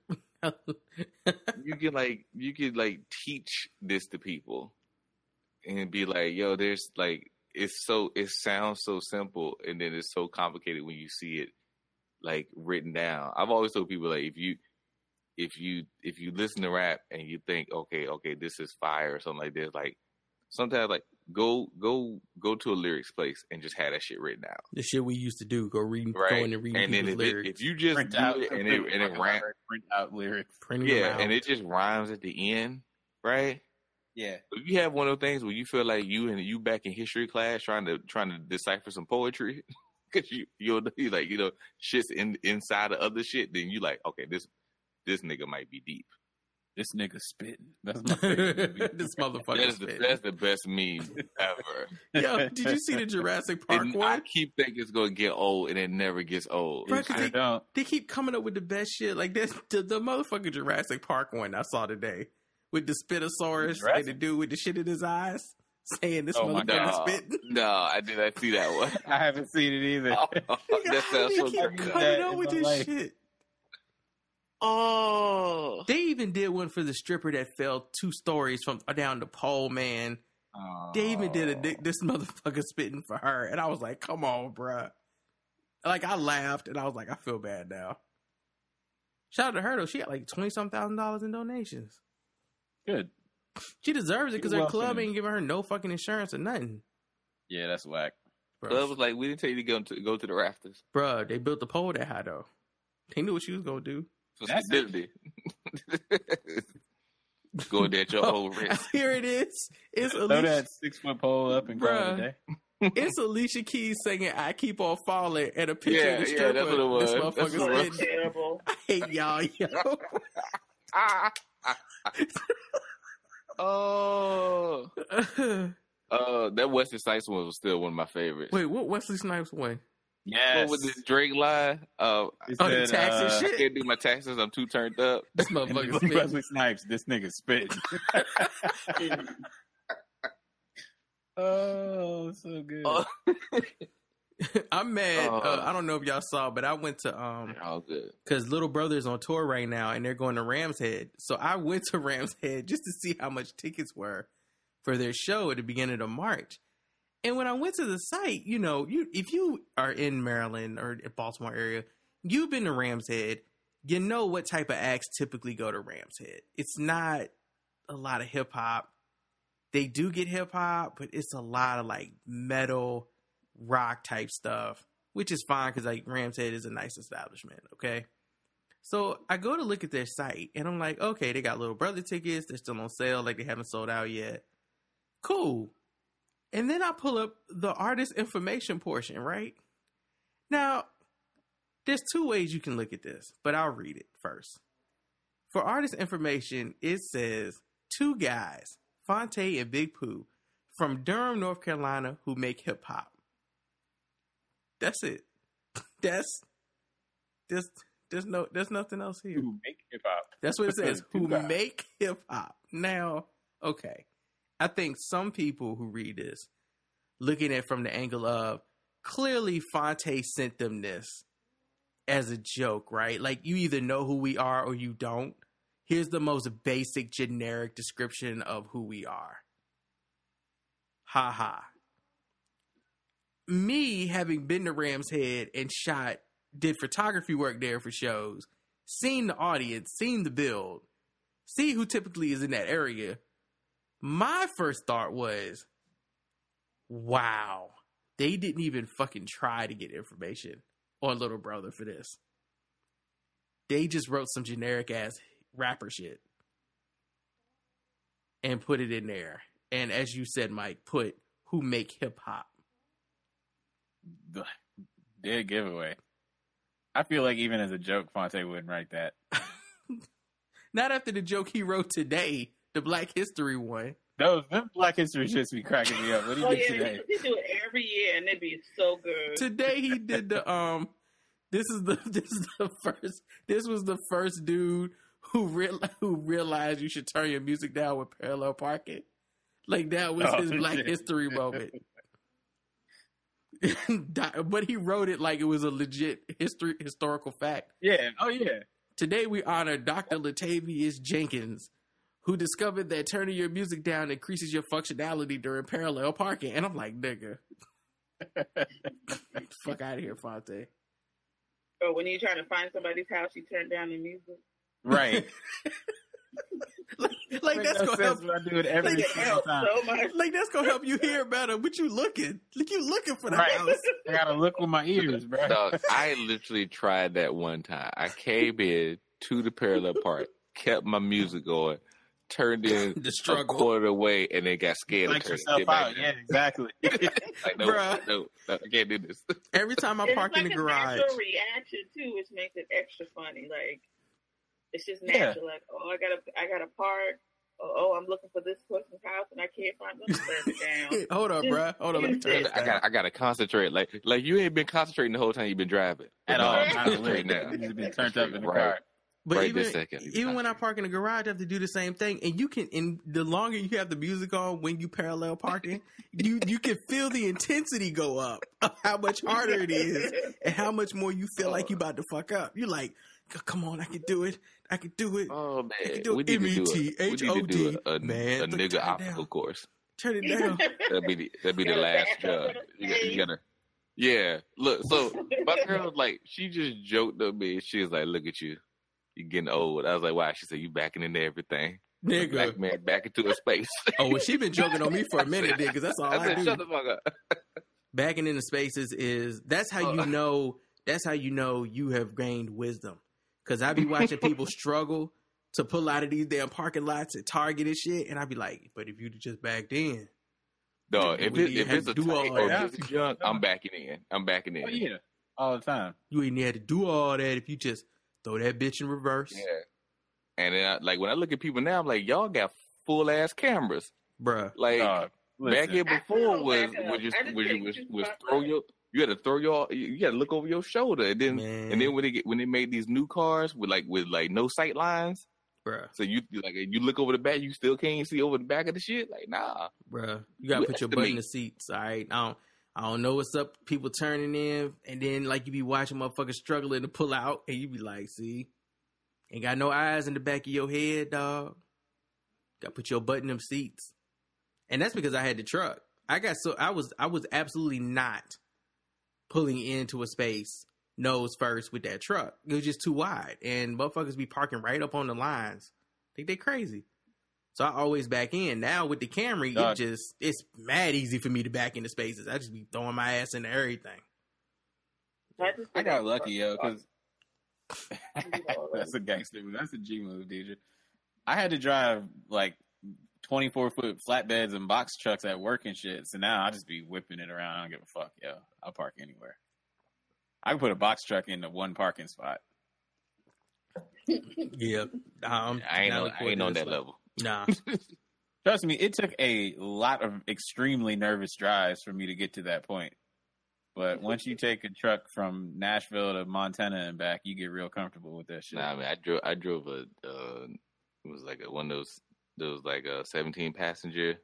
you can like you could like teach this to people and be like, yo, there's like it's so it sounds so simple and then it's so complicated when you see it like written down. I've always told people like if you if you if you listen to rap and you think, okay, okay, this is fire or something like this, like sometimes like go go go to a lyrics place and just have that shit written out. The shit we used to do, go read, Right. go in and read and then people's if, it, if you just Print do out it and it and it rhymes, print out lyrics. Printing them yeah, out. and it just rhymes at the end, right? Yeah. If you have one of those things where you feel like you and you back in history class trying to trying to decipher some poetry, (laughs) because you you'll you like you know shit's in inside of other shit, then you like okay this this nigga might be deep. This nigga spitting. That's my favorite. (laughs) movie. this motherfucker. That's the that's the best meme ever. (laughs) Yo, did you see the Jurassic Park And I keep thinking it's gonna get old, and it never gets old. Bro, 'cause they, they keep coming up with the best shit. Like this, the, the motherfucking Jurassic Park one I saw today with the Spinosaurus and the dude with the shit in his eyes saying this Oh motherfucker no, spitting. no, I did not see that one. (laughs) I haven't seen it either. Oh, (laughs) that sounds They so keep coming up with this life. shit. Oh, They even did one for the stripper that fell two stories from down the pole, man. They even did a oh. this (laughs) motherfucker spitting for her, and I was like, "Come on, bruh. Like I laughed, and I was like, "I feel bad now." Shout out to her though; she had like twenty some thousand dollars in donations. Good. She deserves it because her club ain't giving her no fucking insurance or nothing. Yeah, that's whack. Club was like, we didn't tell you to go to go to the rafters Bruh, they built the pole that high though. They knew what she was gonna do. for That's stability. (laughs) go there at your (laughs) Oh, own risk. (laughs) Here it is. It's Throw Alicia. that six foot pole up and call it a day. It's Alicia Keys singing "I Keep on Falling" and a picture Yeah, of the yeah, stripper. that's what it was. This That's motherfucker's what it was. terrible. I hate y'all, yo. (laughs) oh, uh, that Wesley Snipes one was still one of my favorites. Wait, what Wesley Snipes one? Yes. What was this Drake line? Uh, He Oh, the said, tax and uh, I can't do my taxes. I'm too turned up. (laughs) This motherfucker motherfucker's look, spitting. Wesley Snipes, this nigga spitting. (laughs) oh, so good. Oh, (laughs) I'm mad. Oh. Uh, I don't know if y'all saw, but I went to um all good. because Little Brother's on tour right now and they're going to Rams Head. So I went to (laughs) Rams Head just to see how much tickets were for their show at the beginning of March. And when I went to the site, you know, you if you are in Maryland or Baltimore area, you've been to Rams Head, you know what type of acts typically go to Rams Head. It's not a lot of hip hop. They do get hip hop, but it's a lot of like metal, rock type stuff, which is fine because like Rams Head is a nice establishment. Okay. So I go to look at their site and I'm like, okay, they got little brother tickets. They're still on sale. Like they haven't sold out yet. Cool. And then I pull up the artist information portion, right? Now, there's two ways you can look at this, but I'll read it first. For artist information, it says two guys, Phonte and Big Pooh, from Durham, North Carolina, who make hip hop. That's it. (laughs) That's there's there's no there's nothing else here. Who make hip hop? That's what it says. Who make hip hop. Now, okay. I think some people who read this looking at it from the angle of clearly Phonte sent them this as a joke, right? Like you either know who we are or you don't. Here's the most basic generic description of who we are. Ha ha. Me having been to Ram's Head and shot, did photography work there for shows, seen the audience, seen the build, see who typically is in that area. My first thought was, wow, they didn't even fucking try to get information on Little Brother for this. They just wrote some generic ass rapper shit and put it in there. And as you said, Mike, put who make hip hop. (laughs) The dead giveaway. I feel like even as a joke, Phonte wouldn't write that. (laughs) Not after the joke he wrote today, the Black History one. Those them Black History shits be cracking me up. What do you Oh do yeah, today? they do it every year, and it'd be so good. Today he did the (laughs) um. This is the this is the first. This was the first dude who real who realized you should turn your music down with parallel parking. Like that was Oh, his Black shit. History moment. (laughs) Di- but he wrote it like it was a legit history historical fact. Yeah. Oh yeah. Today we honor Dr. Latavius Jenkins, who discovered that turning your music down increases your functionality during parallel parking. And I'm like, nigga, (laughs) fuck out of here, Phonte. Or when you're trying to find somebody's house, you turn down the music. Right. (laughs) like Make that's no gonna help. but I do it every like, single time. like that's gonna help you hear better. But you looking, like you looking for the Right. house. I gotta look with my ears, bro. Dog, I literally tried that one time. I came in to the parallel park, kept my music going, turned (laughs) in The a struggle. quarter of the way, and then got scared Like to yourself it back out. Yeah, exactly. (laughs) Like, no, Bruh. no, no, I can't do this. Every time I And park it's in like the a garage, reaction too, which makes it extra funny. Like it's just Yeah. natural. Like oh, I gotta, I gotta park. Oh, oh, I'm looking for this person's house and I can't find them. Turn it down. (laughs) hold on, bruh. Hold on, let me turn this I down. got, I got to concentrate. Like, like you ain't been concentrating the whole time you've been driving At No, all. I'm Not now. It's been turned up in the Right. car. But right even this second. even when I park in the garage, I have to do the same thing. And you can, and the longer you have the music on when you parallel parking, (laughs) you you can feel the intensity go up of how much harder it is, and how much more you feel like oh. you about to fuck up. You're like, come on, I can do it. I can do it. Oh I can man, do we it. need to do a, we need to M-E-T-H-O-D. a, a, Man, a nigga turn it obstacle down. course. Turn it down. (laughs) That'd be the, that'd be the last (laughs) job. You gotta, you gotta, yeah. Look, so my girl like she just joked at me. She was like, "Look at you, you getting old." I was like, "Why?" She said, "You backing into everything." Nigga. Black man back into a space. (laughs) Oh, well, she been joking on me for a minute, then, because that's all I I said, do. "Shut the fuck up." backing into spaces is that's how you Uh. know that's how you know you have gained wisdom because i be watching people struggle to pull out of these damn parking lots at target and shit and i be like but if you'd just backed in No, if it, if it's a do all tight or that. junk, I'm backing in. I'm backing oh, in. Oh, yeah. All the time. you ain't had to do all that if you just throw that bitch in reverse Yeah. And then, I, like when I look at people now, I'm like, y'all got full ass cameras. bruh Like Dog, back here before still was was just I just was, think was, you was throw up. your you had to throw your you got to look over your shoulder and then Man. and then when they get when they made these new cars with like with like no sight lines, bruh so you like you look over the back, you still can't see over the back of the shit. Like nah, bruh you gotta put your butt in the seats all right i don't I don't know what's up. People turning in, and then like you be watching motherfuckers struggling to pull out, and you be like, "See, ain't got no eyes in the back of your head, dog. Got to put your butt in them seats." And that's because I had the truck. I got so I was I was absolutely not pulling into a space nose first with that truck. It was just too wide, and motherfuckers be parking right up on the lines. think they crazy. So I always back in. Now with the Camry, it just it's mad easy for me to back into spaces. I just be throwing my ass into everything. I, just I think got lucky, yo, because (laughs) that's a gangster move. That's a G move, DJ. I had to drive like 24 foot flatbeds and box trucks at work and shit. So now I just be whipping it around. I don't give a fuck, yo. I'll park anywhere. I can put a box truck in the one parking spot. Yeah, um, I ain't now on, I ain't on that one. level. Nah, (laughs) Trust me, it took a lot of extremely nervous drives for me to get to that point. But once you take a truck from Nashville to Montana and back, you get real comfortable with that shit. Nah, I mean, I drove I drove a uh, it was like a, one of those those like a 17 passenger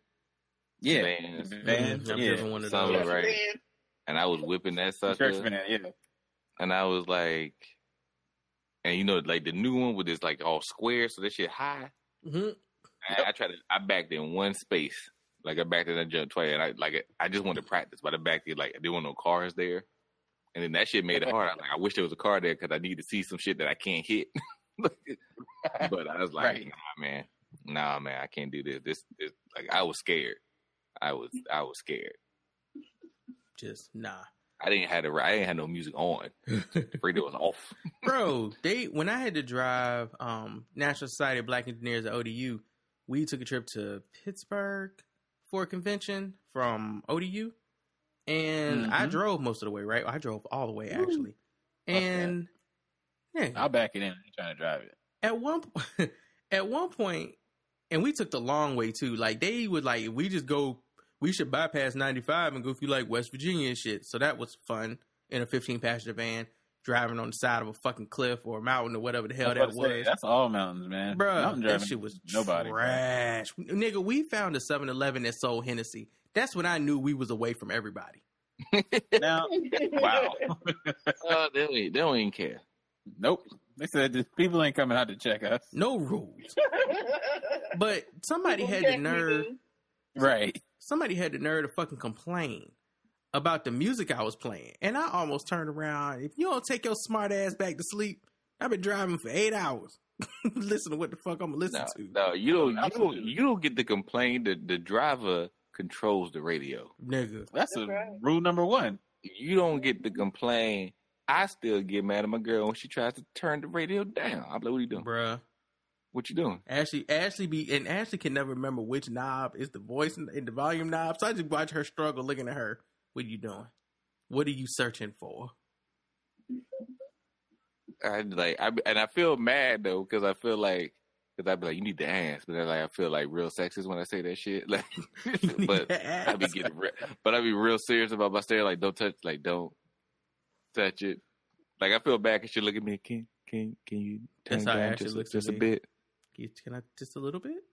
yeah, vans. van, Mhm, yeah, one of Something those. right. and I was whipping that sucker. church van, yeah. and I was like, and you know, like the new one with this like all square, so that shit high. hmm I, I tried to, I backed in one space, like I backed in that jump twice, and I like I just wanted to practice, but I backed in like there were no cars there, and then that shit made it hard. I was like, I wish there was a car there because I need to see some shit that I can't hit. (laughs) but I was like, Right. nah, man, nah, man, I can't do this. This, this, like I was scared. I was, I was scared. just nah. I didn't have the, I didn't have no music on. (laughs) The radio was off. Bro, (laughs) they when I had to drive um National Society of Black Engineers at ODU, we took a trip to Pittsburgh for a convention from ODU. And I Mhm. drove most of the way, right? I drove all the way actually. And yeah, I'll back it in. I ain't trying to drive it. at one po- (laughs) at one point, and we took the long way too. Like they would like we just go, we should bypass ninety five and go through like West Virginia and shit. So that was fun in a fifteen passenger van driving on the side of a fucking cliff or a mountain or whatever the hell that was say, that's all mountains, man. Bro, Mountain that driving shit was nobody. bro. trash. Nigga, we found a 7-Eleven that sold Hennessy. That's when I knew we was away from everybody. Now, (laughs) wow. Uh, they, don't, they don't even care. Nope. They said people ain't coming out to check us. No rules. But somebody had the nerve. Right. somebody had the nerve to fucking complain about the music I was playing. And I almost turned around. If you don't take your smart ass back to sleep, I've been driving for eight hours. (laughs) listen to what the fuck I'm gonna listen No, to. no, you don't. You don't. You don't get to complain. The the driver controls the radio. Nigga, That's a rule number one. You don't get to complain. I still get mad at my girl when she tries to turn the radio down. I'm like, what are you doing? bruh. What you doing? Ashley, Ashley be and Ashley can never remember which knob is the voice and, and the volume knob. So I just watch her struggle, looking at her. What are you doing? What are you searching for? I like, I and I feel mad though because I feel like because I'd be like, you need to ask, but then like I feel like real sexist when I say that shit. (laughs) Like, (laughs) but I be getting, re- but I be real serious about my stare. Like, don't touch, like, don't touch it. Like, I feel bad because she look at me. Can can can you turn That's how down just, looks just a bit? Can, can I just a little bit?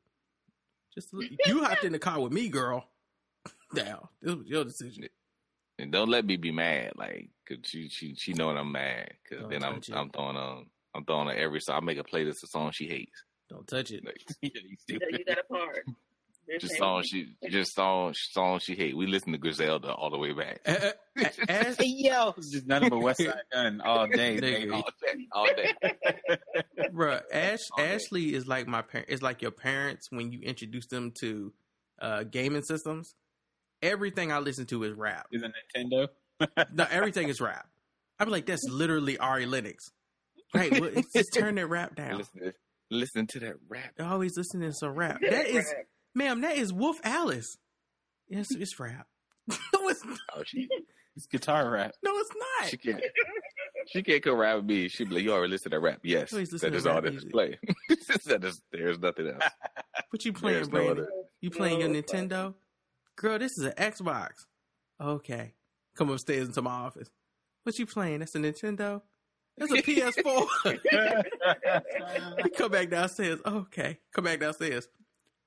Just a little. (laughs) you hopped in the car with me, girl. (laughs) Down. This was your decision. And don't let me be mad, like, cause she she she know that I'm mad, cause Don't then I'm it. I'm throwing on I'm throwing on every song. I make a playlist of songs she hates. Don't touch it. Like, (laughs) Yeah, you got a part. They're just saying- songs she just songs songs she hate. We listen to Griselda all the way back. (laughs) As, Hey (laughs) yo, it's just nothing but West Side (laughs) Gun all day. Nigga. baby. all day, all day. Bruh, Ash Ashley is like my parent. It's like your parents when you introduce them to uh, gaming systems. Everything I listen to is rap. Is a Nintendo? No, everything is rap. I'm like, that's literally Ari Lennox. Right, well, it's just turn that rap down. Listen to, listen to that rap. They're always listening to some rap. That is, ma'am, that is Wolf Alice. Yes, it's rap. (laughs) no, it's not. Oh, she It's guitar rap. no, it's not. she can't she can't come rap with me. She be like, you already listen to rap. Yes, listen to all that is music. play. that is, there's nothing else. What you playing, There's Brandon? other- you playing your Nintendo? Girl, this is an Xbox. Okay. Come upstairs into my office. What you playing? That's a Nintendo? That's a (laughs) PS4. (laughs) Come back downstairs. Okay. Come back downstairs.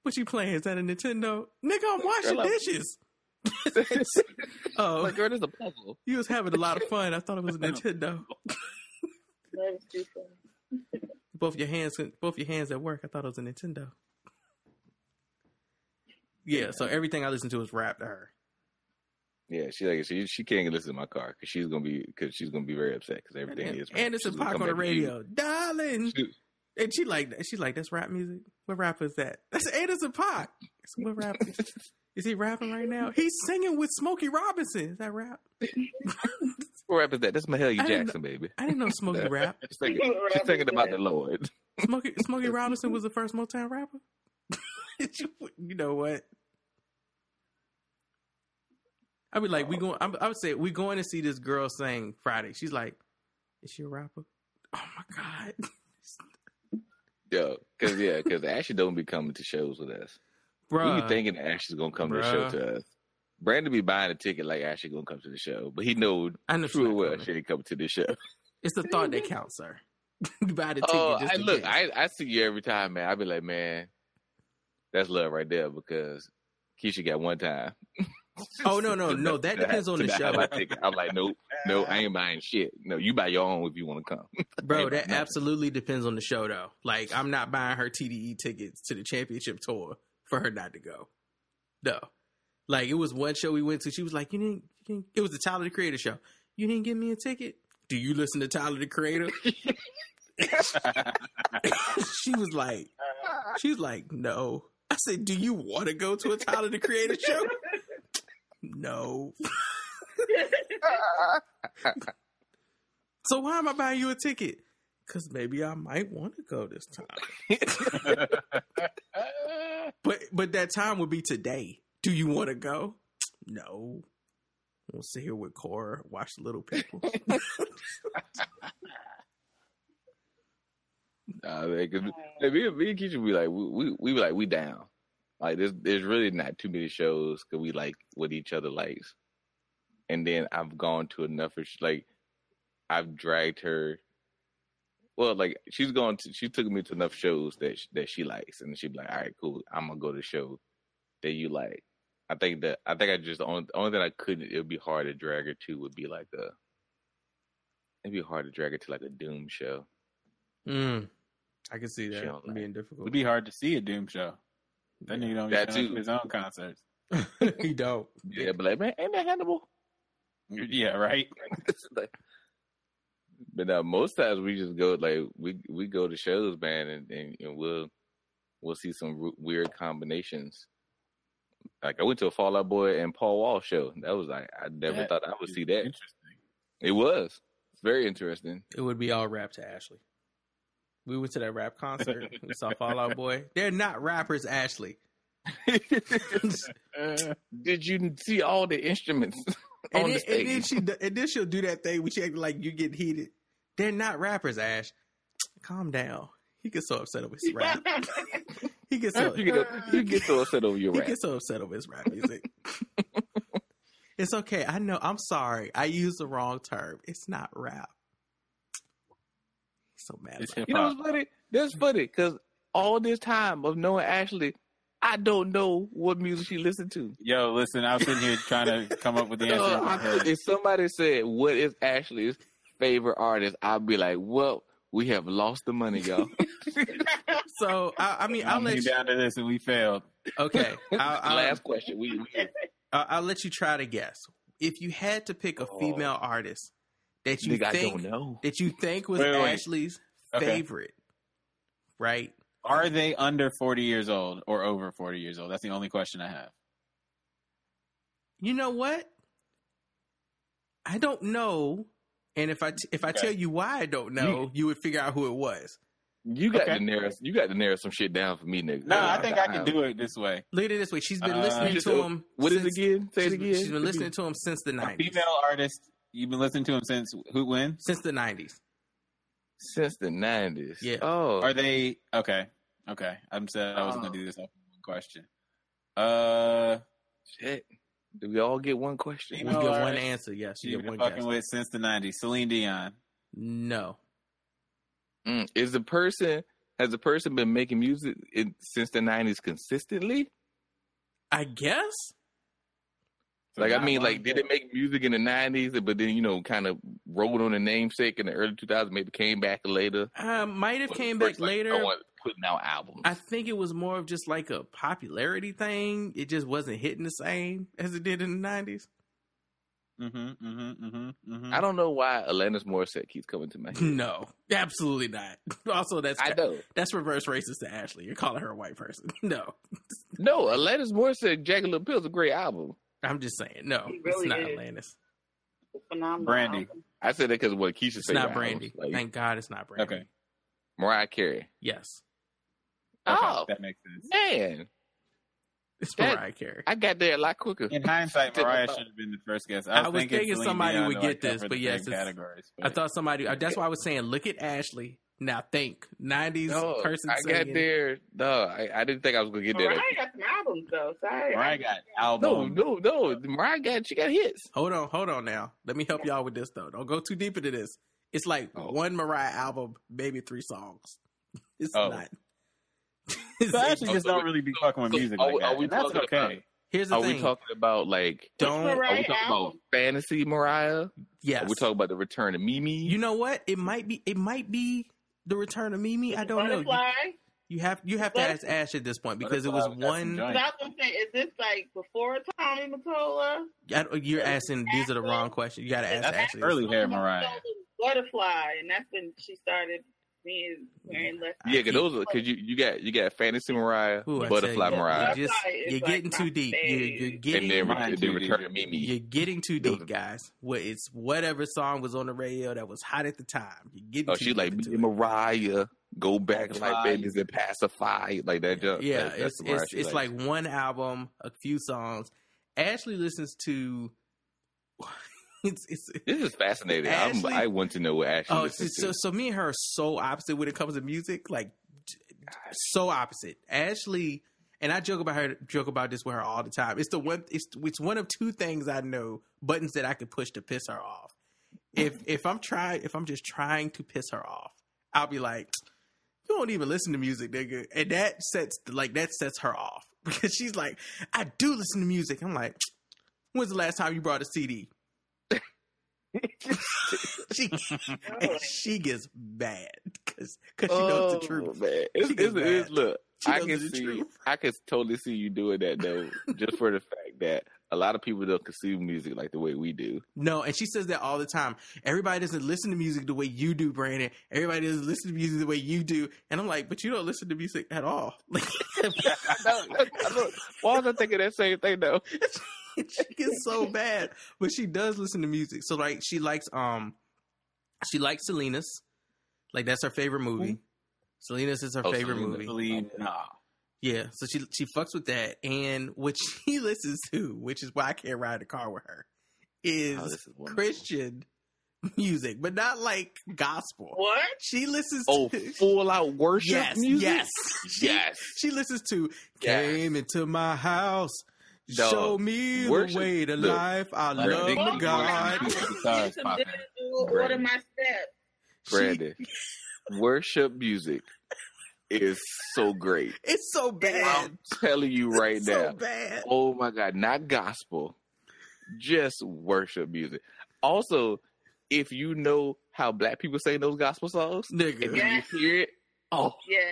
What you playing? Is that a Nintendo? Nigga, I'm washing Girl, dishes. (laughs) oh, like, girl, there's a puzzle. you was having a lot of fun. I thought it was a (laughs) Nintendo. (laughs) That was too funny. both your hands, both your hands at work. I thought it was a Nintendo. Yeah, so everything I listen to is rap to her. Yeah, she like she she can't listen to my car because she's gonna be because she's gonna be very upset because everything And, is. rap. it's She's gonna on the back to you. radio, darling. She- And she like that. She's like, that's rap music. What rapper is that? That's Anderson .Paak. So what rap? (laughs) Is he rapping right now? He's singing with Smokey Robinson. Is that rap? (laughs) What rap is that? That's Mahalia I didn't Jackson, baby. I didn't know Smokey (laughs) rap. She's thinking, she's thinking about the Lord. Smokey Smokey Robinson was the first Motown rapper. you know what? I would be like, we oh. going. I'm- I would say we going to see this girl sing Friday. She's like, is she a rapper? Oh my god! Yo, because yeah, because Ashley don't be coming to shows with us. We Bruh. be thinking Ashley's gonna come to the show to us. Brandon be buying a ticket like Ashley gonna come to the show, but he know I know true well coming. she ain't coming to the show. It's the thought that counts, sir. (laughs) you buy the oh, ticket. Oh, I look. I I see you every time, man. I be like, man, that's love right there because Keisha got one time. (laughs) (laughs) Oh no, no, no. That depends on the show. I'm like, nope, no, I ain't buying shit. No, you buy your own if you want to come. (laughs) bro. That absolutely depends on the show, though. Like, I'm not buying her TDE tickets to the championship tour for her not to go. No, like it was one show we went to. She was like, "You didn't." You didn't it was the Tyler the Creator show. You didn't give me a ticket. Do you listen to Tyler the Creator? (laughs) she was like, she was like, no. I said, do you want to go to a Tyler the Creator show? No. (laughs) so why am I buying you a ticket? Because maybe I might want to go this time. (laughs) but but that time would be today. Do you want to go? No. We'll sit here with Cora, watch the little people. (laughs) Nah, man, 'cause like, me, me and Keisha be like, we, we we be like, we down. Like, there's there's really not too many shows because we like what each other likes. And then I've gone to enough of like, I've dragged her. Well, like she's gone to, she took me to enough shows that sh- that she likes, and she'd be like, all right, cool, I'm gonna go to the show that you like. I think that I think I just the only, the only thing I couldn't it would be hard to drag her to would be like a. It'd be hard to drag her to like a Doom show. Mm, I can see that don't like- being difficult. It'd be hard to see a Doom show. That nigga don't That even too. his own concerts. (laughs) he don't. Yeah, but like, man, ain't that Hannibal? Yeah, right. (laughs) like, But now most times we just go like we we go to shows, man, and, and, and we'll we'll see some w- weird combinations. Like I went to a Fall Out Boy and Paul Wall show. That was like I never That thought I would see that. Interesting. It was. It's very interesting. It would be all rap to Ashley. We went to that rap concert. (laughs) we saw Fall Out Boy. They're not rappers, Ashley. (laughs) Did you see all the instruments (laughs) And on then, the and then stage? she, and then she'll do that thing when she act like you get heated. They're not rappers, Ash. Calm down. He gets so upset over his rap. He gets so you, get, you get so upset over your he rap. gets so upset over his rap music. it's okay. I know. I'm sorry. I used the wrong term. It's not rap. He's so mad. It's You know what's funny? That's funny because all this time of knowing Ashley, I don't know what music she listened to. Yo, listen, I was sitting here trying to come up with the (laughs) oh, answer. in my I- head. if somebody said, "What is Ashley's favorite artist?" I'd be like, "Well, we have lost the money, y'all." (laughs) (laughs) So I, I mean, I'll I'm let you. down to this, and we failed. Okay. I'll, I'll, Last question. We, we I'll, I'll let you try to guess. If you had to pick a oh. female artist that you Nigga, I think don't know. that you think was Wait, wait, wait. Ashley's Okay. favorite, right? Are they under 40 years old or over 40 years old? That's the only question I have. You know what? I don't know, and if I t- if I Okay. tell you why I don't know, you would figure out who it was. you got Okay. to narrow. You got to narrow some shit down for me, nigga. No, I think I can do it this way. Look at it this way: she's been Uh, listening Just, to him. What is it again? Say it again. She's been listening to him since the A nineties. female artist, you've been listening to him since who when? Since the nineties. since the nineties. Yeah. Oh, Are they okay? Okay, I'm said I wasn't going to do this off one question. Uh, shit. Did we all get one question? We Female get one artist answer. Yes, you you've get been one fucking guess. with since the '90s. Celine Dion. No. Mm, is the person has the person been making music in, since the nineties consistently? I guess. So like I mean, like did it make music in the nineties, but then you know, kind of rolled on the namesake in the early two thousands, maybe came back later. Uh, might have came back like, later. no putting out albums. I think it was more of just like a popularity thing. It just wasn't hitting the same as it did in the nineties. Mm-hmm, mm-hmm, mm-hmm, mm-hmm. I don't know why Alanis Morissette keeps coming to my (laughs) head. No, absolutely not. (laughs) Also, that's I know. that's reverse racist to Ashley. You're calling her a white person. (laughs) No, No, Alanis Morissette, Jagged Little Pill is a great album. I'm just saying. No, He really it's not is. Atlantis. Phenomenal. Brandy. I said that because what Keisha It's said. not Brandy. Like, Thank God it's not Brandy. Okay. Mariah Carey. Yes, Okay, Oh that makes sense. man, it's That- Mariah Carey. I got there a lot quicker. In hindsight, (laughs) Didn't Mariah should have been the first guess. I was, I was thinking Celine somebody Dion would to, get this, but yes, same it's- categories. I thought somebody. Uh, that's why I was saying, look at Ashley. Now think '90s No, person. I got there. No, I, I didn't think I was gonna get there. Mariah got some albums though. Sorry. Mariah got albums. No, no, no. Mariah got she got hits. Hold on, hold on. Now let me help y'all with this though. Don't go too deep into this. It's like Oh. one Mariah album, maybe three songs. (laughs) It's Oh. not. (laughs) So I actually just don't really be fucking with So music are we- that. are we that's talking okay. about- Here's the Are thing. we talking about like? don't. Are we talking about fantasy Mariah? Yes. Are we talking about the return of Mimi? You know what? It might be. It might be the return of Mimi. I don't know. You, Butterfly. you have you have to ask Ash at this point because it was Butterfly got some one. I was gonna say, is this like before Tommy Mottola? I- You're asking. These are the wrong questions. You got to ask That's Ashley. early hair Mariah. Butterfly, and that's when she started being wearing less. Yeah, cause those because you you got you got fantasy Mariah, Ooh, butterfly you, Mariah, You're, just, you're like getting my too deep. You're, you're getting. and then Mine too, the return Mimi. You're getting too deep, guys. What it's whatever song was on the radio that was hot at the time. You're getting Oh, too she like into me it. Mariah. Go back Pacify. like babies and pacify like that. jump. Yeah, That- it's it's it's likes. like one album, a few songs. Ashley listens to. (laughs) It's it's. This is fascinating. Ashley- I want to know what Ashley Oh, so to. so me and her are so opposite when it comes to music, like so opposite. Ashley and I joke about her, joke about this with her all the time. It's the one, it's it's one of two things I know buttons that I could push to piss her off. If (laughs) if I'm trying, if I'm just trying to piss her off, I'll be like, "You don't even listen to music, nigga," and that sets like that sets her off (laughs) because she's like, "I do listen to music." I'm like, "When's the last time you brought a CD?" (laughs) she and she gets mad because because she knows the Oh, truth. Man. It's, it's, it's, look, She I can see, truth. I can totally see you doing that though, just for the fact that a lot of people don't consume music like the way we do. No, and she says that all the time. Everybody doesn't listen to music the way you do, Brandon. Everybody doesn't listen to music the way you do. And I'm like, but you don't listen to music at all. (laughs) Like, (laughs) Why was I thinking that same thing though? (laughs) she gets so bad, but she does listen to music. So like, she likes um, she likes Selena's. Like that's her favorite movie. Selena's is her Oh, favorite Selena. movie. Selena. Yeah, so she she fucks with that, and what (laughs) she listens to, which is why I can't ride the car with her, is, Oh, is. Christian music, but not like gospel. What? She listens Oh, to (laughs) full out worship yes, music. yes, she, Yes. She listens to Yes. "Came into my house." Dog, Show me worship- the way to look, life. I Brandon, love Brandon, God. Guitars Some popping. digital my steps. Brandon, worship music is so great. (laughs) It's so bad. I'm telling you right It's now. so bad. Oh my god, not gospel, just worship music. Also, if you know how black people sing those gospel songs, Nigga. if Yes. you hear it, oh, Yeah.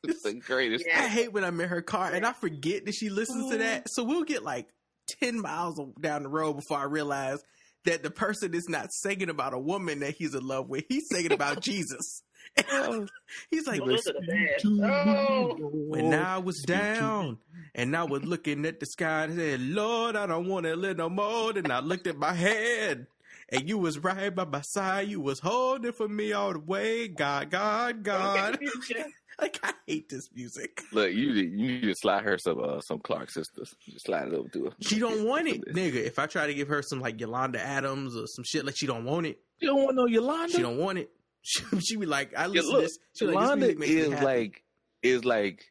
(laughs) it's the greatest. Yeah. I hate when I'm in her car and I forget that she listens to that. So we'll get like 10 miles down the road before I realize that the person is not singing about a woman that he's in love with. He's singing about (laughs) Jesus. And (laughs) he's like, Those are the. Oh. when I was down and I was looking at the sky and said, Lord, I don't want to live no more. And I looked at my head and you was right by my side. You was holding for me all the way. God, God, God. (laughs) like, I hate this music. Look, you need- you need to slide her some uh, some Clark sisters. Just slide it over to her. She don't want it, (laughs) nigga. If I try to give her some like Yolanda Adams or some shit, like she don't want it. You don't want no Yolanda. She don't want it. (laughs) She, she be like, I Yeah, listen look, to this. She like, this music makes me is like is like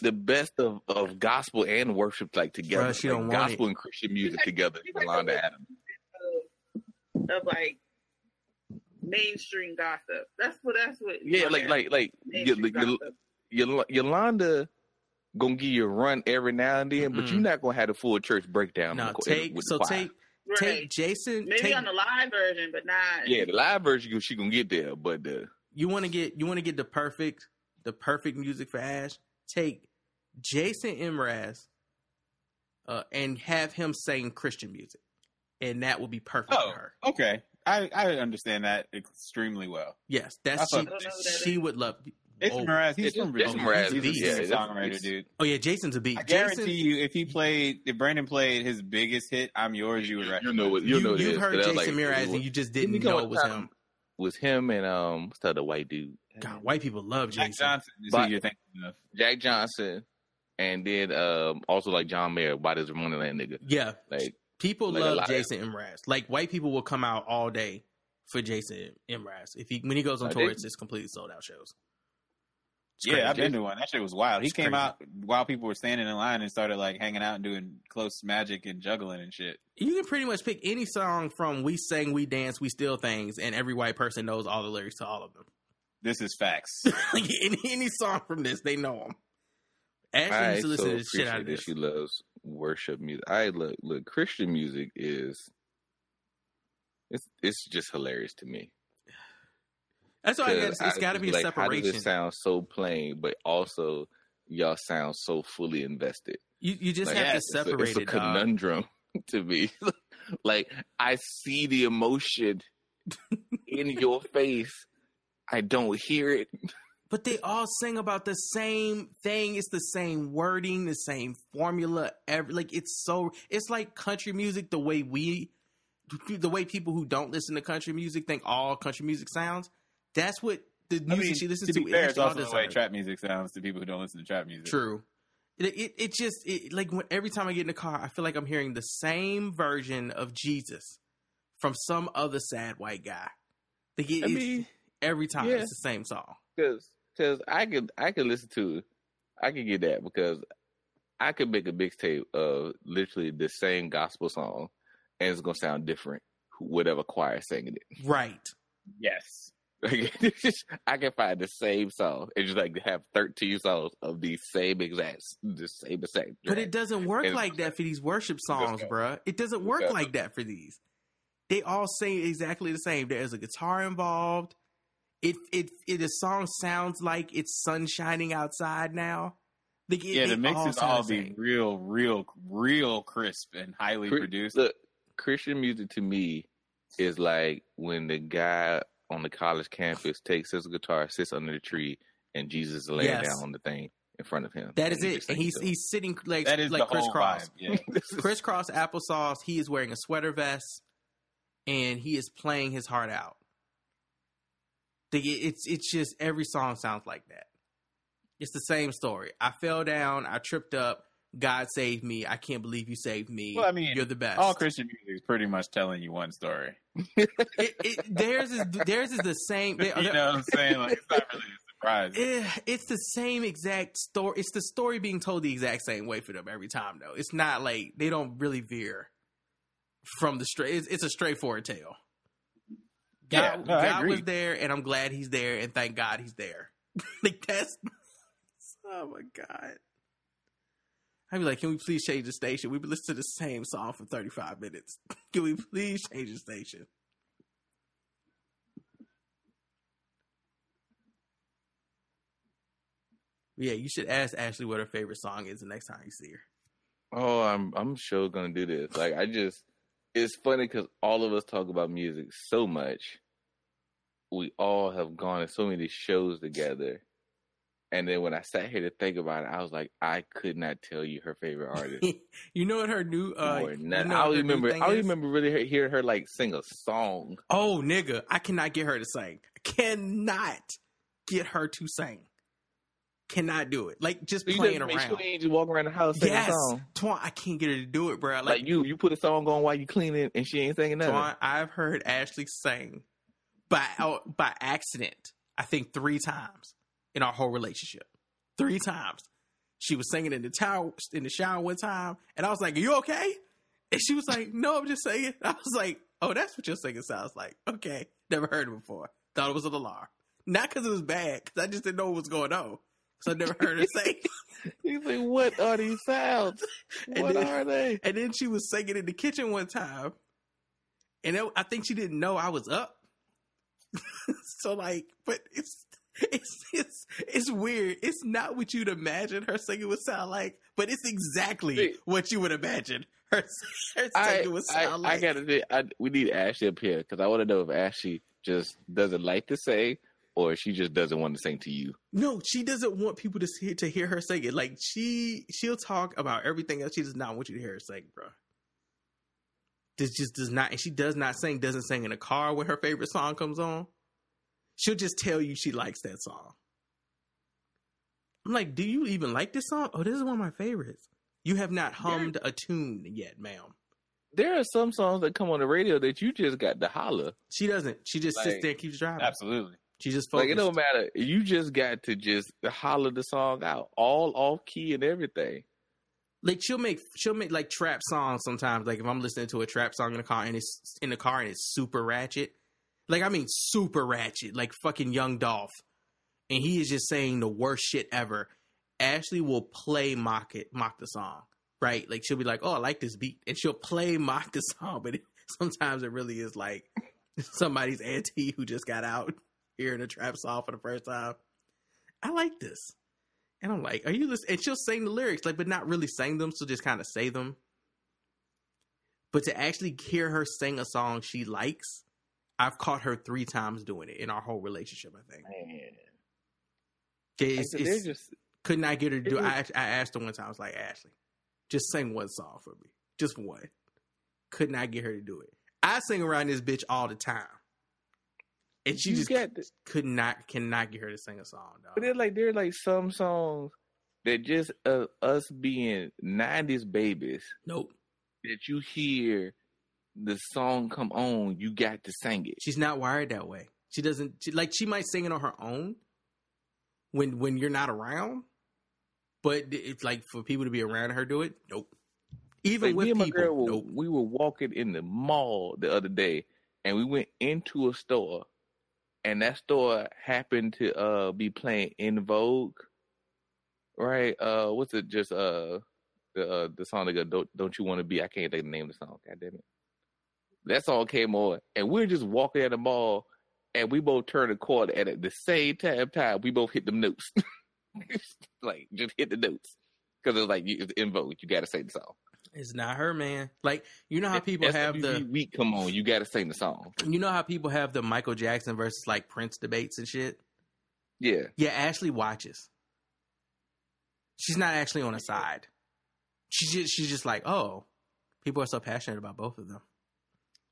the best of, of gospel and worship like together. Bruh, she like don't want gospel and Christian music together. Yolanda Adams. Of like mainstream gossip. That's what. That's what. Yeah, like like like Mainstream Y- Y- gossip. Yolanda gonna give you a run every now and then, but Mm-mm. you're not gonna have the full church breakdown. no, in the- take with so choir. take Right. take Jason. Maybe take, on the live version, but not. yeah, the live version she gonna get there, but the you want to get you want to get the perfect the perfect music for Ash. Take Jason Mraz, uh, and have him sing Christian music, and that would be perfect Oh, for her. okay. I, I understand that extremely well. Yes, that's she, that. she would love. It's oh, Mraz. He's from it's Virginia. Mraz. He's a Yeah, singer it's- songwriter, dude. Oh yeah, Jason's a beat. I guarantee Jason, you, if he played, if Brandon played his biggest hit, "I'm Yours," you would you know what you, you, know you've this, heard 'cause Jason like, Mraz and you just Didn't didn't he go know it was time? him. was him and um what's the other white dude? God, white people love Jack Johnson is But- who you're thinking of. Jack Johnson, and then um also like John Mayer, why does Wonderland nigga? Yeah, Like people Like love Jason Mraz. Like white people will come out all day for Jason Mraz. If he when he goes on I tour, did. it's just completely sold out shows. It's Yeah, crazy. I've been to one. That shit was wild. He It's came crazy. out while people were standing in line and started like hanging out and doing close magic and juggling and shit. You can pretty much pick any song from "We Sang, We Dance, We Steal Things," and every white person knows all the lyrics to all of them. This is facts. (laughs) like any, any song from this, they know them. Ashley I used to listen so to the shit out of appreciate that this. she loves worship music. I look look Christian music is it's it's just hilarious to me. That's why I guess 'Cause it's got to be a like, How does separation. it sound so plain, but also y'all sound so fully invested? You you just Like, have to it's a- separate it's a, it. dog. conundrum (laughs) to me. (laughs) like I see the emotion (laughs) in your face. I don't hear it. But they all sing about the same thing. It's the same wording, the same formula. Every like it's so it's like country music the way we the way people who don't listen to country music think all country music sounds. That's what the music I mean, she listens to to. fair, it's also the way trap music sounds to people who don't listen to trap music. True. It, it it just it, like when, every time I get in the car, I feel like I'm hearing the same version of Jesus from some other sad white guy. Like it, I mean, every time yeah. it's the same song. Because cause I could I could listen to I could get that because I could make a mixtape of literally the same gospel song and it's gonna sound different whatever choir singing it. Right. Yes. Like, (laughs) I can find the same song and just like have thirteen songs of the same exact the same exact. But it doesn't work And- like that for these worship songs, doesn't. bruh. It doesn't work like that for these. They all sing exactly the same. There's a guitar involved. It it it a song sounds like it's sun shining outside now. They, it- yeah, they the mixes sound all be real, real, real crisp and highly Chri- produced. Look, Christian music to me is like when the guy on the college campus takes his guitar, sits under the tree, and Jesus is laying Yes. down on the thing in front of him. That and is he it. And he's to he's sitting like That is like the whole crisscross. Yeah. (laughs) crisscross applesauce. He is wearing a sweater vest, and he is playing his heart out. It's it's just every song sounds like that. It's the same story. I fell down. I tripped up. God saved me. I can't believe you saved me. Well, I mean, you're the best. All Christian music is pretty much telling you one story. it, it, theirs is theirs is the same. They, (laughs) you know what I'm saying? Like it's not really a surprise. Eh, it's the same exact story. It's the story being told the exact same way for them every time, though. It's not like they don't really veer from the straight. It's, it's a straightforward tale. Yeah, God, no, God was there, and I'm glad He's there, and thank God He's there. (laughs) like that's. (laughs) Oh my God. I'd be like, can we please change the station? We've been listening to the same song for 35 minutes. (laughs) Can we please change the station? Yeah, you should ask Ashley what her favorite song is the next time you see her. Oh, I'm I'm sure gonna do this. Like I just, it's funny because all of us talk about music so much. We all have gone to so many shows together, and then when I sat here to think about it, I was like, I could not tell you her favorite artist. (laughs) You know what her new uh you know I remember. I remember really he- hearing her like sing a song. Oh nigga, I cannot get her to sing. Cannot get her to sing. Cannot do it. Like just You playing around. sure you just walking around the house singing yes, a song. Twan, I can't get her to do it, bro. Like, Like, you, you put a song on while you cleaning, and she ain't singing nothing. Twan, I've heard Ashley sing by oh, by accident. I think three times in our whole relationship. Three times. She was singing in the tower in the shower one time, and I was like, "Are you okay?" And she was like, "No, I'm just singing." (laughs) I was like, "Oh, that's what your singing sounds like." Okay, never heard it before. Thought it was an alarm. Not because it was bad, because I just didn't know what was going on. So I never heard her (laughs) sing. He's like, "What are these sounds? (laughs) What then- are they?" And then she was singing in the kitchen one time, and I think she didn't know I was up. (laughs) so like, but it's it's it's it's weird. It's not what you'd imagine her singing would sound like, but it's exactly See- what you would imagine her her I, singing would sound I like. I gotta. say, I, we need Ashley up here because I want to know if Ashley just doesn't like to say or she just doesn't want to sing to you. No, she doesn't want people to see, to hear her sing it. Like she she'll talk about everything else. She does not want you to hear her sing, bro. This just does not, and she does not sing. Doesn't sing in a car when her favorite song comes on. She'll just tell you she likes that song. I'm like, do you even like this song? Oh, this is one of my favorites. You have not hummed a tune yet, ma'am. There are some songs that come on the radio that you just got to holler. She doesn't. She just Like, sits there and keeps driving. Absolutely. She just Like it don't matter. You just got to just holler the song out, all off key and everything. Like she'll make she'll make like trap songs sometimes. Like if I'm listening to a trap song in the car and it's in the car and it's super ratchet, like I mean super ratchet, like fucking Young Dolph, and he is just saying the worst shit ever. Ashley will play mock it, mock the song, right? Like she'll be like, "Oh, I like this beat," and she'll play mock the song, but it, (laughs) sometimes it really is like (laughs) somebody's auntie who just got out (laughs) hearing a trap song for the first time. I like this. And I'm like, are you listening? And she'll sing the lyrics, like, but not really sing them. So just kind of say them. But to actually hear her sing a song she likes, I've caught her three times doing it in our whole relationship. I think. It's, Like, they're it's- just could not get her to do. it I, I asked her one time. I was like, Ashley, just sing one song for me, just one. Could not get her to do it. I sing around this bitch all the time, and she You just got the- could not cannot get her to sing a song. Dog. But they're like they're like some songs that just uh, us being '90s babies. Nope. That you hear the song come on, you got to sing it. She's not wired that way. She doesn't she, like. She might sing it on her own when when you're not around, but it's like for people to be around her do it. Nope. Even Like, with me and my people, girl were, nope. we were walking in the mall the other day, and we went into a store, and that store happened to uh be playing En Vogue, right? Uh, what's it? Just uh the uh, the song that go, don't don't you want to be? I can't think the name of the song. God damn it! That song came on, and we are just walking at the mall, and we both turned the corner, and at the same time, time we both hit them notes. (laughs) like just hit the notes because it's like it's in vogue. You got to say the song. It's not her, man. Like you know how people have the SWV week. Come on, you got to sing the song. you know how people have the Michael Jackson versus like Prince debates and shit. Yeah, Yeah, Ashley watches. She's not actually on a side. She just she's just like, oh, people are so passionate about both of them.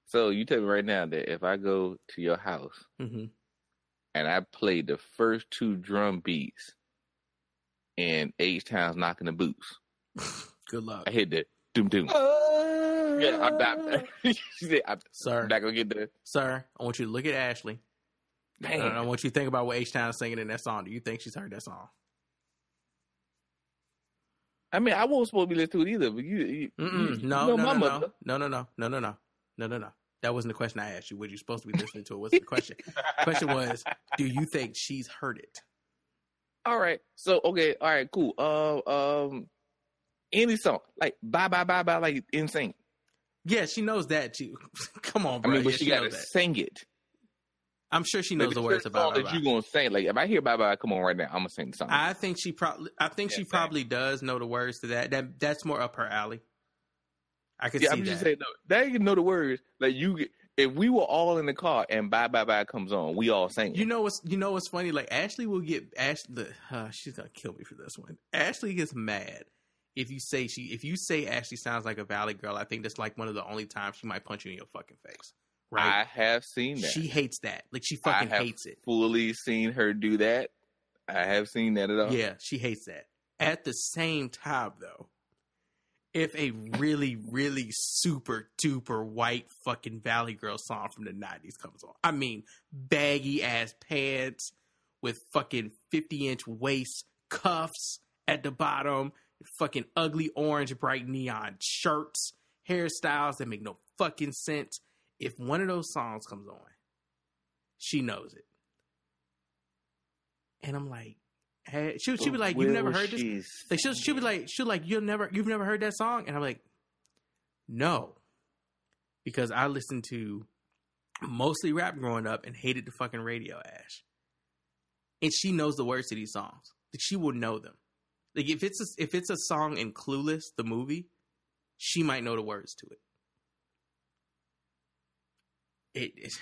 So you tell me right now that if I go to your house hmm and I play the first two drum beats and H Town's knocking the boots, (laughs) Good luck, I hit the doom doom. Yeah, I'm not. (laughs) (laughs) I'm, sir. I'm not gonna get the. Sir, I want you to look at Ashley. Damn. And I want you to think about what H Town is singing in that song. Do you think she's heard that song? I mean, I wasn't supposed to be listening to it either, but you, you, Mm-mm. you No, know no, my no, no, no, no, no, no, no, no, no, no. That wasn't the question I asked you. Were you supposed to be listening to it? What's the question? question was, do you think she's heard it? All right, so okay, all right, cool. Uh, um, any song like bye bye bye bye like insane. Yeah, she knows that too. (laughs) Come on, I mean, but yeah, she, she gotta sing it. I'm sure she Like, knows the words about that you gonna sing. Like if I hear bye bye, come on right now, I'm gonna sing the song. I think she probably. I think she probably does know the words to that. That that's more up her alley. I could yeah, see I'm that. just saying, no, they even know the words. Like you, get- if we were all in the car and bye bye bye comes on, we all sing. it. You know what's you know what's funny? Like Ashley will get Ashley. Uh, she's gonna kill me for this one. Ashley gets mad if you say she if you say Ashley sounds like a Valley girl. I think that's like one of the only times she might punch you in your fucking face. Right? I have seen that. She hates that. Like she I fucking have hates it. Fully seen her do that. I have seen that at all. Yeah, she hates that. At the same time, though, if a really, really super duper white fucking Valley Girl song from the 90s comes on, I mean, baggy ass pants with fucking 50 inch waist, cuffs at the bottom, fucking ugly orange, bright neon shirts, hairstyles that make no fucking sense. If one of those songs comes on, she knows it. And I'm like, hey, she'll, she'll be like, you've never heard this? Like she'll she'll be like she'll like you'll never you've never heard that song, and I'm like, no, because I listened to mostly rap growing up and hated the fucking radio ash, and she knows the words to these songs. Like she will know them. Like if it's a, if it's a song in Clueless the movie, she might know the words to it. It, it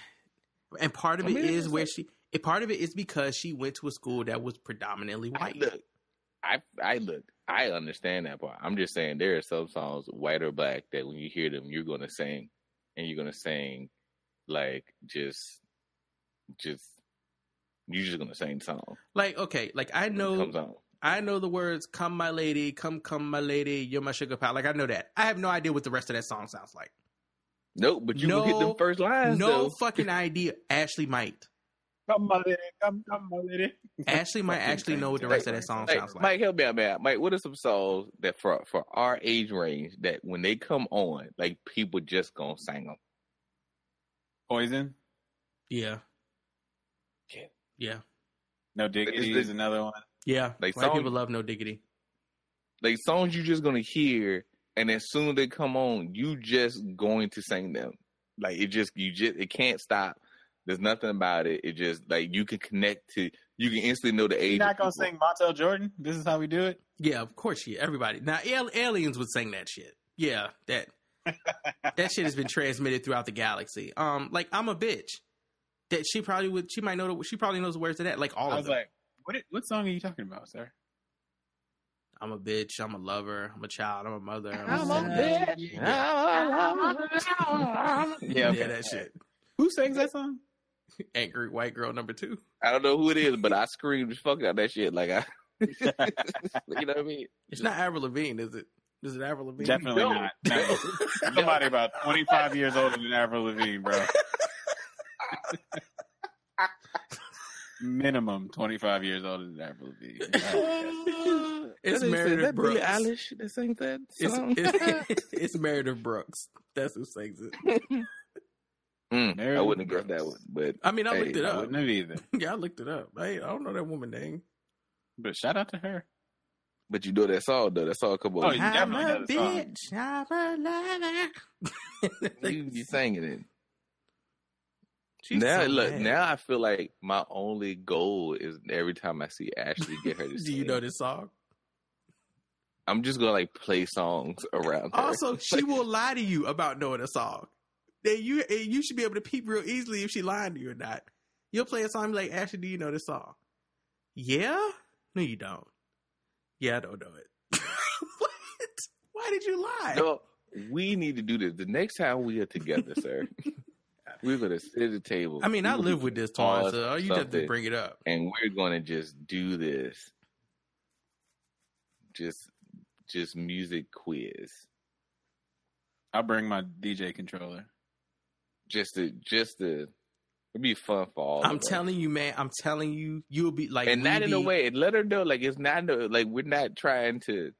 and part of I mean, is it's where like- she. It, part of it is because she went to a school that was predominantly white. Look, I I look, I understand that part. I'm just saying there are some songs, white or black, that when you hear them, you're gonna sing, and you're gonna sing like just, just you're just gonna sing the song. Like okay, like I know. I know the words "Come, my lady, come, come, my lady, you're my sugar pie." Like I know that. I have no idea what the rest of that song sounds like. Nope, but you can hit them first lines. No though. fucking idea. Ashley might. Come, my lady, come, come, my lady. Ashley might actually know what the rest of that song like, sounds like. Mike, help me out, man. Mike, what are some songs that for for our age range that when they come on, like people just gonna sing them? Poison. Yeah. Yeah. No diggity Is is another one. Yeah. Like White song- people love no diggity. Like songs you're just gonna hear, and as soon as they come on, you just going to sing them. Like it just you just it can't stop. There's nothing about it. It just like you can connect to. You can instantly know the age. You're not of gonna people. sing Montell Jordan. This is how we do it. Yeah, of course. Yeah, everybody. Now, al- aliens would sing that shit. Yeah, that (laughs) that shit has been transmitted throughout the galaxy. Um, like I'm a bitch. That she probably would. She might know. The, she probably knows the words to that. Like all I of them. like, what? What song are you talking about, sir? I'm a bitch. I'm a lover. I'm a child. I'm a mother. I'm a a bitch. Yeah, Yeah, okay. that shit. Who sings that song? Angry white girl number two. I don't know who it is, but I screamed the fuck out that shit. Like I, (laughs) you know what I mean? It's not Avril Lavigne, is it? Is it Avril Lavigne? Definitely No. not. No. (laughs) Somebody about 25 years older than Avril Lavigne, bro. (laughs) Minimum 25 years older than Avril Lavigne. It's That is- Meredith is that Billie Brooks. Eilish that sings that song? It's, (laughs) (laughs) it's, it's Meredith Brooks. That's who sings it. (laughs) Mm, I wouldn't have guessed that one, but I mean, I hey, looked it I up. wouldn't have either. Yeah, I looked it up. I, I don't know that woman name. But shout out to her. But you know that song though. That song come on. Oh, you I'm definitely a know the song. bitch. I'm a lover. you, you singing it. Now so look, mad. now I feel like my only goal is every time I see Ashley get her to (laughs) Do you know this song? I'm just gonna like play songs around her. Also, (laughs) she will lie to you about knowing a song. Then you and you should be able to peep real easily if she lying to you or not. You'll play a song like, Ashley, do you know this song? Yeah? No, you don't. Yeah, I don't know it. (laughs) what? Why did you lie? No, we need to do this. The next time we are together, sir, we're gonna sit at the table. I mean, I live with this pause Twan, so you just have to bring it up. and we're gonna just do this. Just, just music quiz. I'll bring my DJ controller. Just to, just to, it'd be fun for all. I'm of us. telling you, man. I'm telling you, you'll be like, and we not in a way. Let her know, like it's not no, like we're not trying to.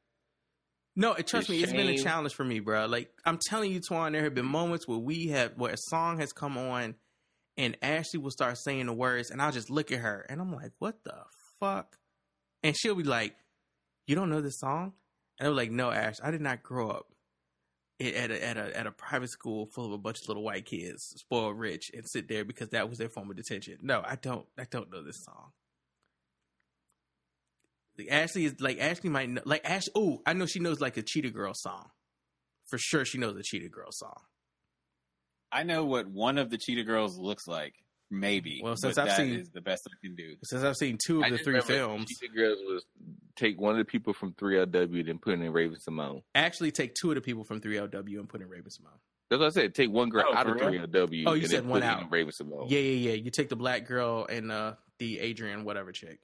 No, it, trust me, it's been a challenge for me, bro. Like I'm telling you, Twan, there have been moments where we have where a song has come on, and Ashley will start saying the words, and I'll just look at her, and I'm like, "What the fuck?" And she'll be like, "You don't know this song?" And I'm like, "No, Ash, I did not grow up at a, at a at a private school full of a bunch of little white kids, spoiled rich, and sit there because that was their form of detention. No, I don't. I don't know this song." Like Ashley is like Ashley might know like Ash. Oh, I know she knows like a Cheetah Girl song. For sure, she knows a Cheetah Girl song. I know what one of the Cheetah Girls looks like. Maybe. Well, since but I've that seen- is the best I can do. Since I've seen two of I the three films, Cheetah Girls was take one of the people from 3LW and put it in Raven-Symoné. actually take two of the people from 3LW and put in Raven-Symoné. That's what I said. Take one girl Oh, out of 3LW. Oh, you and said one out. in Raven-Symoné. Yeah, yeah, yeah. You take the black girl and uh, the Adrienne whatever chick.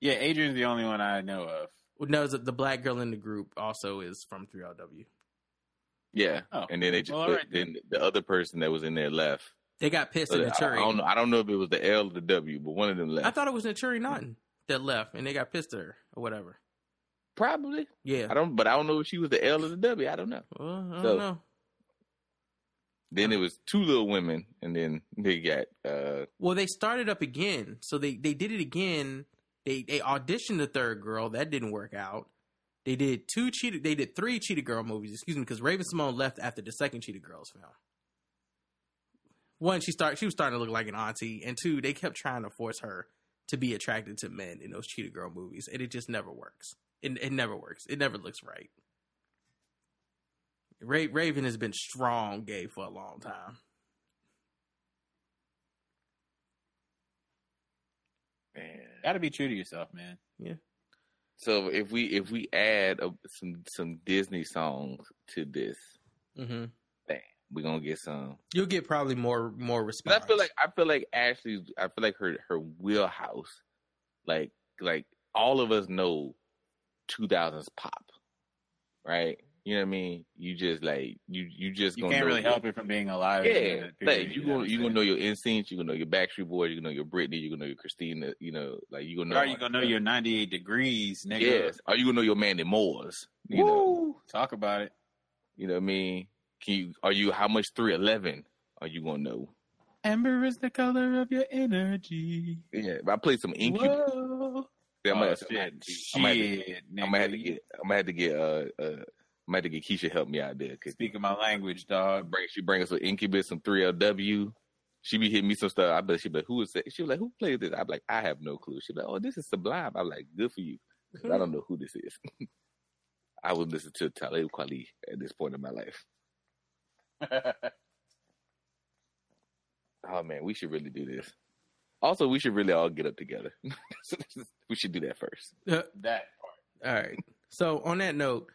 Yeah, Adrienne's the only one I know of. Well, No, the the black girl in the group also is from 3LW. Yeah, Oh. and then they just Well, put, alright then the other person that was in there left. They got pissed So at I, I don't know. I don't know if it was the L or the W, but one of them left. I thought it was Naturi Naughton that left, and they got pissed at her or whatever. Probably. Yeah, I don't, but I don't know if she was the L or the W. I don't know. well, I don't So- know. Then it was two little women, and then they got uh Well, they started up again, so they they did it again. They they auditioned the third girl that didn't work out. They did two cheetah. They did three cheetah girl movies. Excuse me, because Raven-Symoné left after the second cheetah girls film. One, she start she was starting to look like an auntie, and two, they kept trying to force her to be attracted to men in those cheetah girl movies, and it just never works. It it never works. It never looks right. Ra- Raven has been strong gay for a long time. man. Got to be true to yourself, man. Yeah. So if we if we add a, some some Disney songs to this, Mm-hmm. bam, we're gonna get some. You'll get probably more more response. I feel like I feel like Ashley's. I feel like her her wheelhouse, like like all of us know, two thousands pop, right? You know what I mean? You just like you you just You can't know really help it from being alive. Yeah, like you gonna you gonna know your instincts. You gonna know your Backstreet Boys. You gonna know your Britney. You gonna know your Christina. You know, like you gonna know. Are you gonna know your 98 degrees, nigga? Yes. Are you gonna know your Mandy Moores? You know. Woo! Talk about it. You know what I mean? Can you? Are you? How much three eleven are you gonna know? Amber is the color of your energy. Yeah, if I play some Incubus. Yeah, I'm Oh, gonna, shit. I'm gonna have to- I'm gonna I'm gonna have to get. I'm gonna have to get. Uh, uh, I'm gonna have to get Keisha help me out there. Cause Speaking my language, dog. bring she bring us some Incubus, some three LW. She be hitting me some stuff. I bet she be like, who is that? She be like, who played this? I'm like, I have no clue. She be like, oh, this is Sublime. I'm like, good for you. 'Cause I don't know who this is. (laughs) I would listen to Talib Kweli at this point in my life. (laughs) Oh man, we should really do this. Also, we should really all get up together. (laughs) we should do that first. Uh, that All right. So on that note,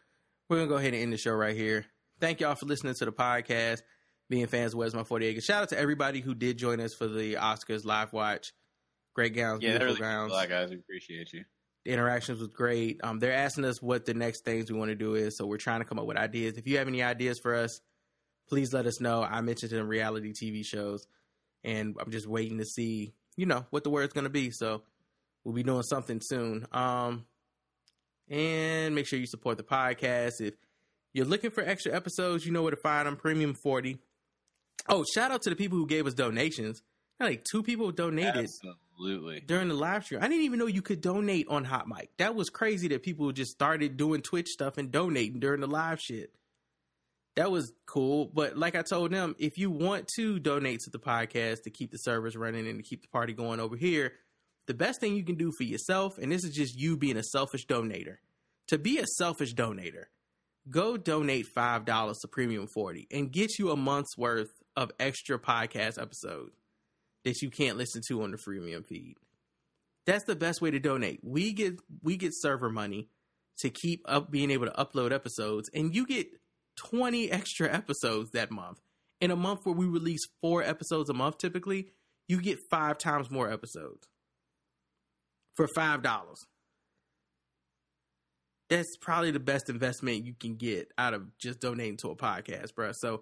we're gonna go ahead and end the show right here. Thank y'all for listening to the podcast, being fans of Where's My 48. Shout out to everybody who did join us for the Oscars live watch. Great gowns, Yeah, beautiful really gowns. cool, guys. We appreciate you. The interactions was great. Um, they're asking us what the next things we want to do is, so we're trying to come up with ideas. If you have any ideas for us, please let us know. I mentioned in reality TV shows, and I'm just waiting to see, you know, what the word's going to be. So we'll be doing something soon. Um, and make sure you support the podcast. If you're looking for extra episodes, you know where to find them. Premium 40. Oh, shout out to the people who gave us donations. Like two people donated Absolutely. during the live stream. I didn't even know you could donate on Hot Mic. That was crazy that people just started doing Twitch stuff and donating during the live shit. that was cool. But like I told them, if you want to donate to the podcast to keep the servers running and to keep the party going over here, the best thing you can do for yourself, and this is just you being a selfish donator, to be a selfish donator, go donate five dollars to Premium Forty and get you a month's worth of extra podcast episodes that you can't listen to on the freemium feed. That's the best way to donate. We get we get server money to keep up being able to upload episodes, and you get 20 extra episodes that month. In a month where we release four episodes a month typically, you get five times more episodes for five dollars. That's probably the best investment you can get out of just donating to a podcast, bro. So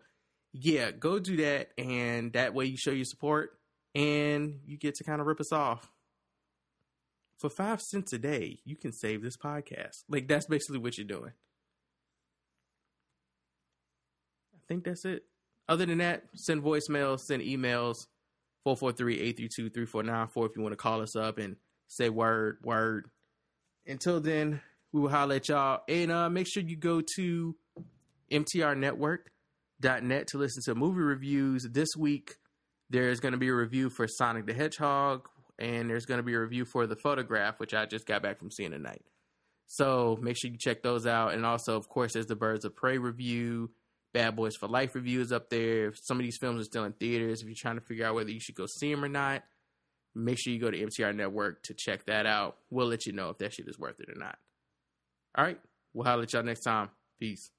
yeah, go do that, and that way you show your support, and you get to kind of rip us off. For five cents a day, you can save this podcast. Like that's basically what you're doing. I think that's it. Other than that, send voicemails, send emails, 443-832-3494 if you want to call us up and say word, word. Until then, we will holler at y'all. And uh, make sure you go to mtrnetwork.net to listen to movie reviews. This week, there's going to be a review for Sonic the Hedgehog, and there's going to be a review for The Photograph, which I just got back from seeing tonight. So make sure you check those out. And also, of course, there's the Birds of Prey review, Bad Boys for Life reviews up there. Some of these films are still in theaters, if you're trying to figure out whether you should go see them or not, make sure you go to MTR Network to check that out. We'll let you know if that shit is worth it or not. All right. We'll holler at y'all next time. Peace.